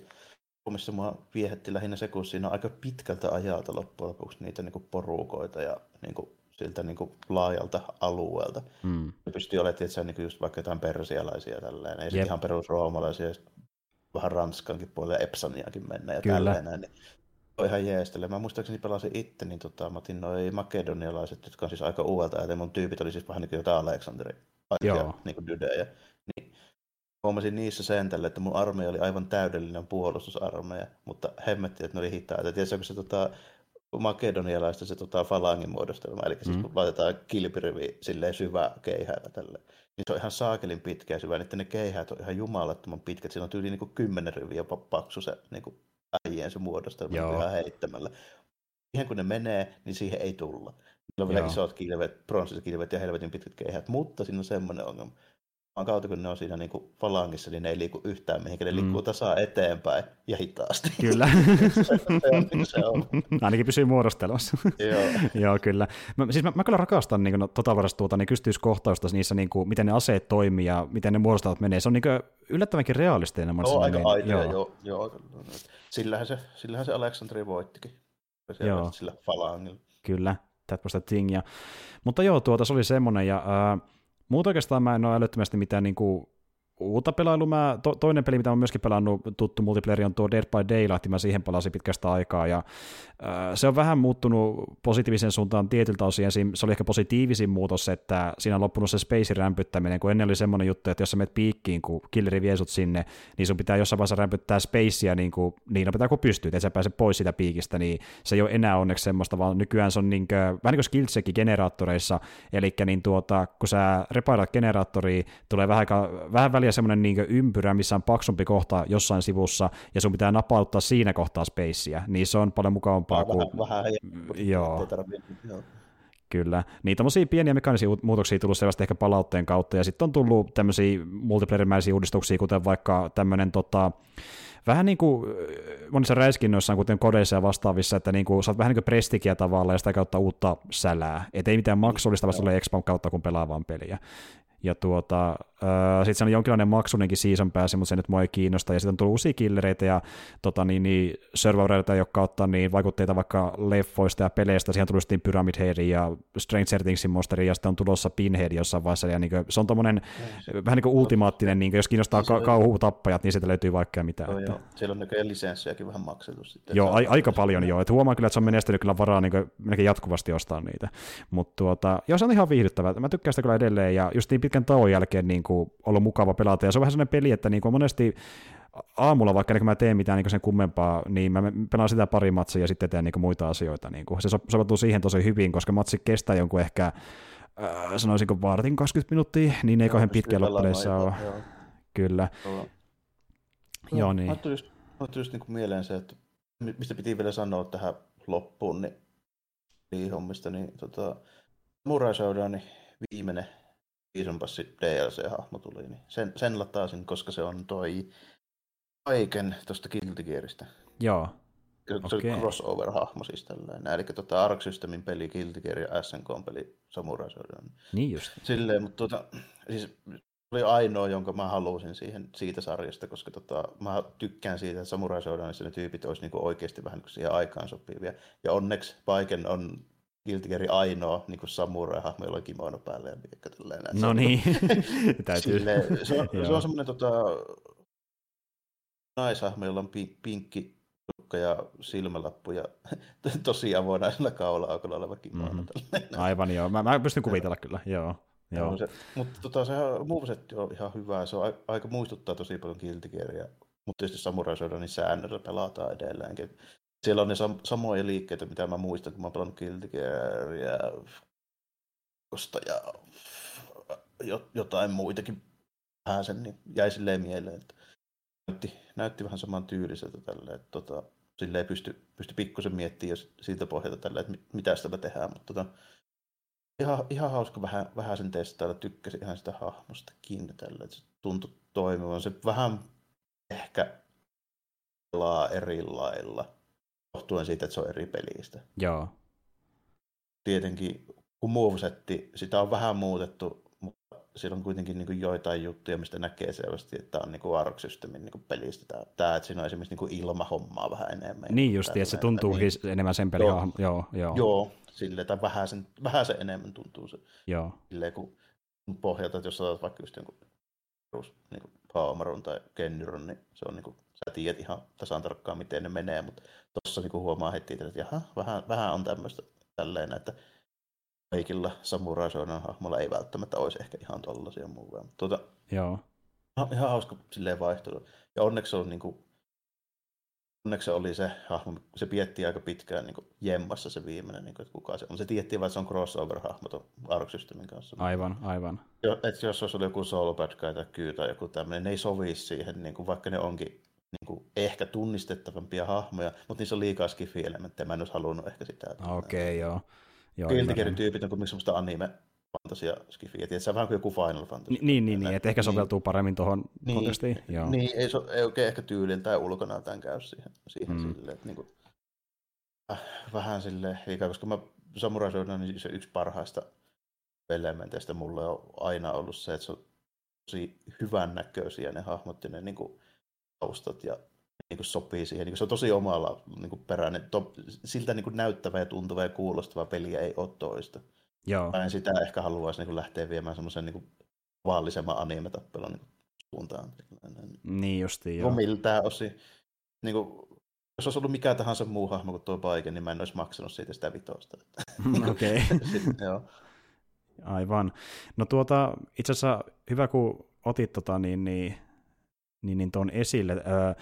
missä mua viehätti lähinnä se, kun siinä on aika pitkältä ajalta loppujen lopuksi niitä niin kuin porukoita ja niin kuin, siltä niin kuin laajalta alueelta. Mm. Ja pystyy olemaan tietysti niin just vaikka jotain persialaisia tällainen, ei yep. ihan perusroomalaisia, vähän Ranskankin puolella ja Epsoniakin mennä ja Kyllä. tällainen. Niin on ihan jeestelle. Mä muistaakseni pelasin itse, niin tota, mä otin noin makedonialaiset, jotka on siis aika uudelta, ja mun tyypit oli siis vähän niin kuin jotain Aleksanteri, niin kuin dydejä. Huomasin niissä sen tälle, että mun armeija oli aivan täydellinen puolustusarmeija, mutta hemmetti, että ne oli hitaita. Tiedätkö, se tota, makedonialaista se tota, falangin muodostelma, eli siis mm. kun laitetaan kilpirivi silleen syvä keihäällä tälle, niin se on ihan saakelin pitkä ja syvä, niin ne keihäät on ihan jumalattoman pitkät, siinä on tyyli niin kuin kymmenen riviä paksu se niin kuin äijien se muodostelma Joo. ihan heittämällä. Ihan kun ne menee, niin siihen ei tulla. Niillä on vielä isot kilvet, pronssiset kilvet ja helvetin pitkät keihät, mutta siinä on semmoinen ongelma, kautta, kun ne on siinä niin kuin falangissa, niin ne ei liiku yhtään mihinkään, ne mm. liikkuu tasaa eteenpäin ja hitaasti. Kyllä. [LAUGHS] se, on, niin se on. [LAUGHS] Ainakin pysyy muodostelmassa. [LAUGHS] Joo. Joo, kyllä. Mä, siis mä, mä kyllä rakastan niin no, tota varastuuta niin yksityiskohtausta niissä, niin kuin, miten ne aseet toimii ja miten ne muodostavat menee. Se on niin kuin, yllättävänkin realistinen. Joo, aika aitoja, joo. joo, joo. Sillähän, se, sillähän se Aleksanteri voittikin. Joo. Sillä falangilla. Kyllä, that was the thing. Ja, mutta joo, tuota, se oli semmoinen, ja äh, Muuta oikeastaan mä en ole älyttömästi mitään niin kuin uutta pelailua. Mä, to, toinen peli, mitä mä myöskin pelannut, tuttu multiplayer, on tuo Dead by Daylight, mä siihen palasin pitkästä aikaa, ja se on vähän muuttunut positiivisen suuntaan tietyltä osin, se oli ehkä positiivisin muutos, että siinä on loppunut se spacein rämpyttäminen, kun ennen oli semmoinen juttu, että jos sä menet piikkiin, kun killeri vie sut sinne, niin sun pitää jossain vaiheessa rämpyttää spacea niin, kuin, niin nopeasti kuin pystyy, että sä pääse pois siitä piikistä, niin se ei ole enää onneksi semmoista, vaan nykyään se on niin kuin, vähän niin kuin skillsekin generaattoreissa, eli niin tuota, kun sä repairat generaattoria, tulee vähän, vähän väliä väliä semmoinen niin ympyrä, missä on paksumpi kohta jossain sivussa, ja sun pitää napauttaa siinä kohtaa spacea, niin se on paljon mukavampaa kuin... Vähän, vähän joo. joo. Kyllä. Niin tämmöisiä pieniä mekaanisia muutoksia tullut selvästi ehkä palautteen kautta, ja sitten on tullut tämmöisiä multiplayer uudistuksia, kuten vaikka tämmöinen tota, vähän niin kuin monissa räiskinnöissä, kuten kodeissa ja vastaavissa, että niin kuin, saat vähän niin kuin prestigiä tavallaan ja sitä kautta uutta sälää. Et ei mitään maksullista, vaan tulee Expam kautta, kun pelaa vaan peliä. Ja tuota, äh, sitten se on jonkinlainen maksunenkin season pääsi, mutta se nyt mua ei kiinnosta. Ja sitten on tullut uusia killereitä ja tota, niin, niin, servereita, jotka ottaa niin vaikutteita vaikka leffoista ja peleistä. Siihen tuli sitten Pyramid Head ja Stranger Thingsin monsteri ja sitten on tulossa Pinhead jossain vaiheessa. Ja niin kuin, se on tommonen no, vähän niin kuin ultimaattinen, niin kuin, jos kiinnostaa ka- kauhutappajat, niin sieltä löytyy vaikka mitä. No, että... Siellä on näköjään lisenssejäkin vähän maksettu sitten. Joo, a- aika paljon joo. Et huomaan kyllä, että se on menestynyt kyllä varaa niin kuin, jatkuvasti ostaa niitä. Mutta tuota, joo, se on ihan viihdyttävää. Mä tykkään sitä kyllä edelleen ja just niin pitkän tauon jälkeen niin kuin, ollut mukava pelata. Ja se on vähän sellainen peli, että niin kuin monesti aamulla, vaikka niin kun mä teen mitään niin sen kummempaa, niin mä pelaan sitä pari matsia ja sitten teen niin muita asioita. Niin kuin. Se sopeutuu siihen tosi hyvin, koska matsi kestää jonkun ehkä, äh, sanoisinko vartin 20 minuuttia, niin ei kauhean pitkä loppuudessa ole. Joo. Kyllä. Joo, joo niin. Mä just, just niin kuin mieleen se, että mistä piti vielä sanoa tähän loppuun, niin hommista, niin tota, niin viimeinen Season DLC-hahmo tuli, niin sen, sen lataasin, koska se on toi Aiken tuosta Guilty Gearista. Joo. Se okay. crossover-hahmo siis tällainen. Eli tota Ark Systemin peli Guilty Gear ja SNK peli Samurai Shodown. Niin just. Silleen, mutta tota, siis oli ainoa, jonka mä halusin siihen, siitä sarjasta, koska tota, mä tykkään siitä, että Samurai Shodownissa ne tyypit olisi niinku oikeasti vähän niin siihen aikaan sopivia. Ja onneksi Paiken on Guilty Gear ainoa niin kuin samurai-hahmo, jolla on kimono päälle ja miekka No niin, [LAUGHS] täytyy. Silleen, se on, se on semmoinen tota, naishahmo, jolla on pinkki tukka ja silmälappu ja [LAUGHS] tosi avonaisella kaula-aukolla oleva kimono. Mm-hmm. Aivan joo, mä, mä pystyn kuvitella kyllä, joo. Joo. Se, mutta tota, se movesetti on ihan hyvä, se on aika muistuttaa tosi paljon Guilty Gearia, mutta tietysti Samurai niin säännöllä pelataan edelleenkin. Siellä on ne sam- samoja liikkeitä, mitä mä muistan, kun mä pelannut Guilty Gearia ja jotain muitakin. Vähän sen, niin jäi silleen mieleen, että näytti, näytti vähän saman tyyliseltä tälle, että tota, silleen pysty, pysty pikkusen miettimään jos siitä pohjalta tällä, että mitä sitä tehdään, mutta tota, ihan, ihan hauska vähän, vähän sen testailla, tykkäsin ihan sitä hahmostakin tällä, että se tuntui toimivan. Se vähän ehkä pelaa eri lailla, johtuen siitä, että se on eri pelistä. Joo. Tietenkin, kun movesetti, sitä on vähän muutettu, mutta siellä on kuitenkin niin kuin joitain juttuja, mistä näkee selvästi, että tämä on niin kuin Ark Systemin niin kuin pelistä. Tämä, tämä, että siinä on esimerkiksi niin kuin ilmahommaa vähän enemmän. Niin just, että se tuntuu niin, enemmän sen pelin joo, joo, joo. joo, sille, tai vähän sen, vähän sen enemmän tuntuu se. Joo. Silleen, kun pohjalta, että jos otat vaikka just jonkun perus niin kuin Paamarun tai Kennyron, niin se on niin kuin, tiedät ihan tasan tarkkaan, miten ne menee, mutta tuossa niin huomaa heti, että jaha, vähän, vähän on tämmöistä tälleen, että kaikilla samurai hahmolla ei välttämättä olisi ehkä ihan tollaisia muuta. Tuota, Joo. Ihan hauska silleen vaihtelu. Ja onneksi on niin kuin, onneksi se oli se hahmo, se pietti aika pitkään niin kuin jemmassa se viimeinen, niin kuin, että kuka se on. Se tiettiin vaan, että se on crossover-hahmo tuon Ark Systemin kanssa. Aivan, aivan. Jo, että jos olisi ollut joku Soul Bad Guy tai Kyy tai joku tämmöinen, ne ei sovi siihen, niin kuin, vaikka ne onkin niin kuin, ehkä tunnistettavampia hahmoja, mutta niissä on liikaa skifi-elementtejä, mä en olisi halunnut ehkä sitä. Okei, okay, joo. joo Guilty tyypit on kuin semmoista anime fantasia skifi, että se on vähän kuin joku Final Fantasy. Ni, niin, niin, niin, että ehkä soveltuu niin, paremmin tuohon niin, kontekstiin. Joo. Niin, ei, so, ei oikein ehkä tyylin tai tämän käy siihen, siihen mm. silleen, että niin kuin, äh, vähän silleen liikaa, koska mä Samurai Shodown niin se yksi parhaista elementeistä mulle on aina ollut se, että se on tosi hyvän näköisiä ne hahmot ja ne niin kuin, taustat ja niin kuin sopii siihen. Niin kuin se on tosi omalla niin kuin peräinen. To, siltä niin kuin näyttävä ja tuntuva ja kuulostava peliä ei ole toista. Joo. Mä en sitä ehkä haluaisi niin kuin lähteä viemään semmoisen niin vaalisemman anime-tappelun niin suuntaan. Niin justiin, joo. Miltään osin. Niin kuin, jos olisi ollut mikä tahansa muu hahmo kuin tuo paike, niin mä en olisi maksanut siitä sitä vitosta. [LAUGHS] Okei. [LAUGHS] joo. Aivan. No tuota, itse asiassa hyvä kun otit tota, niin, niin, niin, niin tuon esille. Öö,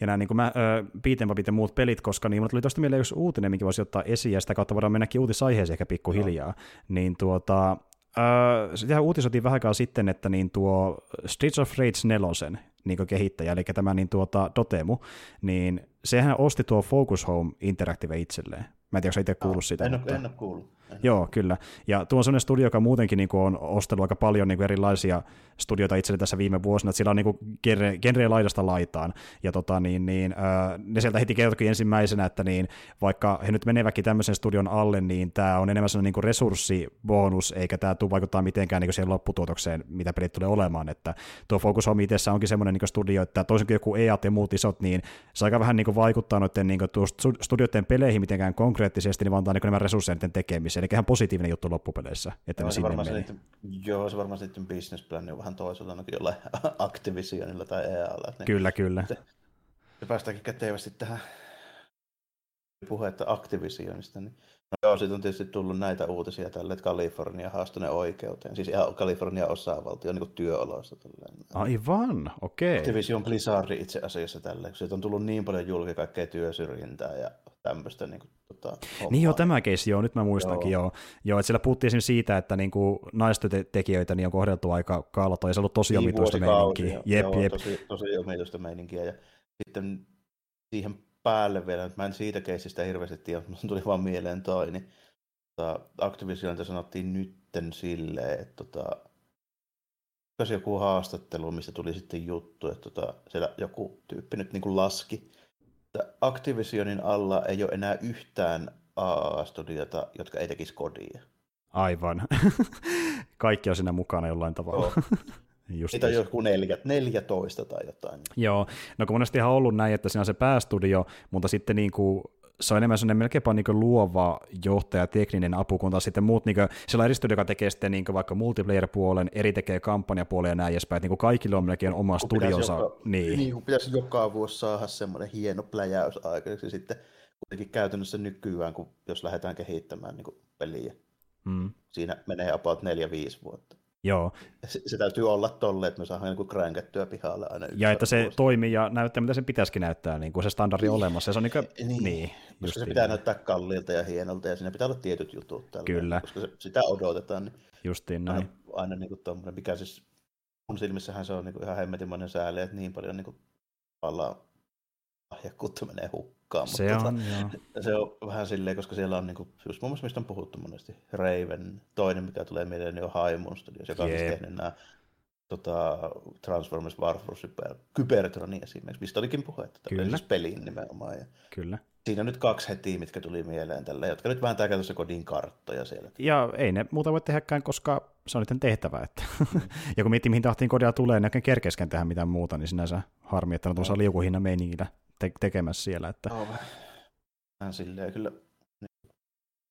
ja nämä niin kuin mä, beat'em ja muut pelit, koska niin tuli tuosta mieleen yksi uutinen, mikä voisi ottaa esiin, ja sitä kautta voidaan mennäkin uutisaiheeseen ehkä pikkuhiljaa. No. Niin tuota, Uh, sitä uutisoitiin vähän aikaa sitten, että niin tuo Streets of Rage 4 niin kehittäjä, eli tämä niin tuota Dotemu, niin sehän osti tuo Focus Home Interactive itselleen. Mä en tiedä, onko itse kuullut sitä. En, mutta... en ole kuullut. Joo, kyllä. Ja tuo on sellainen studio, joka muutenkin niin kuin on ostellut aika paljon niin kuin erilaisia studioita itselle tässä viime vuosina, että sillä on niin kuin genre, genre laidasta laitaan. Ja tota, niin, niin, äh, ne sieltä heti kertoikin ensimmäisenä, että niin, vaikka he nyt menevätkin tämmöisen studion alle, niin tämä on enemmän sellainen niin resurssibonus, eikä tämä tule vaikuttaa mitenkään niin kuin siihen lopputuotokseen, mitä pelit tulee olemaan. Että tuo Focus Home itse onkin semmoinen niin studio, että toisin kuin joku EAT ja muut isot, niin se aika vähän niin kuin vaikuttaa noiden niin kuin studioiden peleihin mitenkään konkreettisesti, niin vaan antaa niin enemmän resursseja niiden tekemiseen. Eli ihan positiivinen juttu loppupeleissä, että joo, ne sinne meni. Sitten, joo, se varmaan sitten business on vähän toisella, ainakin jollain [LAUGHS] Activisionilla tai EAlla. Ne, kyllä, kyllä. Se päästäänkin kätevästi tähän puhetta Activisionista, niin No joo, sitten on tietysti tullut näitä uutisia tälle, että Kalifornia haastoi oikeuteen. Siis Kalifornia osavaltio niin työoloista. Tälleen. Aivan, okei. Okay. Activision Blizzard itse asiassa tälle, kun on tullut niin paljon julki kaikkea työsyrjintää ja tämmöistä. Niin, kuin, tota, niin joo, tämä keissi, joo, nyt mä muistankin joo. joo. joo että siellä puhuttiin siitä, että niin kuin naistytekijöitä niin on kohdeltu aika kaalatoa ja se on ollut tosi niin, omituista meininkiä. Jep, joo, jep. Tosi, tosi omituista meininkiä ja sitten siihen päälle vielä, että mä en siitä keisistä hirveästi tiedä, mutta tuli vaan mieleen toi, niin tota, Activisionilta sanottiin nytten silleen, että tota, joku haastattelu, missä tuli sitten juttu, että tota, siellä joku tyyppi nyt niin kuin laski, että Activisionin alla ei ole enää yhtään AA-studiota, jotka ei tekisi kodia. Aivan. [LAUGHS] Kaikki on siinä mukana jollain tavalla. [LAUGHS] Just Niitä on joku 14 tai jotain. Joo, no kun monesti ihan ollut näin, että siinä on se päästudio, mutta sitten niin kuin se on enemmän sellainen melkeinpä niin luova johtaja, tekninen apu, kun taas sitten muut, niin kuin, siellä on eri studio, joka tekee sitten niin vaikka multiplayer-puolen, eri tekee kampanjapuolen ja näin edespäin, niin kaikille on melkein oma kun studionsa. Joka, niin. niin, kun pitäisi joka vuosi saada semmoinen hieno pläjäys aikaiseksi sitten kuitenkin käytännössä nykyään, kun jos lähdetään kehittämään niin peliä, mm. siinä menee about 4-5 vuotta. Joo. Se, se täytyy olla tolle, että me saadaan niin kränkättyä pihalle aina. Ja että se vuosi. toimii ja näyttää, mitä sen pitäisikin näyttää, niin kuin se standardi niin. olemassa. Se on niin, kuin, niin. niin koska se pitää niin. näyttää kalliilta ja hienolta ja siinä pitää olla tietyt jutut. Tällä, Kyllä. Koska se, sitä odotetaan. Niin Justiin näin. Aina, aina niin kuin tommoinen, mikä siis mun silmissähän se on niin kuin ihan hemmetimainen sääli, että niin paljon niin kuin, lahjakkuutta menee hukkaan. Se mutta on, tota. Se on vähän silleen, koska siellä on, niin kuin, just muun muassa mistä on puhuttu monesti, Raven, toinen mikä tulee mieleen, niin on Haimun Studios, joka yep. on tehnyt nämä tota, Transformers Warforce Kybertronin esimerkiksi, mistä olikin puhetta, Kyllä. siis peliin nimenomaan. Ja Kyllä. Siinä on nyt kaksi heti, mitkä tuli mieleen tälle, jotka nyt vääntää käytössä kodin karttoja siellä. Ja ei ne muuta voi tehdäkään, koska se on niiden tehtävä. Että. Mm. [LAUGHS] ja kun miettii, mihin tahtiin kodia tulee, niin kerkeskään tehdä mitään muuta, niin sinänsä harmi, että on tuossa liukuhinnan meiningillä te- tekemässä siellä. Että... Vähän silleen kyllä,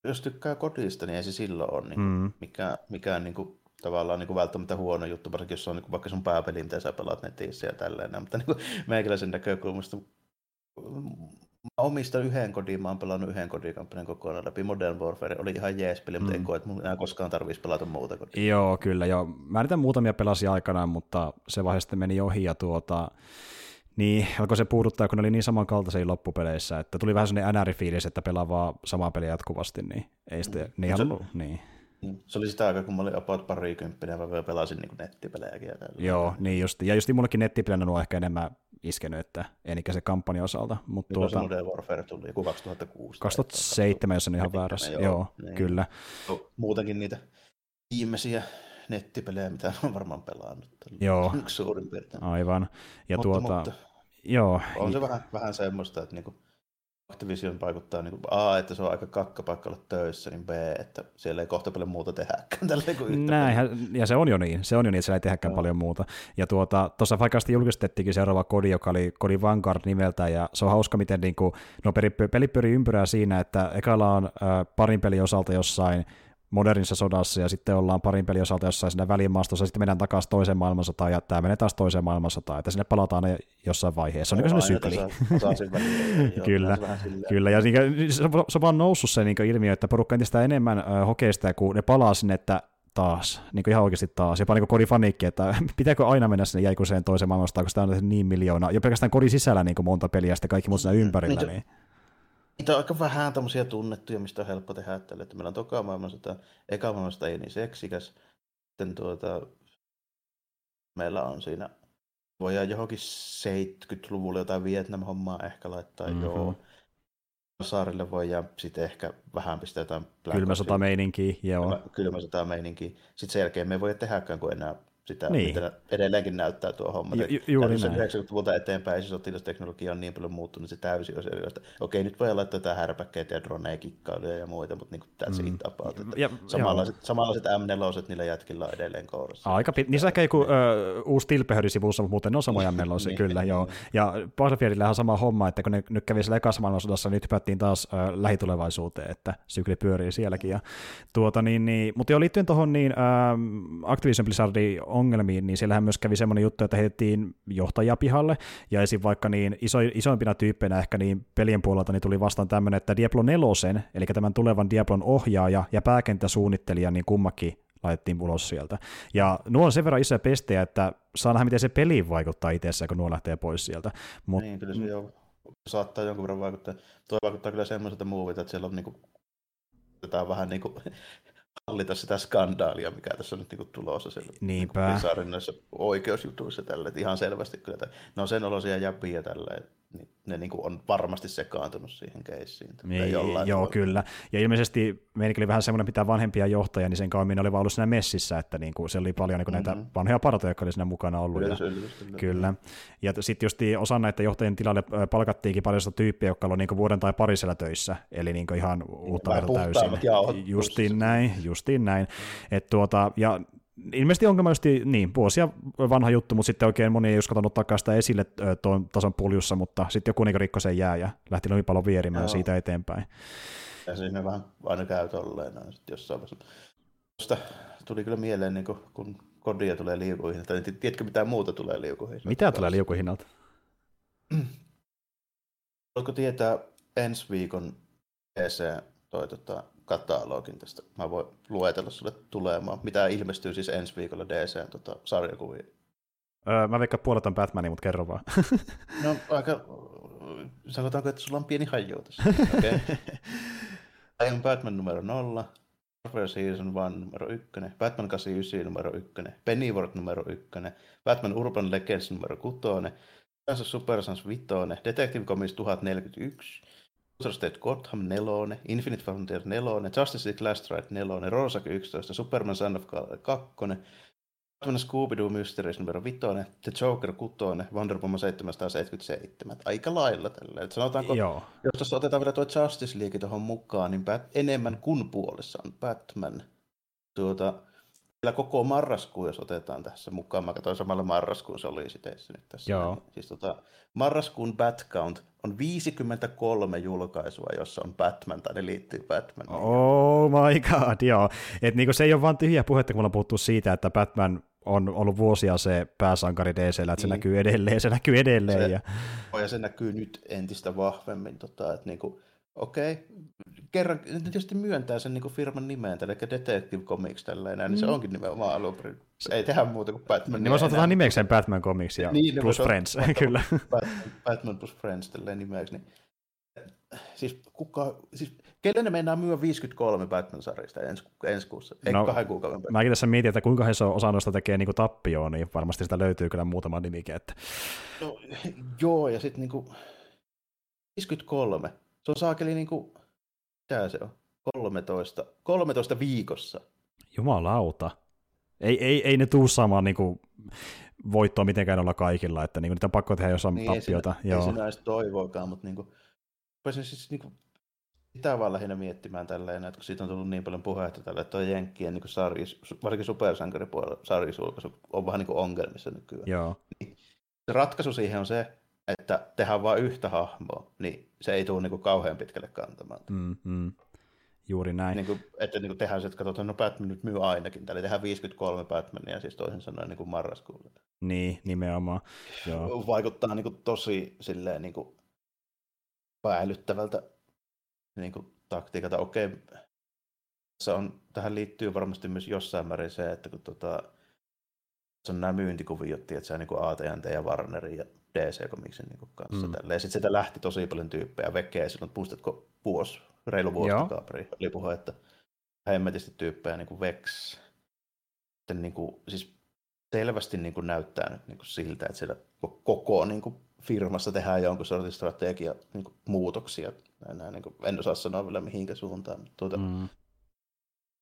jos tykkää kodista, niin ei se silloin ole niin mm. mikään, mikään niin kuin, tavallaan niin kuin välttämättä huono juttu, varsinkin jos on niin kuin, vaikka sun pääpeli, mitä sä pelaat netissä ja tälleen. Mutta niin kuin, [LAUGHS] meikäläisen näkökulmasta Mä omistan yhden kodin, mä oon pelannut yhden kodikampanjan kokonaan läpi. Modern Warfare oli ihan jees peli, mutta mm. en koe, että mun enää koskaan tarvitsisi pelata muuta kodia. Joo, kyllä joo. Mä niitä muutamia pelasin aikanaan, mutta se vaihe sitten meni ohi ja tuota, niin, alkoi se puuduttaa, kun ne oli niin samankaltaisia loppupeleissä, että tuli vähän sellainen NR-fiilis, että pelaa vaan samaa peliä jatkuvasti, niin ei sitten, mm. niin halunnut, niin. Mm. Se oli sitä aikaa, kun mä olin about parikymppinen ja mä pelasin niin nettipelejäkin. Ja Joo, niin just. Ja just mullekin nettipelejä on ehkä enemmän iskenyt, että enikä se kampanja osalta. Mutta tuota, se Modern Warfare tuli joku 2006. 2007, jos on ihan väärässä. Joo, joo niin. kyllä. Muutenkin niitä viimeisiä nettipelejä, mitä on varmaan pelannut. Joo, suurin piirtein. Aivan. Ja mutta, tuota, mutta, joo. On se vähän, vähän semmoista, että niinku, Activision vaikuttaa niin kuin, A, että se on aika kakkapaikka olla töissä, niin B, että siellä ei kohta paljon muuta tehdäkään. Tälle kuin Näinhän, ja se on jo niin, se on jo niin, että siellä ei tehdäkään no. paljon muuta. Ja tuota, tuossa vaikka julkistettiinkin seuraava kodi, joka oli kodi Vanguard nimeltä, ja se on hauska, miten niin kuin, no peli pyörii ympyrää siinä, että ekalla on äh, parin pelin osalta jossain modernissa sodassa ja sitten ollaan parin pelin osalta jossain siinä välimaastossa, sitten mennään takaisin toiseen maailmansotaan ja tämä menee taas toiseen maailmansotaan, että sinne palataan ne jossain vaiheessa. Se on niin sykli. kyllä, kyllä. Ja niin, se, se on vaan noussut se niin ilmiö, että porukka entistä enemmän äh, hokeista, kun ne palaa sinne, että taas, niin kuin ihan oikeasti taas, jopa niin kodin faniikki, että [LAUGHS] pitääkö aina mennä sinne jäikuseen toiseen maailmansotaan, kun sitä on niin miljoona, jo pelkästään kodin sisällä niin kuin monta peliä ja sitten kaikki muut siinä ympärillä. Niin, niin. Niitä on aika vähän tämmöisiä tunnettuja, mistä on helppo tehdä tälle. Että meillä on toka maailmansota, eka maailmansota ei niin seksikäs. Sitten tuota, meillä on siinä, voidaan johonkin 70-luvulle jotain Vietnam-hommaa ehkä laittaa, mm-hmm. joo. Saarille voidaan sitten ehkä vähän pistää jotain Kylmäsota meininkiä, joo. Kylmäsota meininkiä. Sitten sen jälkeen me ei voi tehdäkään, kun enää sitä, niin. mitä edelleenkin näyttää tuo homma. Ju, juuri näin. 90-luvulta eteenpäin se sotilasteknologia on niin paljon muuttunut, se täysin on että okei, nyt voi laittaa tätä härpäkkeitä ja droneja, kikkailuja ja muita, mutta niin kuin that's mm. it about. Ja, samanlaiset, samanlaiset M4 niillä jätkillä on edelleen kourassa. Aika pit- niissä ehkä joku ö, uusi Tilpehöri-sivussa, mutta muuten ne on samoja m [LAUGHS] niin, kyllä, niin, joo. Ja Battlefieldillä on sama homma, että kun ne nyt kävi siellä ekassa maailmansodassa, niin nyt hypättiin taas ö, lähitulevaisuuteen, että sykli pyörii sielläkin. Ja, tuota, niin, niin, mutta jo liittyen tuohon niin, ö, Activision Blizzardin ongelmiin, niin siellähän myös kävi semmoinen juttu, että heitettiin johtajia pihalle, ja esim. vaikka niin iso, isoimpina tyyppeinä ehkä niin pelien puolelta niin tuli vastaan tämmöinen, että Diablo 4, eli tämän tulevan Diablon ohjaaja ja pääkenttäsuunnittelija, niin kummakin laitettiin ulos sieltä. Ja nuo on sen verran isoja pestejä, että saa nähdä, miten se peli vaikuttaa itsessä, kun nuo lähtee pois sieltä. Mut... Niin, kyllä se jo saattaa jonkun verran vaikuttaa. Tuo vaikuttaa kyllä semmoiselta muovilta, että siellä on niinku, vähän niin kuin hallita sitä skandaalia, mikä tässä on nyt niin tulossa siellä Niinpä. Niin oikeusjutuissa tälle, että ihan selvästi kyllä. Että ne on sen olosia jäpiä tällä, niin ne niin kuin on varmasti sekaantunut siihen keissiin. Niin, joo, tavalla. kyllä. Ja ilmeisesti meidänkin oli vähän semmoinen pitää vanhempia johtajia, niin sen kauemmin oli vaan ollut siinä messissä, että niin kuin, se oli paljon niin kuin mm-hmm. näitä vanhoja parotoja, jotka oli siinä mukana ollut. Yllätys, ja, yllätys, kyllä. Ja sitten just osa näitä johtajien tilalle palkattiinkin paljon sitä tyyppiä, jotka oli niin kuin vuoden tai pari siellä töissä, eli niin kuin ihan uutta täysin. Justiin näin, justiin näin. Et tuota, ja ilmeisesti ongelmallisesti niin, vuosia vanha juttu, mutta sitten oikein moni ei uskaltanut takaa sitä esille tuon tason puljussa, mutta sitten joku niin rikko sen jää ja lähti lumipallon vierimään Joo. siitä eteenpäin. Ja siinä vähän aina käy tolleen sitten jossain vaiheessa. Tuosta tuli kyllä mieleen, niin kun, kun kodia tulee liukuhinnalta, niin tiedätkö mitä muuta tulee liukuhinnalta? Mitä tulee liukuhinnalta? Voitko tietää ensi viikon PC toi tota, katalogin tästä. Mä voin luetella sulle tulemaan, mitä ilmestyy siis ensi viikolla DC tota, sarjakuvia. Öö, mä veikkaan puoletan Batmania, mutta kerro vaan. [LAUGHS] no aika, sanotaanko, että sulla on pieni haju tässä. [LAUGHS] Okay. on Batman numero 0, Warfare Season 1 numero 1, Batman 89 numero 1, Pennyworth numero 1, Batman Urban Legends numero 6, Super Sons 5, Detective Comics 1041, Ultra State Gotham 4, Infinite Frontier 4, Justice League Last Ride 4, Rorschach 11, Superman Son of 2, Batman Scooby-Doo Mysteries numero 5, The Joker 6, Wonder Woman 777. Aika lailla tällä. Et sanotaanko, Joo. jos tuossa otetaan vielä tuo Justice League tuohon mukaan, niin enemmän kuin puolessa on Batman. Tuota, vielä koko marraskuu, jos otetaan tässä mukaan. Mä katsoin samalla marraskuun se oli sitten nyt tässä. Joo. Siis tota, marraskuun Bat Count on 53 julkaisua, jossa on Batman tai ne liittyy Batman. Oh my god, joo. Et niinku se ei ole vain tyhjä puhetta, kun me ollaan puhuttu siitä, että Batman on ollut vuosia se pääsankari DC, että se niin. näkyy edelleen, se näkyy edelleen. Se, ja... ja se näkyy nyt entistä vahvemmin, tota, että niinku, okei, okay, kerran, tietysti myöntää sen niin firman nimeen, eli Detective Comics tällainen, niin se mm. onkin nimenomaan alun perin. Ei tehdä muuta kuin Batman. Niin voisi ottaa nimekseen Batman Comics ja niin, plus Friends, [LAUGHS] kyllä. Batman, Batman plus Friends tälleen nimeksi. Niin, siis, kuka, siis kelle ne meinaa myydä 53 Batman-sarjasta ensi, ensi kuussa, ei no, kahden kuukauden päästä. Mäkin tässä mietin, että kuinka he osa noista tekee niin tappioon, niin varmasti sitä löytyy kyllä muutama nimikin. Että... No, joo, ja sitten niin 53, se on saakeli niin kuin, mitä se on? 13, 13 viikossa. Jumalauta. Ei, ei, ei ne tuu saamaan niin kuin, voittoa mitenkään olla kaikilla, että niin kuin, niitä on pakko tehdä jossain niin, tappiota. Ei, Joo. ei edes toivoakaan, mutta niin kuin, siis niin kuin, sitä vaan lähinnä miettimään tälleen, että kun siitä on tullut niin paljon puhetta tällä, että tuo Jenkkien niin sarjis, varsinkin supersankaripuolella sarjisulkaisu on vähän niin kuin ongelmissa nykyään. Joo. Niin, se ratkaisu siihen on se, että tehdään vain yhtä hahmoa, niin se ei tule niin kauhean pitkälle kantamaan. Mm, mm. Juuri näin. Niin kuin, että niin kuin tehdään se, että katsotaan, no Batman nyt myy ainakin. Täällä tehdään 53 Batmania, siis toisin sanoen niin kuin marraskuulle. Niin, nimenomaan. Joo. Vaikuttaa niin kuin tosi silleen niin kuin päälyttävältä niin kuin taktiikalta. Okei, se on, tähän liittyy varmasti myös jossain määrin se, että kun tota, se on nämä myyntikuviot, että se on niin kuin AT&T ja Warnerin ja DC-komiksen niin kanssa. Mm. Sitten sitä lähti tosi paljon tyyppejä vekeä silloin, muistatko vuosi, reilu vuosi takaperin oli puhe, että hemmetisti tyyppejä niin kuin Vex. Sitten niin kuin, siis selvästi niin kuin näyttää nyt niin kuin siltä, että siellä koko niin kuin firmassa tehdään jonkun sortin strategia niin kuin muutoksia. Näin, niin kuin, en osaa sanoa vielä mihinkä suuntaan. Mutta tuota, mm.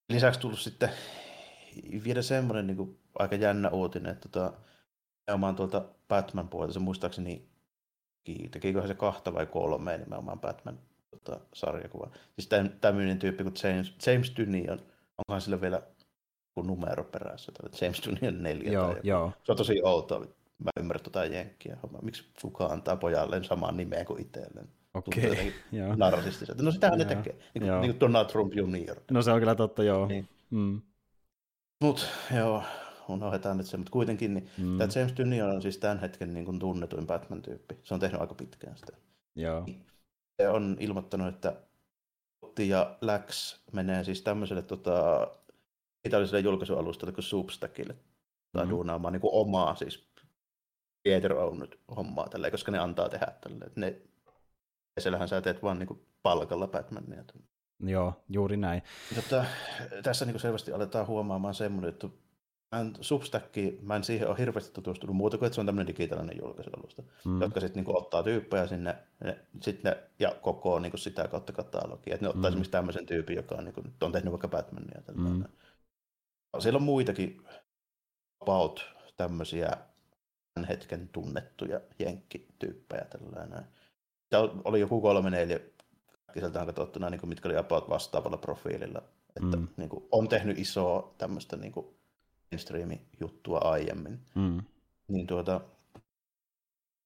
Lisäksi tullut sitten vielä semmoinen niin kuin, aika jännä uutinen, että tuota, nimenomaan tuolta Batman puolelta, se muistaakseni, tekiköhän se kahta vai kolme nimenomaan Batman tota, sarjakuva. Siis tämmöinen tyyppi kuin James, James Tynion, onkohan sillä vielä kun numero perässä, James Tynion neljä. Joo, tai joo. Se on tosi outoa. Mä ymmärrän tota jenkkiä. Miksi kukaan antaa pojalleen samaan nimeen kuin itselleen? Okei, okay, [LAUGHS] Narsistisesta. No sitähän ne tekee. Niin kuin, niin kuin Donald Trump Jr. No se on kyllä totta, joo. Niin. Mm. Mut joo, unohdetaan nyt se, mutta kuitenkin niin mm. tämä James Tynion on siis tämän hetken niin kuin tunnetuin Batman-tyyppi. Se on tehnyt aika pitkään sitä. Joo. Se on ilmoittanut, että Otti ja Lax menee siis tämmöiselle tota, italiselle julkaisualustalle kuin Substackille tai mm. duunaamaan niin kuin omaa siis Theater Owned hommaa tälleen, koska ne antaa tehdä tälleen. Ne, siellähän sä teet vaan niin kuin palkalla Batmania. Joo, juuri näin. Tota, tässä niin kuin selvästi aletaan huomaamaan semmoinen, että mä en, Substacki, mä en siihen ole hirveästi tutustunut muuta kuin, että se on tämmöinen digitaalinen julkaisualusta, mm. jotka sitten niin ottaa tyyppejä sinne ne, sit ne, ja koko niin sitä kautta katalogia. Että ne ottaa mm. esimerkiksi tämmöisen tyypin, joka on, niin kuin, on tehnyt vaikka Batmania. Mm. Siellä on muitakin about tämmöisiä tämän hetken tunnettuja jenkkityyppejä. Tällainen. Tämä oli joku kolme neljä äkkiseltään katsottuna, niin kuin, mitkä oli about vastaavalla profiililla. Että mm. niin kuin, on tehnyt isoa tämmöistä niin kuin, mainstream-juttua aiemmin. Mm. Niin tuota,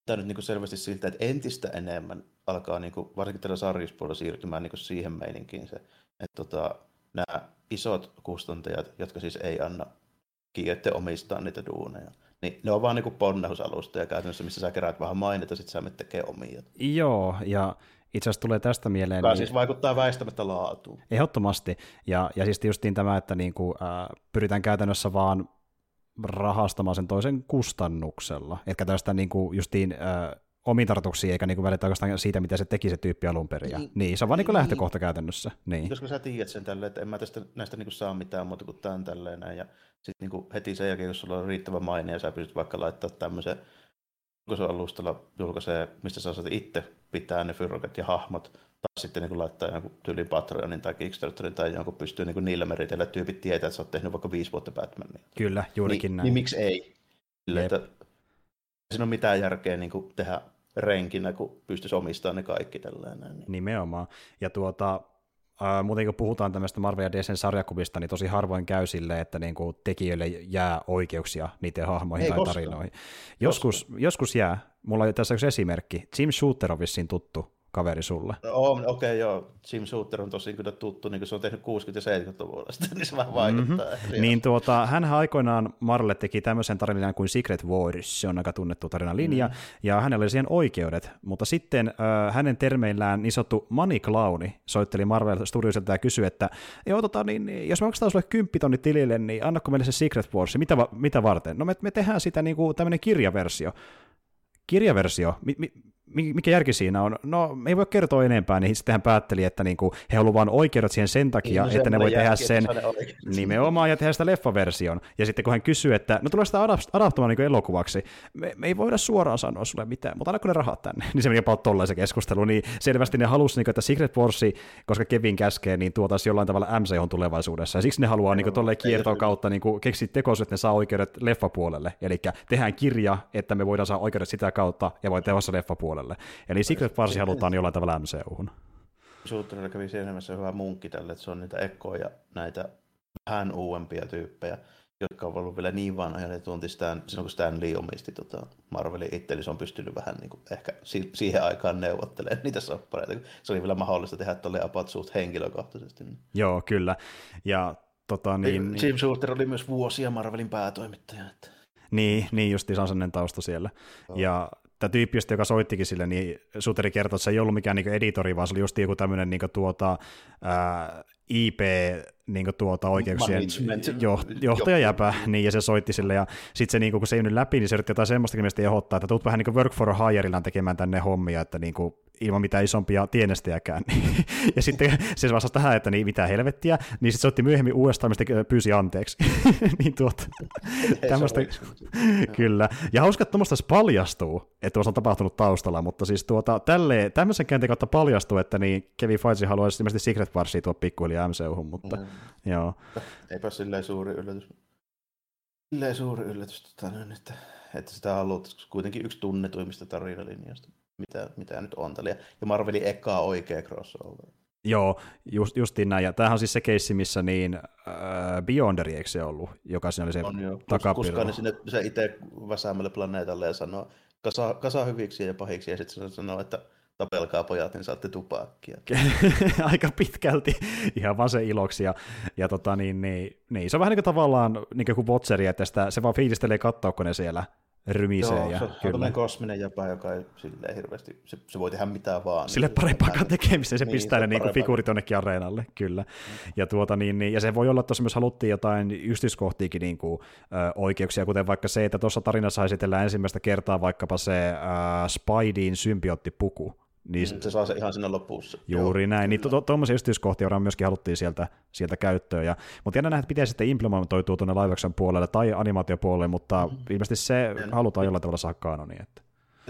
tämä nyt niin kuin selvästi siltä, että entistä enemmän alkaa niin kuin, varsinkin tällä sarjispuolella siirtymään niin kuin siihen meininkiin se, että tota, nämä isot kustantajat, jotka siis ei anna kiiette omistaa niitä duuneja, niin ne on vaan niin ponnahdusalusta ja käytännössä, missä sä keräät vähän mainita, sit sä tekee omia. Joo, ja itse asiassa tulee tästä mieleen. Tämä niin, siis vaikuttaa väistämättä laatuun. Ehdottomasti. Ja, ja siis justiin tämä, että niin kuin, äh, pyritään käytännössä vaan rahastamaan sen toisen kustannuksella. Etkä tästä niin kuin justiin äh, omiin tarkoituksiin, eikä niin välitä oikeastaan siitä, mitä se teki se tyyppi alun perin. Niin, niin se on vaan niin, niin lähtökohta käytännössä. Niin. Koska sä tiedät sen tälleen, että en mä tästä, näistä niin saa mitään muuta kuin tämän tälleen näin. Ja sitten niin heti sen jälkeen, jos sulla on riittävä maine ja sä pystyt vaikka laittaa tämmöisen julkaisualustalla julkaisee, mistä sä saat itse pitää ne fyrroket ja hahmot, tai sitten niin laittaa jonkun tyylin Patreonin tai Kickstarterin tai jonkun pystyy niin niillä meritellä, että tyypit tietää, että sä oot tehnyt vaikka viisi vuotta Batmania. Kyllä, juurikin niin, näin. Niin miksi ei? Sille, että siinä on mitään järkeä niin kuin tehdä renkinä, kun pystyisi omistamaan ne kaikki tällainen. Niin. Nimenomaan. Ja tuota, Uh, muuten kun puhutaan tämmöistä Marvel ja DCn sarjakuvista, niin tosi harvoin käy sille, että niinku tekijöille jää oikeuksia niiden hahmoihin Ei tai koskaan. tarinoihin. Joskus, joskus jää. Mulla on tässä yksi esimerkki. Jim Shooter on vissiin tuttu kaveri sulle. No, Okei, okay, joo. Jim Shooter on tosi kyllä tuttu, niin kuin se on tehnyt 60- ja 70-luvulla [LAUGHS] niin se vähän vaikuttaa. Mm-hmm. Niin tuota, hän aikoinaan Marle teki tämmöisen tarinan kuin Secret Wars, se on aika tunnettu tarinalinja, mm. ja hänellä oli siihen oikeudet, mutta sitten äh, hänen termeillään niin sanottu Money Clowni soitteli Marvel Studiosilta ja kysyi, että joo, tota, niin, jos me maksetaan sulle 10 tonni tilille, niin annako meille se Secret Wars, mitä, mitä varten? No me, me tehdään sitä niin kuin tämmöinen kirjaversio kirjaversio, mi, mi, mikä järki siinä on? No, me ei voi kertoa enempää, niin sitten hän päätteli, että niinku, he haluavat vain oikeudet siihen sen takia, niin, no, että ne voi tehdä sen nimenomaan ja tehdä sitä leffaversion. Ja sitten kun hän kysyy, että no tulee sitä adaptoimaan niin elokuvaksi, me, me, ei voida suoraan sanoa sulle mitään, mutta annako ne rahat tänne? [LAUGHS] Niin se meni jopa tollaisen keskustelu, niin selvästi ne halusi, niin että Secret Warsi, koska Kevin käskee, niin tuotaisi jollain tavalla MCH tulevaisuudessa, ja siksi ne haluaa niin tolleen kiertoon kautta niin keksiä tekoiset, että ne saa oikeudet leffapuolelle. Eli tehdään kirja, että me voidaan saada oikeudet sitä kautta, ja voi tehdä se leffapuolelle puolelle. Eli Secret Wars halutaan jollain tavalla MCU-hun. Suutterilla kävi siinä mielessä hyvä munkki tälle, että se on niitä ekoja, näitä vähän uudempia tyyppejä, jotka on ollut vielä niin vanhoja, että tunti Stan, silloin kun Stan Lee omisti tota Marvelin itse, niin se on pystynyt vähän niin kuin ehkä siihen aikaan neuvottelemaan niitä soppareita. Se oli vielä mahdollista tehdä tuolle apat suht henkilökohtaisesti. Joo, kyllä. Ja tota, niin, Jim niin... Shooter oli myös vuosia Marvelin päätoimittaja. Että... Niin, niin just sellainen tausta siellä. Oh. Ja tämä tyyppi, joka soittikin sille, niin Suteri kertoi, että se ei ollut mikään niin editori, vaan se oli just joku tämmöinen niin tuota, ää, IP niin tuota oikeuksien johtaja jäpä, niin, ja se soitti sille, ja sitten se, niin kun se ei läpi, niin se yritti jotain semmoista mistä ehdottaa, että tuut vähän niin work for hireillaan tekemään tänne hommia, että niin kuin, ilman mitään isompia tienestejäkään. [LAUGHS] ja sitten se vastasi tähän, että niin mitä helvettiä, niin sitten se otti myöhemmin uudestaan, mistä pyysi anteeksi. [LAUGHS] niin tuota, [LAUGHS] tämmöistä, kyllä. Ja hauska, että tuommoista paljastuu, että tuossa on tapahtunut taustalla, mutta siis tuota, tälleen, tämmöisen käänteen kautta paljastuu, että niin Kevin Feige haluaisi ilmeisesti Secret Warsia tuo pikkuhiljaa MCU-hun, mutta mm. [LAUGHS] joo. Eipä silleen suuri yllätys. Silleen suuri yllätys, tota, että, että sitä haluttaisiin kuitenkin yksi tunnetuimmista tarinalinjoista mitä, mitä nyt on tällä. Ja Marvelin eka oikea crossover. Joo, just, justiin näin. Ja tämähän on siis se keissi, missä niin äh, Beyonderi, eikö se ollut, joka siinä oli se on jo. Koska ne sinne se itse väsäämälle planeetalle ja sanoo kasa, kasa hyviksi ja pahiksi, ja sitten sanoo, että tapelkaa pojat, niin saatte tupakkia. [LAUGHS] Aika pitkälti, ihan vaan se iloksi. Ja, ja tota, niin, niin, niin, se on vähän niin kuin tavallaan niin kuin Watcheri, että sitä, se vaan fiilistelee katsoa, kun ne siellä rymisee. Joo, ja, se, on kosminen jäpä, joka ei silleen hirveästi, se, se voi tehdä mitä vaan. Sille niin, parempaakaan tekemistä, se niin, pistää ne niin figuurit jonnekin areenalle, kyllä. Mm. Ja, tuota, niin, niin, ja se voi olla, että tuossa myös haluttiin jotain yksityiskohtiikin niin kuin, ö, oikeuksia, kuten vaikka se, että tuossa tarinassa esitellään ensimmäistä kertaa vaikkapa se ö, Spidein symbiottipuku, Niin, se saa se ihan sinne lopussa. Juuri Joo, näin. Niin tuommoisia to, yksityiskohtia myöskin haluttiin sieltä, sieltä käyttöön. Ja, mutta jännä nähdä, että miten sitten implementoituu tuonne live puolelle tai animaatiopuolelle, mutta mm-hmm. ilmeisesti se ja, halutaan jollain tavalla saada kanoniin. Että.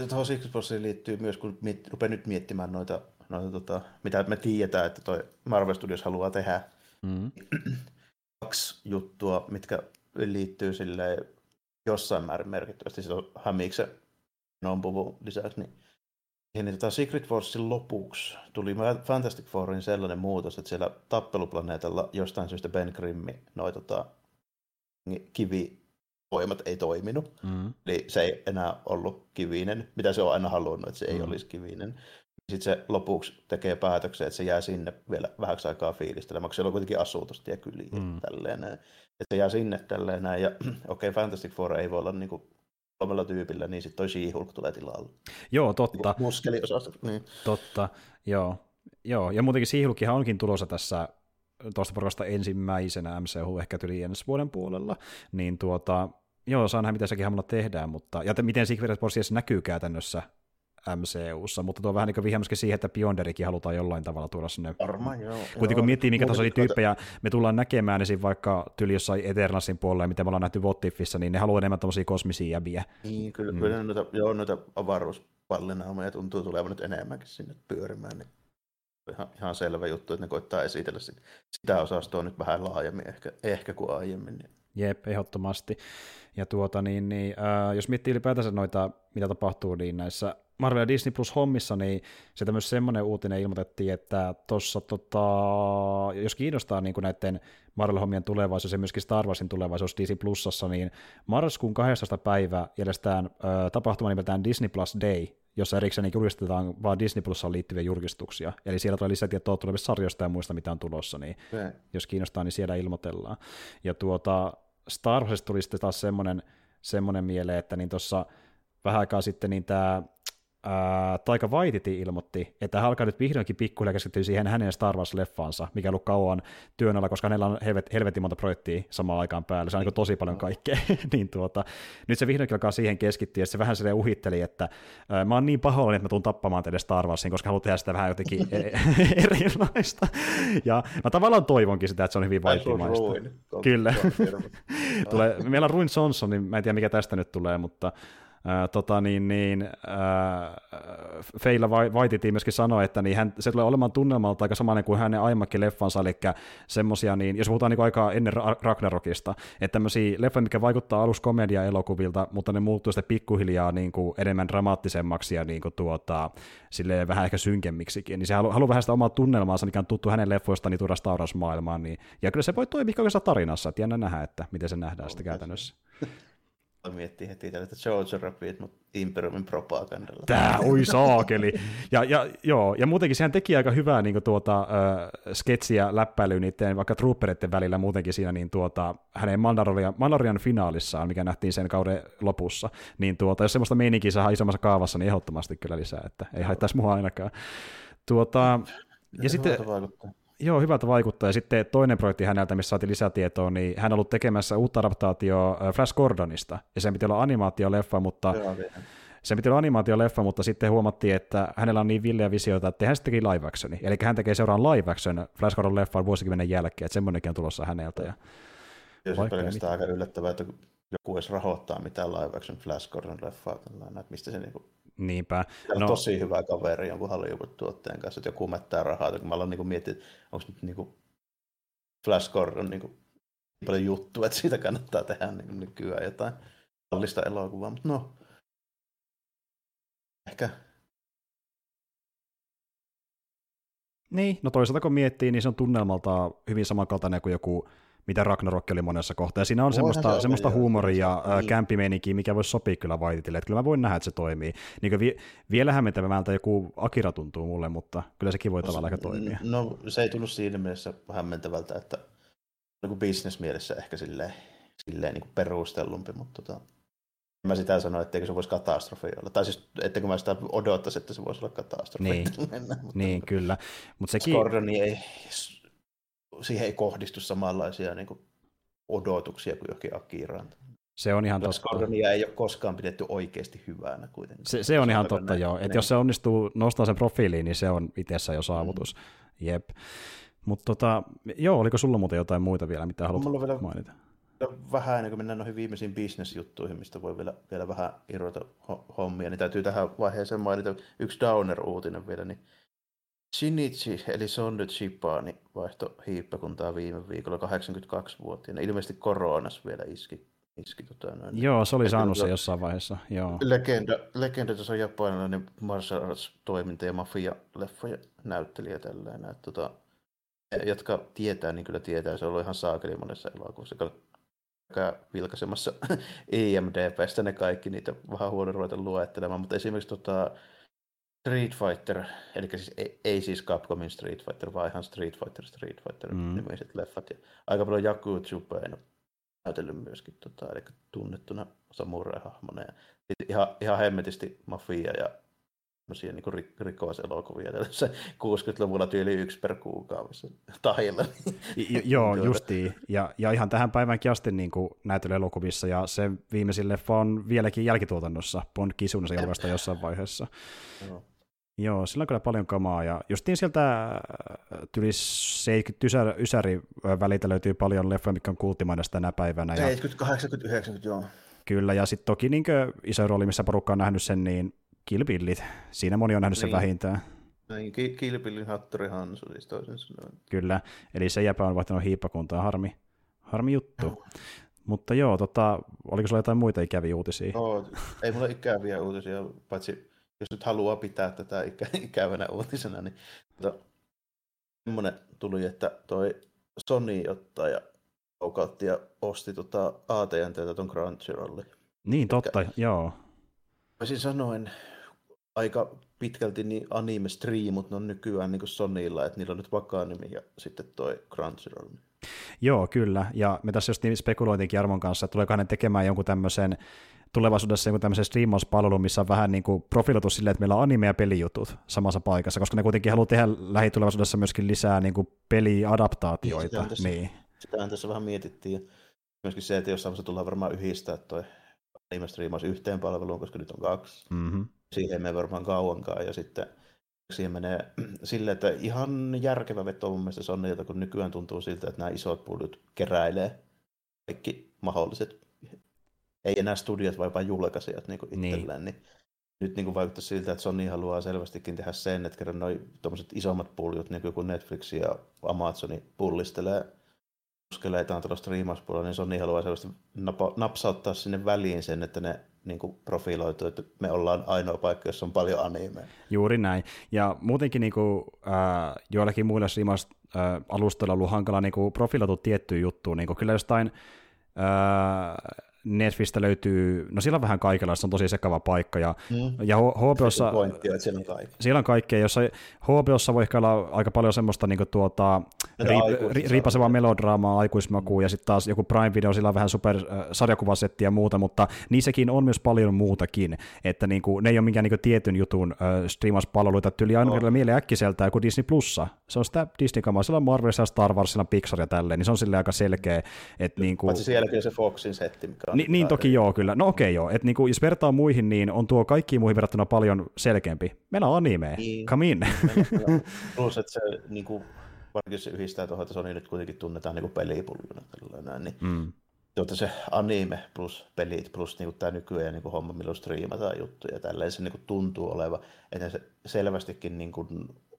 Tuohon Six liittyy myös, kun miet, rupean nyt miettimään noita, noita tota, mitä me tiedetään, että toi Marvel Studios haluaa tehdä. Mm-hmm. [CLEARS THROAT] Kaksi juttua, mitkä liittyy sille jossain määrin merkittävästi. Se on Hamiksen non lisäksi, niin niin tota Secret Warsin lopuksi tuli Fantastic Fourin sellainen muutos, että siellä tappeluplaneetalla jostain syystä Ben Grimmi noi tota, kivivoimat ei toiminut. Mm. Eli se ei enää ollut kivinen, mitä se on aina halunnut, että se ei mm. olisi kivinen. Sitten se lopuksi tekee päätöksen, että se jää sinne vielä vähäksi aikaa fiilistelemään, siellä on kuitenkin asutusta ja kyliä mm. tälleen. Että se jää sinne tälleen näin. Ja [CLEARS THROAT] okei, okay, Fantastic Four ei voi olla niin kuin kolmella tyypillä, niin sitten toi She-Hulk tulee tilalle. Joo, totta. Niin Muskeliosasta. Niin. Totta, joo. joo. Ja muutenkin She-Hulkihan onkin tulossa tässä tuosta porukasta ensimmäisenä MCU ehkä tuli ensi vuoden puolella, niin tuota, joo, saa nähdä, mitä sekin hammalla tehdään, mutta, ja te, miten Secret Wars näkyy käytännössä MCUssa, mutta tuo on vähän niin kuin myöskin siihen, että Beyonderikin halutaan jollain tavalla tuoda sinne. Varmaan, joo. Kuitenkin kun miettii, minkä tasoisia tyyppejä me tullaan näkemään esim. vaikka tyli jossain Eternalsin puolella, mitä me ollaan nähty Votifissa, niin ne haluaa enemmän tämmöisiä kosmisia jäbiä. Niin, kyllä, mm. kyllä noita, joo, noita avaruuspallinaumoja tuntuu tulevan nyt enemmänkin sinne pyörimään, niin ihan, ihan selvä juttu, että ne koittaa esitellä sit, sitä osastoa nyt vähän laajemmin ehkä, ehkä kuin aiemmin. Niin. Jep, ehdottomasti. Ja tuota, niin, niin, äh, jos miettii ylipäätänsä noita, mitä tapahtuu niin näissä Marvel ja Disney Plus hommissa, niin sieltä myös semmoinen uutinen ilmoitettiin, että tuossa, tota, jos kiinnostaa niin näiden Marvel-hommien tulevaisuus ja myöskin Star Warsin tulevaisuus Disney Plusassa, niin marraskuun 12. päivä järjestetään ö, tapahtuma nimeltään Disney Plus Day, jossa erikseen niin julkistetaan vaan Disney Plusaan liittyviä julkistuksia. Eli siellä tulee lisätietoa tulevista sarjoista ja muista, mitä on tulossa, niin okay. jos kiinnostaa, niin siellä ilmoitellaan. Ja tuota, Star Warsista tuli sitten taas semmoinen, semmoinen mieleen, että niin tuossa vähän aikaa sitten niin tämä ää, Taika Waititi ilmoitti, että hän alkaa nyt vihdoinkin pikkuhiljaa keskittyä siihen hänen Star Wars-leffaansa, mikä on ollut kauan työn alla, koska hänellä on helvet, helvetin monta projektia samaan aikaan päällä, se on niin tosi paljon kaikkea, [LAUGHS] niin tuota, nyt se vihdoinkin alkaa siihen keskittyä, ja se vähän silleen uhitteli, että ää, mä oon niin pahoillani, että mä tuun tappamaan teille Star Warsin, koska haluan tehdä sitä vähän jotenkin e- [LAUGHS] erilaista, ja mä tavallaan toivonkin sitä, että se on hyvin vaikeamaista. Kyllä. [LAUGHS] tulee, meillä on Ruin Johnson, niin mä en tiedä mikä tästä nyt tulee, mutta Tota, niin, niin, ää, Feila Vaititi myöskin sanoi, että niin hän, se tulee olemaan tunnelmalta aika samainen kuin hänen aiemmakin leffansa, eli semmosia, niin, jos puhutaan niin aika ennen Ragnarokista, että tämmöisiä leffoja, mikä vaikuttaa alus komedia-elokuvilta, mutta ne muuttuu sitten pikkuhiljaa niin kuin enemmän dramaattisemmaksi ja niin kuin tuota, silleen vähän ehkä synkemmiksikin, niin se haluaa halu vähän sitä omaa tunnelmaansa, mikä on tuttu hänen leffoistaan, niin tuoda Star Wars-maailmaan, niin, ja kyllä se voi toimia oikeastaan tarinassa, että jännä nähdä, että miten se nähdään sitten käytännössä [LAUGHS] miettii heti että George Rabbit, mutta Imperiumin propagandalla. Tää, oi saakeli. Ja, ja, joo, ja muutenkin sehän teki aika hyvää niin tuota, äh, sketsiä läppäilyä niiden vaikka troopereiden välillä muutenkin siinä niin tuota, hänen Mandalorian, Mandalorian finaalissaan, mikä nähtiin sen kauden lopussa. Niin tuota, jos semmoista meininkiä saa isommassa kaavassa, niin ehdottomasti kyllä lisää, että ei haittaisi mua ainakaan. Tuota, ja, ja sitten, vaikuttaa. Joo, hyvältä vaikuttaa. Ja sitten toinen projekti häneltä, missä saatiin lisätietoa, niin hän on ollut tekemässä uutta adaptaatioa Flash Gordonista. Ja sen piti olla animaatioleffa, mutta... Sen piti olla animaatioleffa, mutta sitten huomattiin, että hänellä on niin villeä visioita, että hän sitten teki live actioni. Eli hän tekee seuraan live action Flash Gordon leffan vuosikymmenen jälkeen, että semmoinenkin on tulossa häneltä. Ja, ja se pelkästään aika yllättävää, että joku edes rahoittaa mitään live action Flash Gordon leffaa, että mistä se niinku Niinpä. No, tosi hyvä kaveri jonkun Hollywood-tuotteen kanssa, että joku mättää rahaa. Kun mä aloin niin miettiä, onko nyt niin Flash Gordon niin kuin, paljon juttu, että siitä kannattaa tehdä niin nykyään jotain kallista elokuvaa, mutta no, ehkä Niin, no toisaalta kun miettii, niin se on tunnelmalta hyvin samankaltainen kuin joku mitä Ragnarok oli monessa kohtaa. Ja siinä on semmoista, se semmoista huumoria ja niin. kämpimeininkiä, mikä voisi sopia kyllä Vaititille. Että kyllä mä voin nähdä, että se toimii. Niin vi- vielä hämmentävältä joku Akira tuntuu mulle, mutta kyllä sekin voi tavallaan aika toimia. No se ei tullut siinä mielessä hämmentävältä, että niin bisnesmielessä ehkä silleen, silleen niin perustellumpi, mutta tota, mä sitä sanoin, etteikö se voisi katastrofi olla. Tai siis, etteikö mä sitä odottaisi, että se voisi olla katastrofi. Niin, mutta, niin kyllä. Mut sekin... Skordoni ei siihen ei kohdistu samanlaisia niin kuin, odotuksia kuin johonkin Akiraan. Se on ihan totta. Gordonia ei ole koskaan pidetty oikeasti hyvänä kuitenkin. Se, se on ihan totta, näin? joo. Että jos se onnistuu nostaa sen profiiliin, niin se on itsessä jo saavutus. Mm. Jep. Mutta tota, joo, oliko sulla muuten jotain muita vielä, mitä haluat Mulla on vielä- mainita? vähän ennen kuin mennään noihin viimeisiin bisnesjuttuihin, mistä voi vielä, vielä vähän irrota ho- hommia, niin täytyy tähän vaiheeseen mainita yksi Downer-uutinen vielä, niin Shinichi, eli Sonny Chipani, vaihto hiippakuntaa viime viikolla 82-vuotiaana. Ilmeisesti koronas vielä iski. iski tota noin. Joo, se oli Että saanut se tota- jossain vaiheessa, joo. Legenda, legenda tuossa on japanilainen martial arts toiminta ja mafia-leffoja näyttelijä tällainen. Että tota, jotka tietää, niin kyllä tietää. Se on ollut ihan saakeli monessa elokuvassa. Vilkaisemassa [LAUGHS] IMDBstä ne kaikki, niitä vähän huono ruveta luettelemaan. Mutta esimerkiksi tota, Street Fighter, eli siis ei, ei siis Capcomin Street Fighter, vaan ihan Street Fighter, Street Fighter Mm. nimiset leffat. Ja aika paljon Yaku Chupein on näytellyt myöskin, tota, eli tunnettuna samurai-hahmona. Ja ihan, ihan hemmetisti mafia ja tämmöisiä niin ri, rikoselokuvia. Tällaisessa 60-luvulla tyyli yksi per kuukaudessa tahilla. Joo, Joo. justiin. Ja, ja ihan tähän päivänkin asti niin näytelyelokuvissa, ja se viimeisin leffa on vieläkin jälkituotannossa. Bond Kisun se julkaista jossain vaiheessa. Joo. Joo, sillä on kyllä paljon kamaa, ja justiin sieltä äh, tyli 70 ysär, ysäri välitä löytyy paljon leffoja, mitkä on kulttimainen tänä päivänä. Ja 70, 80, 90, joo. Kyllä, ja sitten toki niin iso rooli, missä porukka on nähnyt sen, niin Kill Billit. Siinä moni on nähnyt sen Niin. vähintään. Näin, Ki- Kilpillin Hatturi Hansu, siis toisin sanoen. Kyllä, eli se jäpä on vaihtanut hiippakuntaa, harmi, harmi juttu. Mutta joo, tota, oliko sulla jotain muita ikäviä uutisia? Joo, ei mulla ikäviä uutisia, paitsi jos nyt haluaa pitää tätä ikä, ikävänä uutisena, niin tota, semmoinen tuli, että toi Sony ottaa ja kaukautti ja osti tota AT&T ton Crunchyrollin. Niin, totta, joo. Voisin sanoen aika pitkälti niin anime-striimut ne on nykyään niin Sonylla, että niillä on nyt vakaa nimi ja sitten toi Crunchyroll. Joo, kyllä. Ja me tässä just niin spekuloitinkin Armon kanssa, että tuleeko hänen tekemään jonkun tämmöisen tulevaisuudessa jonkun tämmöisen striimauspalvelun, missä on vähän niin kuin profiloitu silleen, että meillä on anime- ja pelijutut samassa paikassa, koska ne kuitenkin haluaa tehdä lähitulevaisuudessa myöskin lisää niin kuin peliadaptaatioita. Niin, sitä on Niin, Sitähän tässä vähän mietittiin. Ja myöskin se, että jossain vaiheessa tullaan varmaan yhdistää toi anime-striimaus yhteen palveluun, koska nyt on kaksi. mm-hmm. Siihen ei mene varmaan kauankaan. Ja sitten siihen menee [CLEARS THROAT] silleen, että ihan järkevä veto mun mielestä Sonylta, kun nykyään tuntuu siltä, että nämä isot pullut keräilee kaikki mahdolliset, ei enää studiot, vaan vain julkaisijat niin Niin. itselleen. Niin. nyt niin kuin vaikuttaa siltä, että Sony haluaa selvästikin tehdä sen, että kerran noi tuommoiset isommat puljut, niin kuin Netflix ja Amazoni pullistelee muskeleitaan tuolla striimauspuolella, niin Sony haluaa selvästi napa, napsauttaa sinne väliin sen, että ne niin kuin profiloituu, että me ollaan ainoa paikka, jossa on paljon animea. Juuri näin. Ja muutenkin niin kuin, äh, joillakin muilla streamaus äh, alustoilla on ollut hankala niin kuin profiloitu tiettyyn juttuun. Niin kuin kyllä jostain äh, Netflixistä löytyy, no siellä on vähän kaikenlaista, se on tosi sekava paikka. Ja, Mm. ja HBOssa, Pointti että siellä on kaikki. siellä on kaikkea, jossa HBOssa voi ehkä olla aika paljon semmoista niin kuin, tuota, Näitä ri, riipasevaa melodraamaa, aikuismakua, ja sitten taas joku Prime Video, sillä on vähän super äh, sarjakuvasettiä ja muuta, mutta niissäkin on myös paljon muutakin, että niin kuin, ne ei ole minkään niin kuin, tietyn jutun äh, striimauspalveluita, tyyli aina oh. mieleen äkkiseltä joku Disney Plussa, se on sitä Disney-kamaa, siellä on Marvel, siellä Star Wars, siellä on Pixar ja tälleen, niin se on silleen aika selkeä, että niin kuin, Paitsi sielläkin on se Foxin setti, mikä. Ni, niin aika- toki joo, kyllä. No okei joo, että niinku, jos vertaa muihin, niin on tuo kaikkiin muihin verrattuna paljon selkeämpi. Meillä on anime, Niin. come in. [LAUGHS] Plus, että se niin kuin, varsinkin se yhdistää tuohon, että Sony nyt kuitenkin tunnetaan niin kuin pelipulluna tällainen, niin mm. tuota se anime plus pelit plus niin tämä nykyään niin kuin homma, milloin striimataan juttuja ja tälleen se niin kuin tuntuu oleva, että se selvästikin niin kuin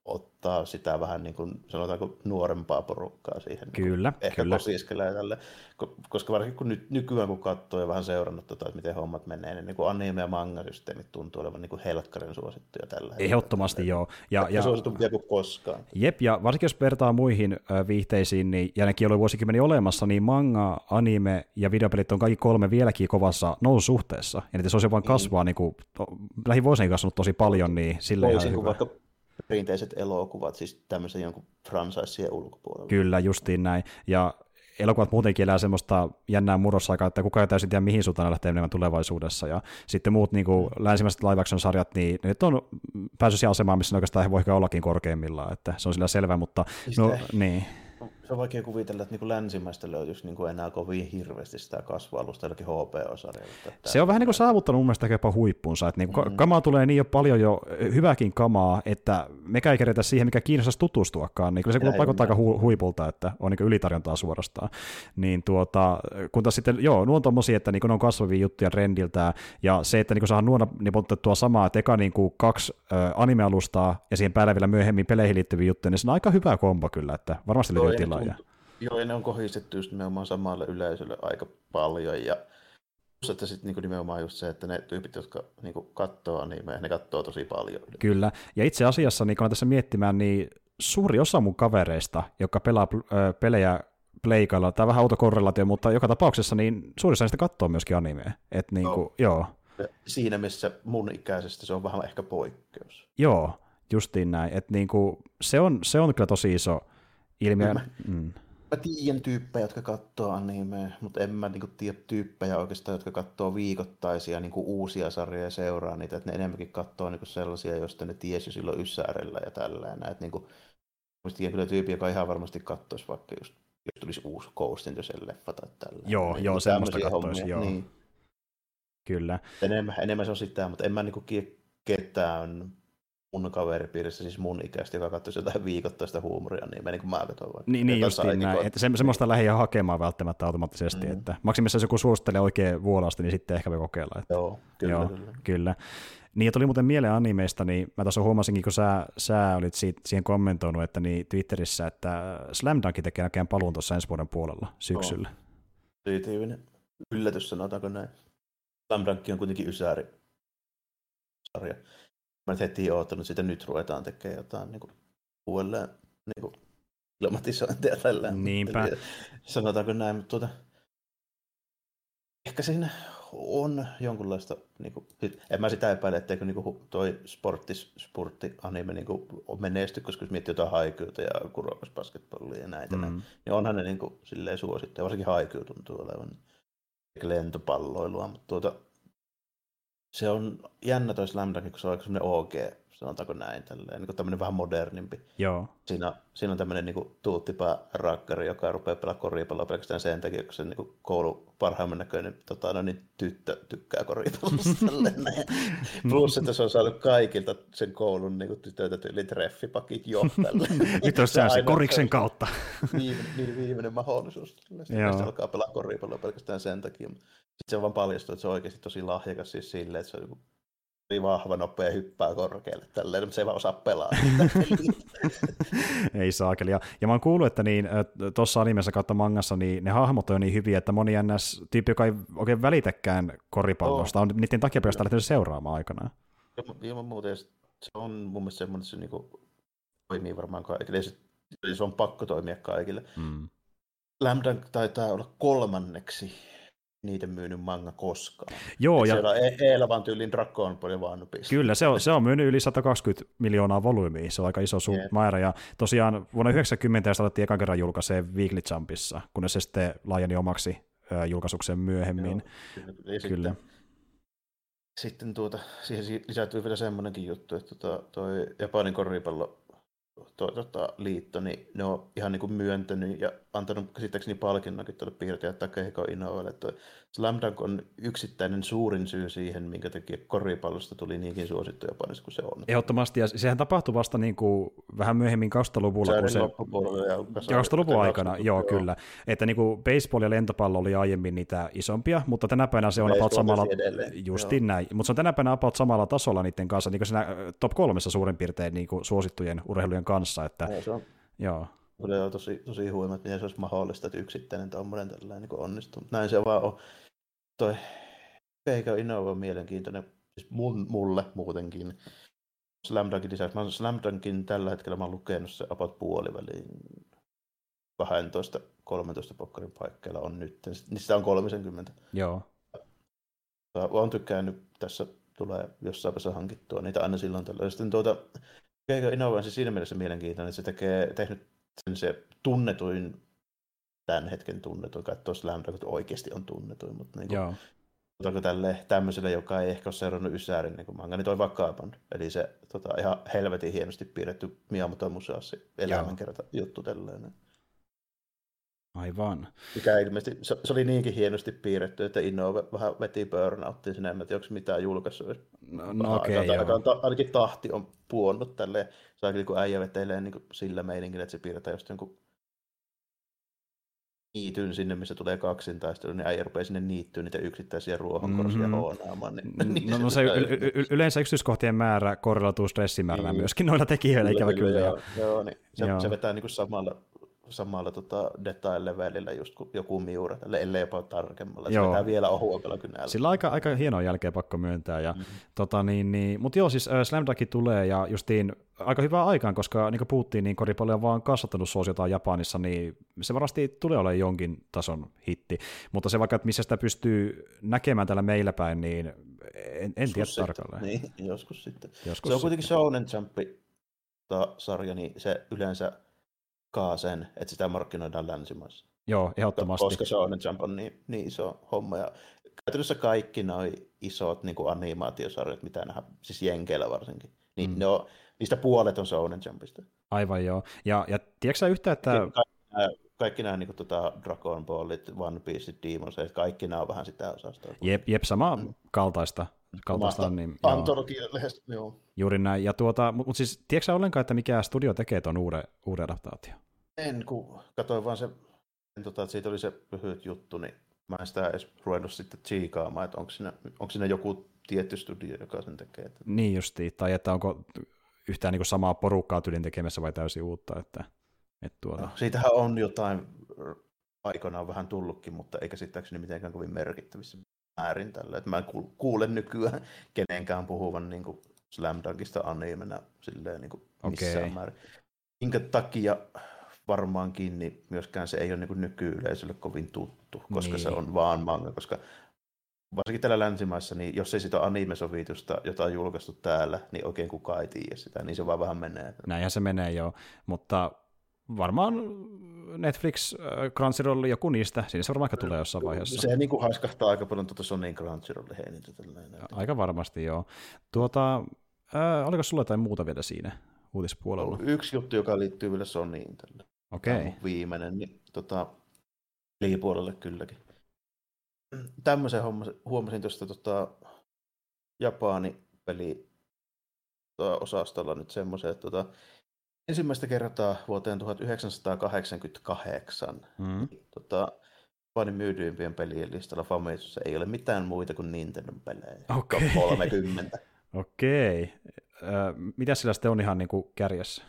ottaa sitä vähän niin kuin, sanotaanko nuorempaa porukkaa siihen. niin Kyllä, ehkä kyllä. kosiskelee tälle, ko- koska varsinkin kun nyt, nykyään kun katsoo ja vähän seurannut tota, että miten hommat menee, niin, niin kuin anime- ja manga-systeemit tuntuu olevan niin kuin helkkarin suosittuja tällä hetkellä. Ehdottomasti joo. Ja, Ja ja, suositumpia kuin koskaan. jep, ja varsinkin jos vertaa muihin viihteisiin, niin, ja nekin oli vuosikymmeniä olemassa, niin manga, anime ja videopelit on kaikki kolme vieläkin kovassa noususuhteessa. Ja niitä se olisi vaan kasvaa, niin kuin, lähivuosina kasvanut tosi paljon, niin sille ihan Toisin kuin hyvä. vaikka perinteiset elokuvat, siis tämmöisen jonkun franchiseen ulkopuolella. Kyllä, justiin näin. Ja elokuvat muutenkin elää semmoista jännää murrosaikaa, että kukaan ei täysin tiedä, mihin suuntaan lähtee menemään tulevaisuudessa. Ja sitten muut niin kuin, länsimaiset live action sarjat, niin ne nyt on päässyt siihen asemaan, missä ne oikeastaan voi ehkä ollakin korkeimmillaan, että se on sillä selvä, mutta no, niin, se on vaikea kuvitella, että niin kuin länsimaista löytyisi niin kuin enää kovin hirveästi sitä kasvualusta jollakin HBO-sarjalla. Se on vähän niin kuin saavuttanut mun mielestä jopa huippuunsa, että niin kuin mm-hmm. kamaa tulee niin jo paljon jo hyvääkin kamaa, että me ei kerätä siihen, mikä kiinnostaisi tutustuakaan, niin kyllä se vaikuttaa aika hu- huipulta, että on niin ylitarjontaa suorastaan. Niin tuota, kun taas sitten, joo, nuo on tommosia, että niin ne on kasvavia juttuja trendiltä, ja se, että niin saa nuona nipotettua samaa, että eka niin kuin kaksi äh, animealustaa, ja siihen päälle vielä myöhemmin peleihin liittyviä juttuja, niin se on aika hyvä kombo kyllä, että varmasti löytyy tilaa. Ja... Joo, ja ne on kohdistettu just nimenomaan samalle yleisölle aika paljon, ja Plus, että sitten niinku nimenomaan just se, että ne tyypit, jotka niinku katsoo animea, ne katsoo tosi paljon. Kyllä, ja itse asiassa, niin kun mä tässä miettimään, niin suuri osa mun kavereista, jotka pelaa äh, pelejä pleikalla, tai vähän autokorrelaatio, mutta joka tapauksessa niin suurin osa niistä katsoo myöskin animea. Et niin kuin, joo. Siinä missä mun ikäisestä se on vähän ehkä poikkeus. Joo, justiin näin. Et niin kuin, se, on, se on kyllä tosi iso ilmiö. Mä, mm. mä tiedän tyyppejä, jotka katsoo animea, mutta en mä niinku tiedä tyyppejä oikeastaan, jotka katsoo viikoittaisia niinku uusia sarjoja ja seuraa niitä. Että ne enemmänkin katsoo niinku sellaisia, joista ne tiesi silloin Yssärellä ja tällainen. Että niinku, tiedän kyllä tyyppi, joka ihan varmasti katsoisi vaikka just jos tulisi uusi Ghost in the leffa tai tällä. Joo, niin, joo, semmoista katsoisi, joo. Niin. Kyllä. Enemmän, enemmän se on sitä, mutta en mä niinku ketään mun kaveripiirissä, siis mun ikäistä, joka katsoisi jotain viikoittaista huumoria, niin meni kuin mä katsoin vaikka. Niin, niin justiin näin, niin että se, semmoista lähi hakemaan välttämättä automaattisesti, mm. että maksimissaan jos joku suosittelee oikein vuolasta, niin sitten ehkä voi kokeilla. Että, joo, kyllä, joo, kyllä. kyllä. Niin, ja tuli muuten mieleen animeista, niin mä tuossa huomasinkin, kun sä, sä olit siitä, siihen kommentoinut, että niin Twitterissä, että Slam Dunk tekee näkään paluun tuossa ensi vuoden puolella syksyllä. Positiivinen yllätys, sanotaanko näin. Slam Dunk on kuitenkin ysäri sarja. Mä nyt heti oottanut, että nyt ruvetaan tekemään jotain niin kuin, uudelleen niin kuin, ilmatisointia tällä. Niinpä. Eli, sanotaanko näin, mutta tuota, ehkä siinä on jonkunlaista, niin kuin, en mä sitä epäile, etteikö niin kuin, toi sporttis, sportti anime niin kuin, menesty, koska jos miettii jotain haikyyta ja kurokas basketballia ja näitä, mm. näin, niin onhan ne niin kuin, silleen suosittu, ja varsinkin haikyy tuntuu olevan lentopalloilua, mutta tuota, se on jännä toi Slam Dunk, kun se on aika semmoinen OG sanotaanko näin, tälleen, niin tämmöinen vähän modernimpi. Joo. Siinä, siinä on tämmöinen niin tuuttipää rakkari, joka rupeaa pelaamaan koripalloa pelkästään sen takia, kun se niin koulu parhaimman näköinen tota, no, niin tyttö tykkää koripallosta. [LAUGHS] Plus, että se on saanut kaikilta sen koulun niin tytöiltä tyyli treffipakit jo. [LAUGHS] Nyt on se, se koriksen kautta. viimeinen, viimeinen mahdollisuus. Sitten alkaa pelaa koripalloa pelkästään sen takia. Sitten se vaan paljastuu, että se on oikeasti tosi lahjakas siis silleen, että se on niin vahva, nopea, hyppää korkealle tälleen, mutta se ei vaan osaa pelaa. [LAUGHS] ei saakeli. Ja, ja mä oon kuullut, että niin, tuossa animessa kautta mangassa niin ne hahmot on niin hyviä, että moni ns. tyyppi, joka ei oikein välitäkään koripallosta, oh. on niiden takia pelkästään lähtenyt seuraamaan aikanaan. Ilman muuta, se on mun mielestä semmoinen, että se niinku toimii varmaan kaikille. Se, se on pakko toimia kaikille. Mm. Lambda taitaa olla kolmanneksi niiden myynyt manga koskaan. Joo, ja... Siellä on e- Eelavan tyylin Dragon Ball vaan Kyllä, se on, se on myynyt yli 120 miljoonaa volyymiä, se on aika iso su- yeah. määrä, ja tosiaan vuonna 90 sitä alettiin ekan kerran julkaisee Weekly Jumpissa, kunnes se sitten laajeni omaksi julkaisuksen myöhemmin. Joo, kyllä. kyllä. Sitten, sitten tuota, siihen lisättyy vielä semmoinenkin juttu, että tuo, toi Japanin koripallo to, tota, liitto, niin ne on ihan niin kuin myöntänyt ja antanut käsittääkseni palkinnonkin tuolle piirtäjät Takehiko Inoelle. Että Slam Dunk on yksittäinen suurin syy siihen, minkä takia koripallosta tuli niinkin suosittu Japanissa kuin se on. Ehdottomasti, ja sehän tapahtui vasta niin kuin vähän myöhemmin kaustaluvulla. Se, se ja kaustaluvun aikana, joo, joo, kyllä. Että niin kuin baseball ja lentopallo oli aiemmin niitä isompia, mutta tänä päivänä se on about samalla, justin näin, mutta se on tänä päivänä about samalla tasolla niiden kanssa, niin kuin siinä top kolmessa suurin piirtein niin kuin suosittujen urheilujen kanssa. Että, ja, se on. Joo. Kyllä on tosi, tosi huima, että miten se olisi mahdollista, että yksittäinen tuommoinen tällainen niin onnistuu. Näin se vaan on. Toi Keiko Innova on mielenkiintoinen, siis mun, mulle muutenkin. Slam Dunkin lisäksi. Mä Slam Dunkin tällä hetkellä mä oon lukenut se about puoliväliin 12-13 pokkarin paikkeilla on nyt. Niistä on 30. Joo. Olen tykkännyt, tässä tulee jossain vaiheessa hankittua niitä aina silloin tällöin. Sitten tuota, Keiko Innova on siis siinä mielessä mielenkiintoinen, että se tekee, tehnyt sen se tunnetuin, tämän hetken tunnetuin, kai tuossa Lambda oikeasti on tunnetuin, mutta niin kuin, Otako tälle tämmöiselle, joka ei ehkä ole seurannut Ysäärin niin manga, niin toi Vakaban. Eli se tota, ihan helvetin hienosti piirretty Miyamoto Musashi elämänkerta juttu tälleen. Aivan. Mikä ilmeisesti, se, se oli niinkin hienosti piirretty, että Innove vähän veti burnouttiin sinne, en tiedä, onko mitään julkaissut. No, no okei, okay, aika, aika, ainakin tahti on puonnut tälleen. Se on niin äijä vetelee niin sillä meiningillä, että se piirretään just jonkun niityn sinne, missä tulee kaksintaistelu, niin äijä rupeaa sinne niittyyn niitä yksittäisiä ruohonkorsia mm-hmm. hoonaamaan. Niin, [LAUGHS] niin no, no se y- y- yleensä yksityiskohtien määrä korrelatuu stressimäärään niin. myöskin noilla tekijöillä, ikävä kyllä. kyllä. Joo, joo, niin se, joo. se vetää niin kuin samalla samalla tota detail-levelillä just kuin joku miura, tälle, ellei jopa tarkemmalla. Joo. Se vielä ohuempalla kynällä. Sillä on aika, aika hienoa jälkeä pakko myöntää. Ja, mm-hmm. tota, niin, niin, mutta joo, siis äh, Slam Dunk tulee ja justiin aika hyvää aikaan, koska niin kuin puhuttiin, niin koripallo on vaan kasvattanut suosiotaan Japanissa, niin se varmasti tulee olemaan jonkin tason hitti. Mutta se vaikka, että missä sitä pystyy näkemään täällä meillä päin, niin en, en tiedä tarkalleen. Niin, joskus sitten. Joskus se on kuitenkin Shonen Jump sarja, niin se yleensä sen, että sitä markkinoidaan länsimaissa. Joo, ehdottomasti. Koska se on Jump on niin, niin iso homma. Ja käytännössä kaikki nuo isot niin kuin animaatiosarjat, mitä nähdään, siis Jenkeillä varsinkin, niin mm. ne on, niistä puolet on Shonen Jumpista. Aivan joo. Ja, ja tiedätkö yhtä, että... Kaikki nämä, kaikki nämä niin kuin, tota, Dragon Ballit, One Piece, Demon Slayer, kaikki nämä on vähän sitä osastoa. Jep, jep sama mm. kaltaista. Kaltaista niin, Antologia-lehdestä, joo. Juuri näin. Ja tuota, mutta mut siis, tiedätkö ollenkaan, että mikä studio tekee tuon uuden, uuden adaptaation? En, kun katsoin vaan se, tota, että siitä oli se lyhyt juttu, niin mä en sitä edes ruvennut sitten tsiikaamaan, että onko siinä, onko siinä joku tietty studio, joka sen tekee. Niin justi, tai että onko yhtään niin samaa porukkaa tyylin tekemässä vai täysin uutta. Että, että tuota... no, siitähän on jotain aikanaan vähän tullutkin, mutta eikä käsittääkseni mitenkään kovin merkittävissä määrin tällä. Että mä en kuule nykyään [LAUGHS] kenenkään puhuvan niin kuin Slam Dunkista animena silleen niin kuin missään okay. määrin. Minkä takia varmaankin, niin myöskään se ei ole niin nykyyleisölle kovin tuttu, koska niin. se on vaan manga, koska varsinkin täällä länsimaissa, niin jos ei sitä anime-sovitusta, jota on julkaistu täällä, niin oikein kukaan ei tiedä sitä, niin se vaan vähän menee. Näinhän se menee jo, mutta varmaan Netflix, äh, Crunchyroll, joku niistä, siinä se varmaan aika tulee jossain vaiheessa. Se niin kuin haiskahtaa aika paljon tuota Sonyin Crunchyroll heiniltä. Aika varmasti, joo. Tuota, äh, oliko sulla jotain muuta vielä siinä uutispuolella? Yksi juttu, joka liittyy vielä Sonyin tällä. Okei. Okay. Viimeinen, niin tota, pelipuolelle kylläkin. Tämmöisen huomasin tuosta tota, Japani-peli tota, osastolla nyt semmoisen, että tota, ensimmäistä kertaa vuoteen 1988 mm. tota, Japanin myydyimpien pelien listalla Famisussa ei ole mitään muita kuin Nintendo pelejä. Okei. Okay. [LAUGHS] 30. Okei. Okay. Äh, mitä sillä sitten on ihan niin kuin kärjessä?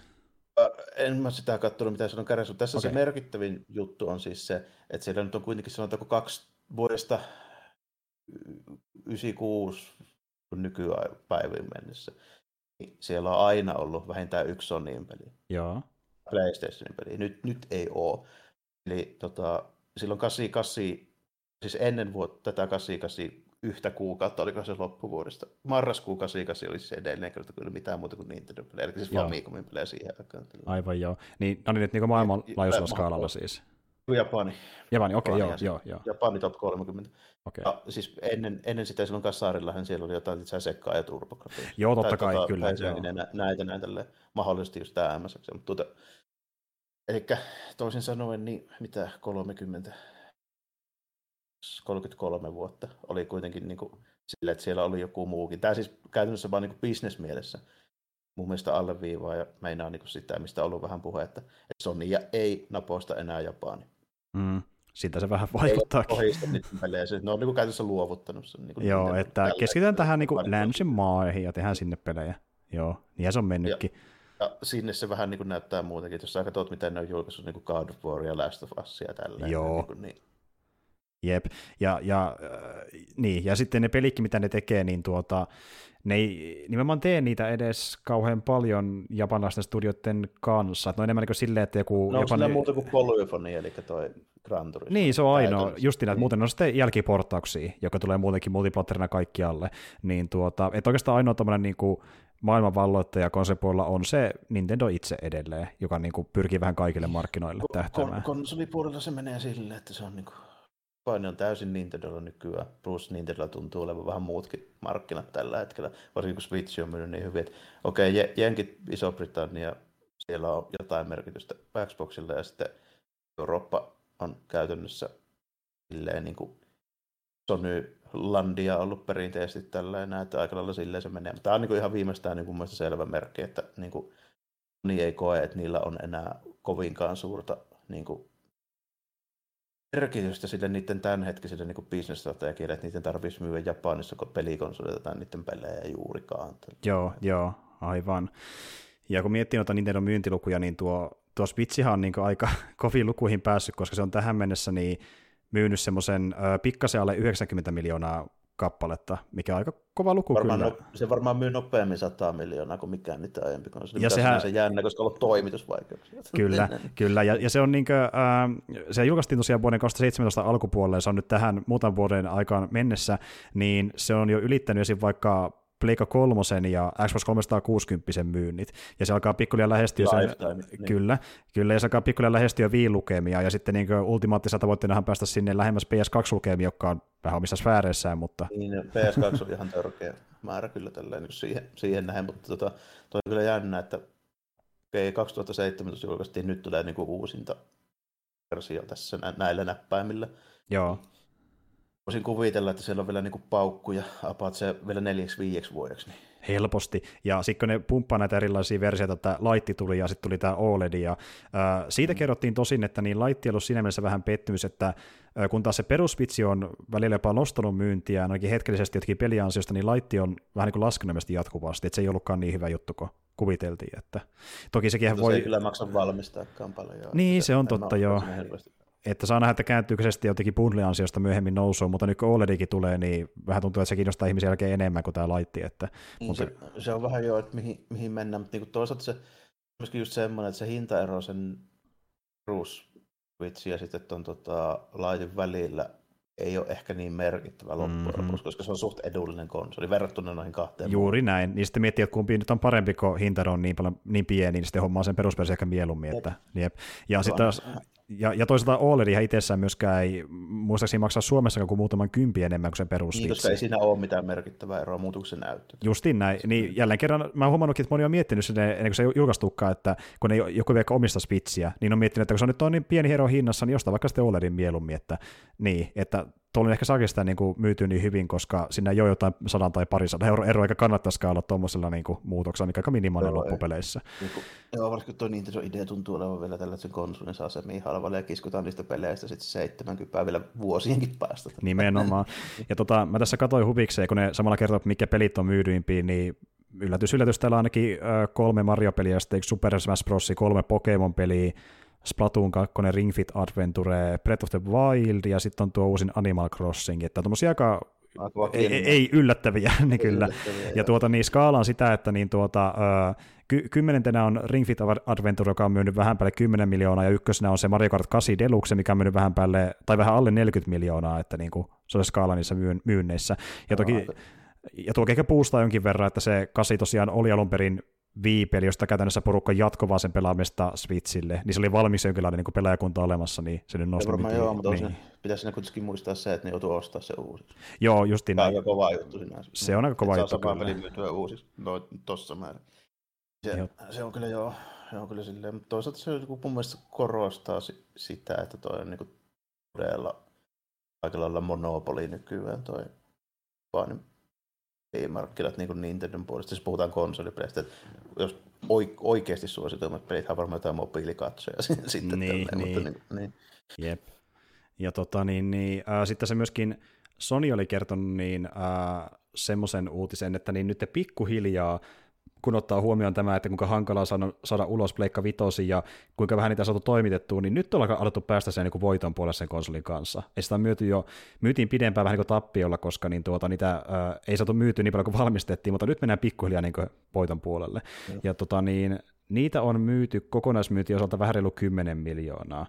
En mä sitä katsonut, mitä se on kärjessä. Tässä okay. se merkittävin juttu on siis se, että siellä nyt on kuitenkin sanotaanko kaksi vuodesta 96 nykypäivin mennessä. Siellä on aina ollut vähintään yksi Sonyin peli. Joo. PlayStationin peli. Nyt, nyt ei ole. Eli tota, silloin 88, siis ennen vuotta tätä 88 yhtä kuukautta, oliko se loppuvuodesta. Marraskuu 88 oli se edellinen kerta kyllä mitään muuta kuin Nintendo pelejä, eli siis Famicomin pelejä siihen aikaan. Aivan joo. Niin, no niin nyt niin maailmanlaajuisella skaalalla siis. Japani. Japani, okei, okay, joo, joo, joo. Japani top 30. Okay. Ja, siis ennen, ennen sitä silloin Kassaarillahan siellä oli jotain itse sekkaa ja turbografia. Joo, totta kai, tota, kyllä. Joo. Näitä, näitä, näitä mahdollisesti just tämä MS. Mutta tuota, eli toisin sanoen, niin mitä 30, 33 vuotta oli kuitenkin niin kuin, sille, että siellä oli joku muukin. Tämä siis käytännössä vain niin bisnesmielessä mun mielestä alleviivaa ja meinaa niin kuin sitä, mistä on ollut vähän puhetta, että Sony ei naposta enää Japani. Mm, sitä se vähän vaikuttaa. Ei pelejä, ne on niin käytössä luovuttanut sen. Niin Joo, että keskitytään tähän niin kuin länsimaihin ja tehdään sinne pelejä. Joo, niin se on mennytkin. Ja, ja sinne se vähän niin kuin näyttää muutenkin, jos sä katsot, miten ne on julkaissut niin kuin God of War ja Last of Us ja tälleen. Joo. Niin, kuin, niin Jep, ja, ja, äh, niin. ja sitten ne pelikki, mitä ne tekee, niin tuota, ne ei nimenomaan tee niitä edes kauhean paljon japanilaisten studioiden kanssa. Että ne on enemmän niin silleen, että joku... No Japani... muuta kuin Polyphony, eli toi Gran Turismo. Niin, se on ainoa. Just että muuten on sitten jälkiportauksia, joka tulee muutenkin multiplatterina kaikkialle. Niin tuota, että oikeastaan ainoa tämmöinen niin kuin maailmanvalloittaja konsepoilla on se Nintendo itse edelleen, joka niin kuin pyrkii vähän kaikille markkinoille tähtäämään. Kon- konsolipuolella se menee silleen, että se on niin kuin Paine on täysin Nintendolla nykyään, plus Nintendolla tuntuu olevan vähän muutkin markkinat tällä hetkellä, varsinkin kun Switch on mennyt niin hyvin, että okei, okay, Jenkit, Iso-Britannia, siellä on jotain merkitystä Xboxilla ja sitten Eurooppa on käytännössä silleen niin kuin Sony Landia ollut perinteisesti tällä että aika lailla silleen se menee. Tämä on niin kuin ihan viimeistään niin kuin selvä merkki, että niin kuin, Sony ei koe, että niillä on enää kovinkaan suurta niin kuin, merkitystä sille niiden tämänhetkiselle niin bisnesstrategialle, että niiden tarvitsisi myydä Japanissa pelikonsoleita tai niiden pelejä juurikaan. Joo, joo, aivan. Ja kun miettii noita Nintendo myyntilukuja, niin tuo, tuo Switchihan on niin aika [LAUGHS] kovin lukuihin päässyt, koska se on tähän mennessä niin myynyt semmoisen pikkasen alle 90 miljoonaa kappaletta, mikä on aika kova luku varmaan kyllä. No, se varmaan myy nopeammin 100 miljoonaa kuin mikään niitä aiempi konsoli. Ja sehän... se jännä, koska on ollut toimitusvaikeuksia. [LAUGHS] Kyllä, kyllä. Ja, ja se on niinkö, äh, se julkaistiin tosiaan vuoden 2017 alkupuolella, ja se on nyt tähän muutaman vuoden aikaan mennessä, niin se on jo ylittänyt esim. vaikka Pleikka kolmosen ja Xbox 360 myynnit, ja se alkaa pikkulia lähestyä sen, niin. kyllä, kyllä, ja se alkaa pikkulia lähestyä viilukemia, ja sitten niin ultimaattisena tavoitteenahan päästä sinne lähemmäs PS2-lukemia, jotka on vähän omissa sfääreissään, mutta... Niin, PS2 on ihan törkeä määrä kyllä tälleen niin siihen, siihen näin, mutta tota, toi on kyllä jännä, että okay, 2017 julkaistiin, nyt tulee niin kuin uusinta versio tässä näillä näppäimillä. Joo voisin kuvitella, että siellä on vielä niin paukkuja apat se vielä neljäksi viieksi vuodeksi. Niin. Helposti. Ja sitten kun ne pumppaa näitä erilaisia versioita, että Laitti tuli ja sitten tuli tämä OLED. Ja, äh, siitä mm. kerrottiin tosin, että niin Laitti on ollut siinä mielessä vähän pettymys, että äh, kun taas se peruspitsi on välillä jopa nostanut myyntiä, ainakin hetkellisesti jotkin peliansiosta, niin Laitti on vähän niin kuin laskenut jatkuvasti, että se ei ollutkaan niin hyvä juttu kuin kuviteltiin. Että, toki sekin voi... Se ei kyllä maksa valmistaakaan paljon. Niin, se, se on totta, joo että saa nähdä, että kääntyykö se sitten jotenkin bundle-ansiosta myöhemmin nousuun, mutta nyt kun OLEDikin tulee, niin vähän tuntuu, että se kiinnostaa ihmisiä jälkeen enemmän kuin tämä laitti. Että, niin mutta... se, se, on vähän jo, että mihin, mihin mennään, mutta niin toisaalta se myöskin just semmoinen, että se hintaero sen perusvitsi ja sitten tuon tota, laitin välillä ei ole ehkä niin merkittävä loppujen mm-hmm. lopuksi, koska se on suht edullinen konsoli verrattuna noihin kahteen. Juuri näin. Niin sitten miettii, että kumpi nyt on parempi, kun hinta on niin, paljon, niin pieni, niin sitten hommaa sen perusversio ehkä mieluummin. Että, jep. Ja sitten taas, ja, ja toisaalta OLED itsessään myöskään ei muistaakseni maksaa Suomessa kuin muutaman kympi enemmän kuin se perus. Niin, koska ei siinä ole mitään merkittävää eroa se näyttö. Justiin näin. Niin jälleen kerran mä oon huomannut, että moni on miettinyt sen ennen kuin se julkaistukaan, että kun ei joku vaikka omista Switchiä, niin on miettinyt, että kun se on nyt on niin pieni ero hinnassa, niin jostain vaikka sitten OLEDin mieluummin, että, niin, että tuolla ehkä saakin sitä niin kuin myytyy niin hyvin, koska siinä ei ole jotain sadan tai parisadan euro eroa, eikä kannattaisikaan olla tuommoisella niin muutoksella, mikä aika minimaalinen loppupeleissä. Niin kuin, joo, varsinkin tuo Nintendo idea tuntuu olevan vielä tällä, että sen konsolin saa se niin halvalla ja kiskutaan niistä peleistä sitten 70 vielä vuosienkin päästä. Nimenomaan. Ja tota, mä tässä katsoin huvikseen, kun ne samalla kertoo, mikä pelit on myydyimpiä, niin yllätys, yllätys, täällä on ainakin kolme Mario-peliä, sitten Super Smash Bros. kolme Pokemon-peliä, Splatoon 2, Ring Fit Adventure, Breath of the Wild ja sitten on tuo uusin Animal Crossing, että tommosia aika ei, ei, yllättäviä, [LAUGHS] niin kyllä. Yllättäviä, ja tuota, niin skaala on sitä, että niin tuota, ky- kymmenentenä on Ring Fit Adventure, joka on myynyt vähän päälle 10 miljoonaa, ja ykkösenä on se Mario Kart 8 Deluxe, mikä on myynyt vähän päälle, tai vähän alle 40 miljoonaa, että niin kuin, se on skaala niissä myynneissä. Ja toki, ja tuo ehkä puustaa jonkin verran, että se kasi tosiaan oli alun perin viipeli, josta käytännössä porukka jatkoi sen pelaamista Switchille, niin se oli valmis jonkinlainen niin pelaajakunta olemassa, niin se nyt nosti. Varmaan joo, mutta niin. pitäisi ne kuitenkin muistaa se, että ne joutuu ostaa se uusi. Joo, justiin näin. aika kova juttu sinänsä. Se on aika kova juttu. Saa peli myytyä uusiksi, no, tossa määrin. Se, se, on kyllä joo, se on kyllä silleen, mutta toisaalta se mun mielestä korostaa sitä, että toi on niin todella aika lailla monopoli nykyään toi vaan markkinat niin kuin Nintendon puolesta, jos puhutaan konsolipeleistä, että jos oikeasti suosituimmat pelit on varmaan jotain mobiilikatsoja [LAUGHS] sitten. Niin, tälleen, niin. Mutta niin, niin. Jep. Ja tota, niin, niin, äh, sitten se myöskin Sony oli kertonut niin, äh, semmoisen uutisen, että niin nyt pikkuhiljaa kun ottaa huomioon tämä, että kuinka hankalaa saada, saada ulos Pleikka Vitosi ja kuinka vähän niitä saatu toimitettua, niin nyt ollaan alettu päästä sen niin voiton puolelle sen konsolin kanssa. Ja sitä on myyty jo, myytiin pidempään vähän niin kuin tappiolla, koska niin tuota, niitä ää, ei saatu myyty niin paljon kuin valmistettiin, mutta nyt mennään pikkuhiljaa niin voiton puolelle. Mm. Ja tota, niin, niitä on myyty kokonaismyynti osalta vähän reilu 10 miljoonaa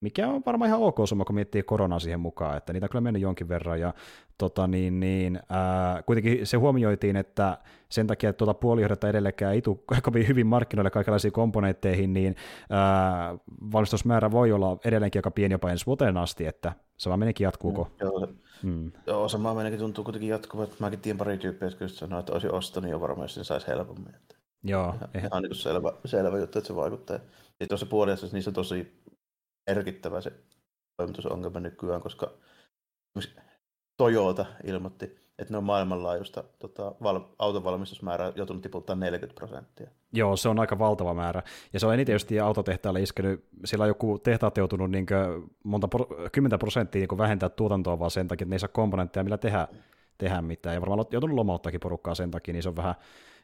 mikä on varmaan ihan ok summa, kun miettii koronaa siihen mukaan, että niitä on kyllä mennyt jonkin verran, ja tota, niin, niin, ää, kuitenkin se huomioitiin, että sen takia, että tuota puolijohdetta edelleenkään ei tule [LAUGHS] kovin hyvin markkinoille kaikenlaisiin komponentteihin, niin ää, valmistusmäärä voi olla edelleenkin aika pieni jopa ensi vuoteen asti, että sama menekin jatkuuko. Mm, joo, mm. joo, sama menekin tuntuu kuitenkin jatkuva, että mäkin tiedän pari tyyppiä, jotka sanoo, että olisi ostanut jo varmaan, jos sen saisi helpommin. Että joo. Ihan, ihan niin selvä, selvä juttu, että se vaikuttaa. Ja tuossa puoliajassa niin se tosi merkittävä se toimitusongelma nykyään, koska Toyota ilmoitti, että ne on maailmanlaajuista tota, val- autonvalmistusmäärää joutunut tiputtaa 40 prosenttia. Joo, se on aika valtava määrä. Ja se on eniten just autotehtaalle iskenyt, sillä on joku tehtaat joutunut niin monta, 10 prosenttia niin vähentää tuotantoa vaan sen takia, että ne ei saa komponentteja, millä tehdä, tehdä mitään. Ja varmaan joutunut lomauttakin porukkaa sen takia, niin se on vähän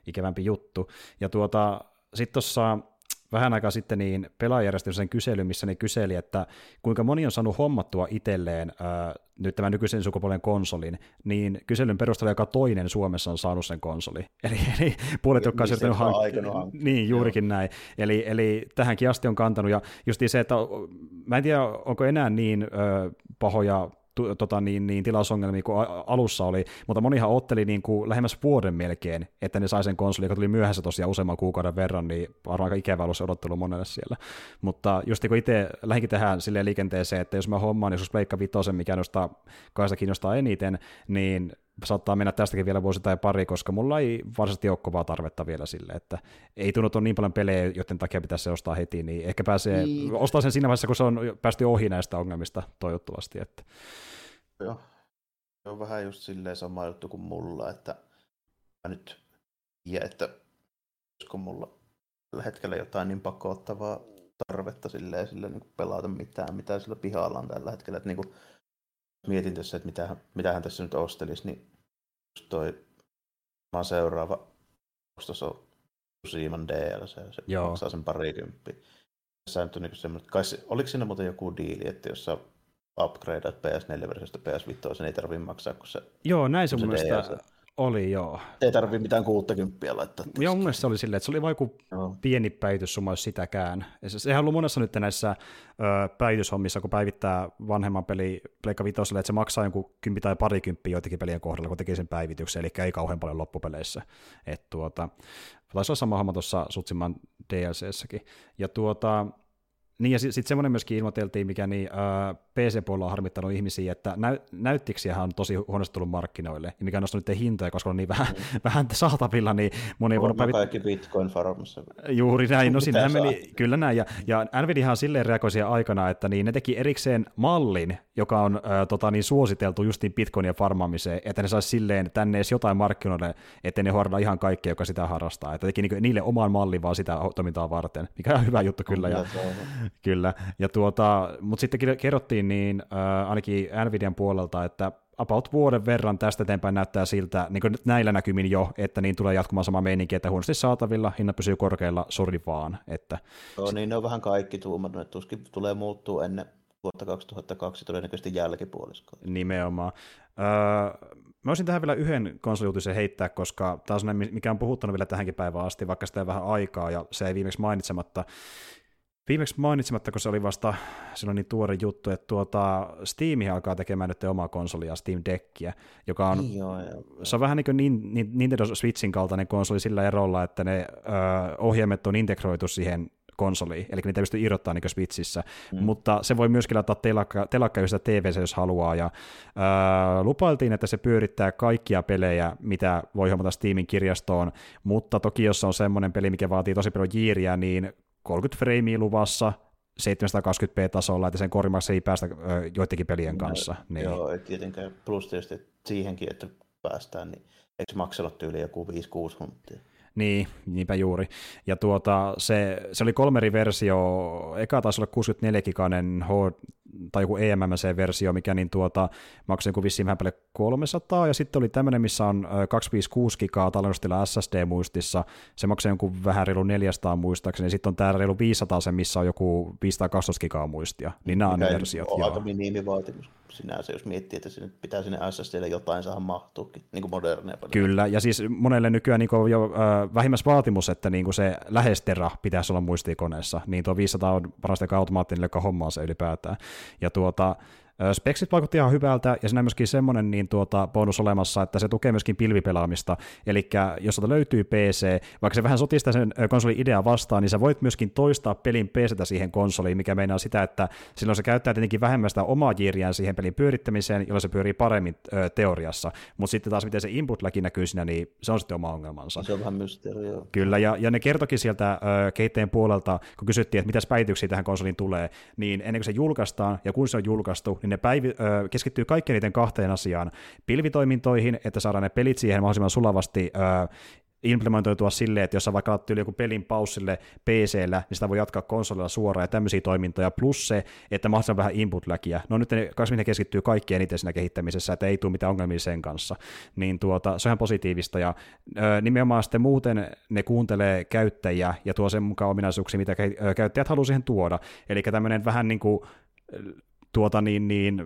ikävämpi juttu. Ja tuota, sitten tuossa vähän aikaa sitten niin pelaajärjestö sen kysely, missä ne kyseli, että kuinka moni on saanut hommattua itselleen ää, nyt tämän nykyisen sukupolven konsolin, niin kyselyn perusteella joka toinen Suomessa on saanut sen konsoli. [LAUGHS] Eli, eli puolet, jotka on siirtynyt hankkimaan. Niin, juurikin Joo. näin. Eli, eli tähänkin asti on kantanut, ja just se, että mä en tiedä, onko enää niin ö, pahoja tota, niin, niin, tilausongelmia kuin alussa oli, mutta monihan otteli niin kuin lähemmäs vuoden melkein, että ne sai sen konsoli, joka tuli myöhässä tosiaan useamman kuukauden verran, niin varmaan aika ikävä ollut se odottelu monelle siellä. Mutta just niin kun itse lähinkin tähän silleen liikenteeseen, että jos mä hommaan joskus Pleikka Vitosen, mikä nostaa, kaista kiinnostaa eniten, niin saattaa mennä tästäkin vielä vuosi tai pari, koska mulla ei varsinaisesti ole kovaa tarvetta vielä sille, että ei tunnu, että on niin paljon pelejä, joiden takia pitäisi se ostaa heti, niin ehkä pääsee, niin. ostaa sen siinä vaiheessa, kun se on päästy ohi näistä ongelmista toivottavasti. Että. Joo. Se on vähän just silleen sama juttu kuin mulla, että mä nyt tiedän, että olisiko mulla tällä hetkellä jotain niin pakottavaa tarvetta silleen, silleen niin pelata mitään, mitä sillä pihalla on tällä hetkellä. Että niin kuin, mietin tässä, että mitä, mitä hän tässä nyt ostelisi, niin just toi mä seuraava ostos on Siiman DLC, se Joo. maksaa sen parikymppiä. Tässä on niin semmoinen, kai oliko siinä muuten joku diili, että jos sä upgradeat PS4-versiosta PS5, sen ei tarvitse maksaa, kun se... Joo, näin se, se mun mielestä oli, joo. Ei tarvitse mitään 60 laittaa. Joo, mun mielestä se oli silleen, että se oli vain joku joo. pieni päivityssumma, jos sitäkään. sehän on ollut monessa nyt näissä ö, päivityshommissa, kun päivittää vanhemman peli Pleikka Vitoselle, että se maksaa jonkun kympi tai parikymppiä joitakin pelien kohdalla, kun tekee sen päivityksen, eli ei kauhean paljon loppupeleissä. Et tuota, taisi olla sama homma tuossa Sutsimman DLCssäkin. Ja tuota, niin ja sitten sit semmoinen myöskin ilmoiteltiin, mikä niin, äh, PC-puolella on harmittanut ihmisiä, että näy, näyttiksiähän on tosi huonosti tullut markkinoille, ja mikä on nostanut hintoja, koska on niin vähän, mm. [LAUGHS] vähän saatavilla, niin moni on voinut päivit... kaikki bitcoin farmissa. Juuri näin, no [LAUGHS] sinähän meni, kyllä näin, ja, ja Nvidiahan silleen reagoisia aikana, että niin ne teki erikseen mallin, joka on äh, tota, niin suositeltu justiin bitcoinia farmaamiseen, että ne saisi silleen tänne edes jotain markkinoille, että ne hoideta ihan kaikkea, joka sitä harrastaa, että teki niin, niille oman mallin vaan sitä toimintaa varten, mikä on hyvä juttu kyllä, ja, [LAUGHS] kyllä, ja tuota, mutta sitten kerrottiin niin äh, ainakin Nvidian puolelta, että about vuoden verran tästä eteenpäin näyttää siltä, niin kuin näillä näkymin jo, että niin tulee jatkumaan sama meininki, että huonosti saatavilla, hinnat pysyy korkealla, sori vaan. Että... Joo, niin ne on vähän kaikki tuumannut, että tuskin tulee muuttuu ennen vuotta 2002, todennäköisesti jälkipuoliskolla. Nimenomaan. Öö, mä olisin tähän vielä yhden konsoliuutisen heittää, koska tämä on mikä on puhuttanut vielä tähänkin päivään asti, vaikka sitä ei vähän aikaa, ja se ei viimeksi mainitsematta. Viimeksi mainitsematta, kun se oli vasta silloin niin tuore juttu, että tuota, Steam alkaa tekemään nyt omaa konsolia, Steam Deckia, joka on, niin joo, joo. se on vähän niin kuin Nintendo Switchin kaltainen konsoli sillä erolla, että ne ö, ohjaimet on integroitu siihen konsoliin, eli niitä pystyy irrottaa niin Switchissä, mm. mutta se voi myöskin laittaa telakka, telakka TV, jos haluaa, ja ää, lupailtiin, että se pyörittää kaikkia pelejä, mitä voi huomata Steamin kirjastoon, mutta toki jos on semmoinen peli, mikä vaatii tosi paljon jiiriä, niin 30 freimiä luvassa, 720p-tasolla, että sen korjimmaksi ei päästä joidenkin pelien no, kanssa. No, niin. Joo, ei tietenkään. Plus tietysti siihenkin, että päästään, niin eikö maksanut tyyli joku 5-6 huntia? Niin, niinpä juuri. Ja tuota, se, se oli kolmeri versio, eka taisi olla 64 giganen H, tai joku EMMC-versio, mikä niin tuota, maksoi joku vissiin vähän 300, ja sitten oli tämmöinen, missä on 256 gigaa tallennustila SSD-muistissa, se maksoi jonkun vähän reilu 400 muistaakseni, sitten on tämä reilu 500 se, missä on joku 512 gigaa muistia, niin nämä on ne versiot. Aika minimivaatimus sinänsä, jos miettii, että sinne pitää sinne SSDlle jotain saada mahtuukin, niin kuin moderneja Kyllä, ja siis monelle nykyään niin jo äh, vähimmäisvaatimus, että niin kuin se lähestera pitäisi olla muistikoneessa, niin tuo 500 on parasta automaattinen, joka hommaa se ylipäätään. Ja tuota, Speksit vaikutti ihan hyvältä, ja siinä on myöskin semmoinen niin tuota, bonus olemassa, että se tukee myöskin pilvipelaamista, eli jos löytyy PC, vaikka se vähän sotista sen konsolin idea vastaan, niin sä voit myöskin toistaa pelin PCtä siihen konsoliin, mikä meinaa sitä, että silloin se käyttää tietenkin vähemmän sitä omaa jiiriään siihen pelin pyörittämiseen, jolloin se pyörii paremmin ö, teoriassa, mutta sitten taas miten se input näkyy siinä, niin se on sitten oma ongelmansa. Se on vähän mysteeri, joo. Kyllä, ja, ja ne kertokin sieltä ö, keitteen puolelta, kun kysyttiin, että mitä päivityksiä tähän konsoliin tulee, niin ennen kuin se julkaistaan, ja kun se on julkaistu, niin ne päivi, ö, keskittyy kaikkien niiden kahteen asiaan, pilvitoimintoihin, että saadaan ne pelit siihen mahdollisimman sulavasti ö, implementoitua silleen, että jos sä vaikka laitat joku pelin paussille PC-llä, niin sitä voi jatkaa konsolilla suoraan ja tämmöisiä toimintoja, plus se, että mahdollisimman vähän input-läkiä. No nyt ne, ne keskittyy kaikkien eniten siinä kehittämisessä, että ei tule mitään ongelmia sen kanssa. Niin tuota, se on ihan positiivista, ja ö, nimenomaan sitten muuten ne kuuntelee käyttäjiä ja tuo sen mukaan ominaisuuksia, mitä käyttäjät haluaa siihen tuoda. Eli tämmöinen vähän niin kuin tuota niin, niin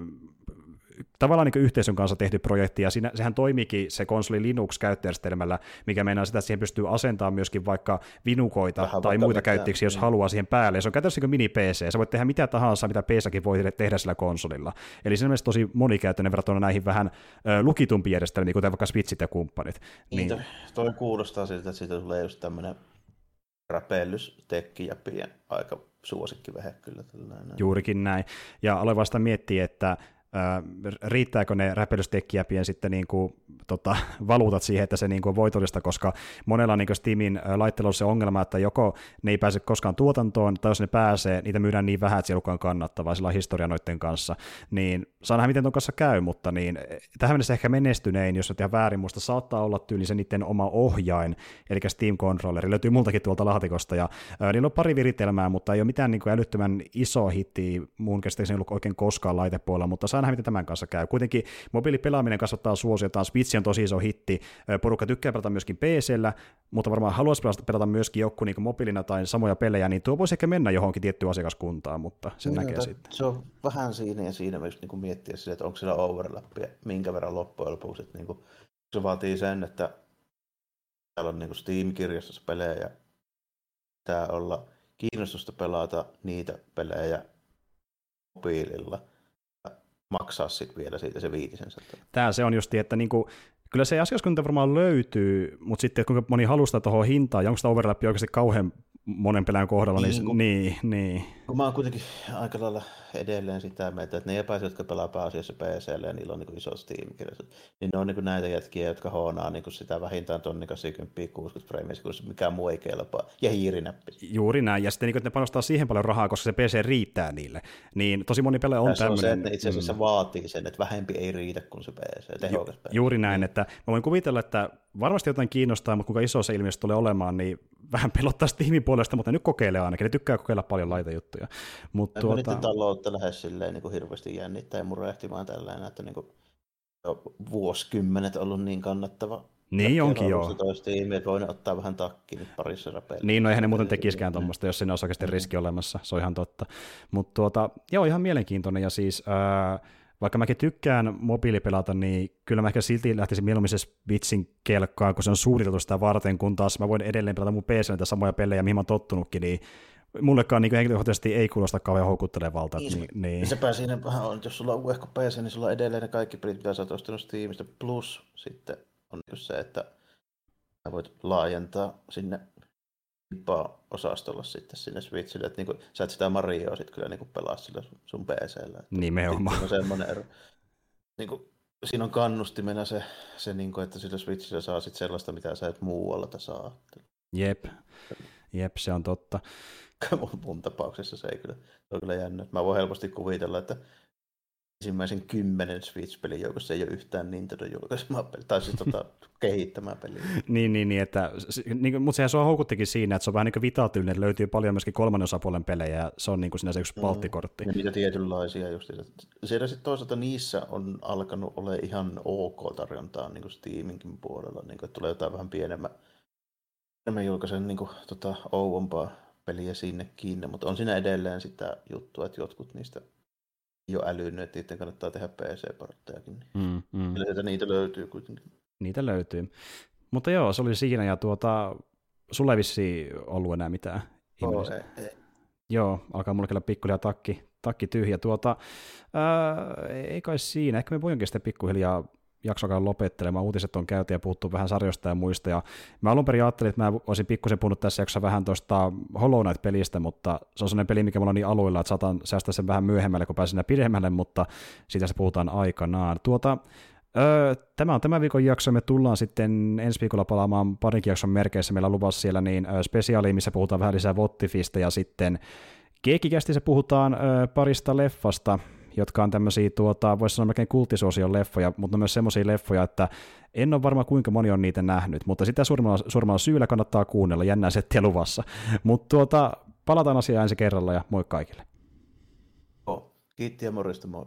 tavallaan niin yhteisön kanssa tehty projekti, ja siinä, sehän toimikin se konsoli Linux-käyttöjärjestelmällä, mikä meinaa sitä, että siihen pystyy asentamaan myöskin vaikka vinukoita Vähän tai muita käyttäjiksi, jos mm. haluaa siihen päälle. Ja se on käytännössä niin mini-PC, sä voit tehdä mitä tahansa, mitä PCkin voi tehdä sillä konsolilla. Eli siinä mielessä tosi monikäyttöinen verrattuna näihin vähän ö, lukitumpiin järjestelmiin, kuten vaikka Switchit ja kumppanit. Niin, niin. toi kuulostaa siltä, että siitä tulee just tämmöinen räpellystekki ja pien aika suosikkivehe kyllä. Tällainen. Juurikin näin. Ja aloin vasta miettiä, että riittääkö ne räpelystekkiäpien sitten niin kuin, tota, [LAUGHS] valuutat siihen, että se niin kuin voitollista, koska monella niin Steamin laitteella on se ongelma, että joko ne ei pääse koskaan tuotantoon, tai jos ne pääsee, niitä myydään niin vähän, että se ei kannattavaa, sillä on historia noiden kanssa, niin saa nähdä, miten tuon kanssa käy, mutta niin, tähän mennessä ehkä menestynein, jos et ihan väärin, muista saattaa olla tyyli se niiden oma ohjain, eli Steam Controlleri, löytyy multakin tuolta laatikosta, ja ää, niillä on pari viritelmää, mutta ei ole mitään niin kuin älyttömän iso hitti, mun käsittääkseni ollut oikein koskaan laitepuolella, mutta saa nähdä, miten tämän kanssa käy. Kuitenkin mobiilipelaaminen kasvattaa suosiotaan, Switch on tosi iso hitti, porukka tykkää pelata myöskin PCllä, mutta varmaan haluaisi pelata myöskin joku niin mobiilina tai samoja pelejä, niin tuo voisi ehkä mennä johonkin tiettyyn asiakaskuntaan, mutta sen niin, näkee sitten. Se on vähän siinä ja siinä myös niin miettiä sille, että onko siellä overlappia, minkä verran loppujen lopuksi, että niin kuin, se vaatii sen, että täällä on niin Steam-kirjastossa pelejä, pitää olla kiinnostusta pelata niitä pelejä mobiililla, maksaa sitten vielä siitä se viitisensä. Tämä se on justi, että niinku, kyllä se asiakaskunta varmaan löytyy, mutta sitten kuinka moni halustaa tuohon hintaan, ja onko sitä overlappia oikeasti kauhean monen pelän kohdalla, niin, niin, kun, niin, niin. Kun mä oon kuitenkin aika lailla edelleen sitä mieltä, että ne epäiset, jotka pelaa pääasiassa PClle ja niillä on niin iso steam niin ne on niin näitä jätkiä, jotka hoonaa niin sitä vähintään tonni 80-60 freimiä, kun mikään muu ei kelpaa, ja hiirinäppi. Juuri näin, ja sitten niin, että ne panostaa siihen paljon rahaa, koska se PC riittää niille, niin tosi moni peli on tämmöinen. on se, että ne itse asiassa mm. vaatii sen, että vähempi ei riitä kuin se PC, tehokas Ju, PC. Juuri näin, että mä voin kuvitella, että varmasti jotain kiinnostaa, mutta kuinka iso se ilmiö tulee olemaan, niin vähän pelottaa tiimin puolesta, mutta nyt kokeilee ainakin. Ne tykkää kokeilla paljon laitejuttuja. Mutta tuota... niiden taloutta lähes silleen niin kuin hirveästi jännittää ja murehtimaan tällainen, että niin kuin jo vuosikymmenet ollut niin kannattava niin onkin joo. Tiimi, että voin ottaa vähän takki nyt parissa rapelissa. Niin, no eihän ne muuten tekisikään tuommoista, jos siinä olisi oikeasti mm. riski olemassa, se on ihan totta. Mutta tuota, joo, ihan mielenkiintoinen, ja siis ää, vaikka mäkin tykkään mobiilipelata, niin kyllä mä ehkä silti lähtisin mieluummin se Switchin kelkkaan, kun se on suunniteltu sitä varten, kun taas mä voin edelleen pelata mun PC näitä samoja pelejä, mihin mä oon tottunutkin, niin mullekaan niin henkilökohtaisesti ei kuulosta kauhean houkuttelevalta. Niin, niin, niin. Sepä siinä vähän on, jos sulla on uhko PC, niin sulla on edelleen ne kaikki pelit, mitä sä oot ostanut Steamista, plus sitten on se, että sä voit laajentaa sinne osastolla sitten sinne Switchille, että niinku, sä et sitä Marioa sitten kyllä niinku pelaa sillä sun PCllä. Nimenomaan. On semmoinen ero. Niinku, siinä on kannustimena se, se niinku, että sillä Switchillä saa sit sellaista, mitä sä et muualta saa. Jep, jep, se on totta. [LAUGHS] mun tapauksessa se ei kyllä, se on kyllä jännä. Mä voin helposti kuvitella, että ensimmäisen kymmenen Switch-pelin joukossa ei ole yhtään Nintendo julkaisemaa peliä, tai siis tota, [LAUGHS] kehittämää peliä. niin, niin, niin, että, niin, mutta sehän sua houkuttikin siinä, että se on vähän niin kuin vitatyylinen, että löytyy paljon myöskin kolmannen osapuolen pelejä, ja se on niin kuin sinä se yksi mm. palttikortti. Ja niitä tietynlaisia just. Siellä sitten toisaalta niissä on alkanut olla ihan ok tarjontaa niin kuin Steaminkin puolella, niin kuin, että tulee jotain vähän pienemmän, enemmän julkaisen niin kuin, tota, ouompaa peliä sinne kiinni, mutta on siinä edelleen sitä juttua, että jotkut niistä jo älynyt, että niiden kannattaa tehdä PC-porttejakin. Mm, mm. Eli niitä löytyy kuitenkin. Niitä löytyy. Mutta joo, se oli siinä, ja tuota, sulla ei vissi ollut enää mitään. Oh, ei, ei. Joo, alkaa mulle kyllä pikkulia takki takki tyhjä. Tuota, ää, ei kai siinä, ehkä me voinkin sitten pikkuhiljaa jaksokaan lopettelemaan. Uutiset on käyty ja puhuttu vähän sarjoista ja muista. Ja mä alun perin ajattelin, että mä olisin pikkusen puhunut tässä jaksossa vähän tuosta Hollow Knight-pelistä, mutta se on sellainen peli, mikä mulla on niin aluilla, että saatan säästää sen vähän myöhemmälle, kun pääsin pidemmälle, mutta siitä se puhutaan aikanaan. Tuota, Öö, tämä on tämä viikon jakso, me tullaan sitten ensi viikolla palaamaan parinkin jakson merkeissä, meillä on luvassa siellä niin spesiaali, missä puhutaan vähän lisää Vottifista, ja sitten Keekikästissä puhutaan ö, parista leffasta, jotka on tämmöisiä, tuota, voisi sanoa melkein kultisuosion leffoja, mutta myös semmoisia leffoja, että en ole varma kuinka moni on niitä nähnyt, mutta sitä suurimmalla, suurimmalla syyllä kannattaa kuunnella, jännää settiä luvassa. Mutta tuota, palataan asiaan ensi kerralla ja moi kaikille. Oh, kiitti ja morjesta, moi.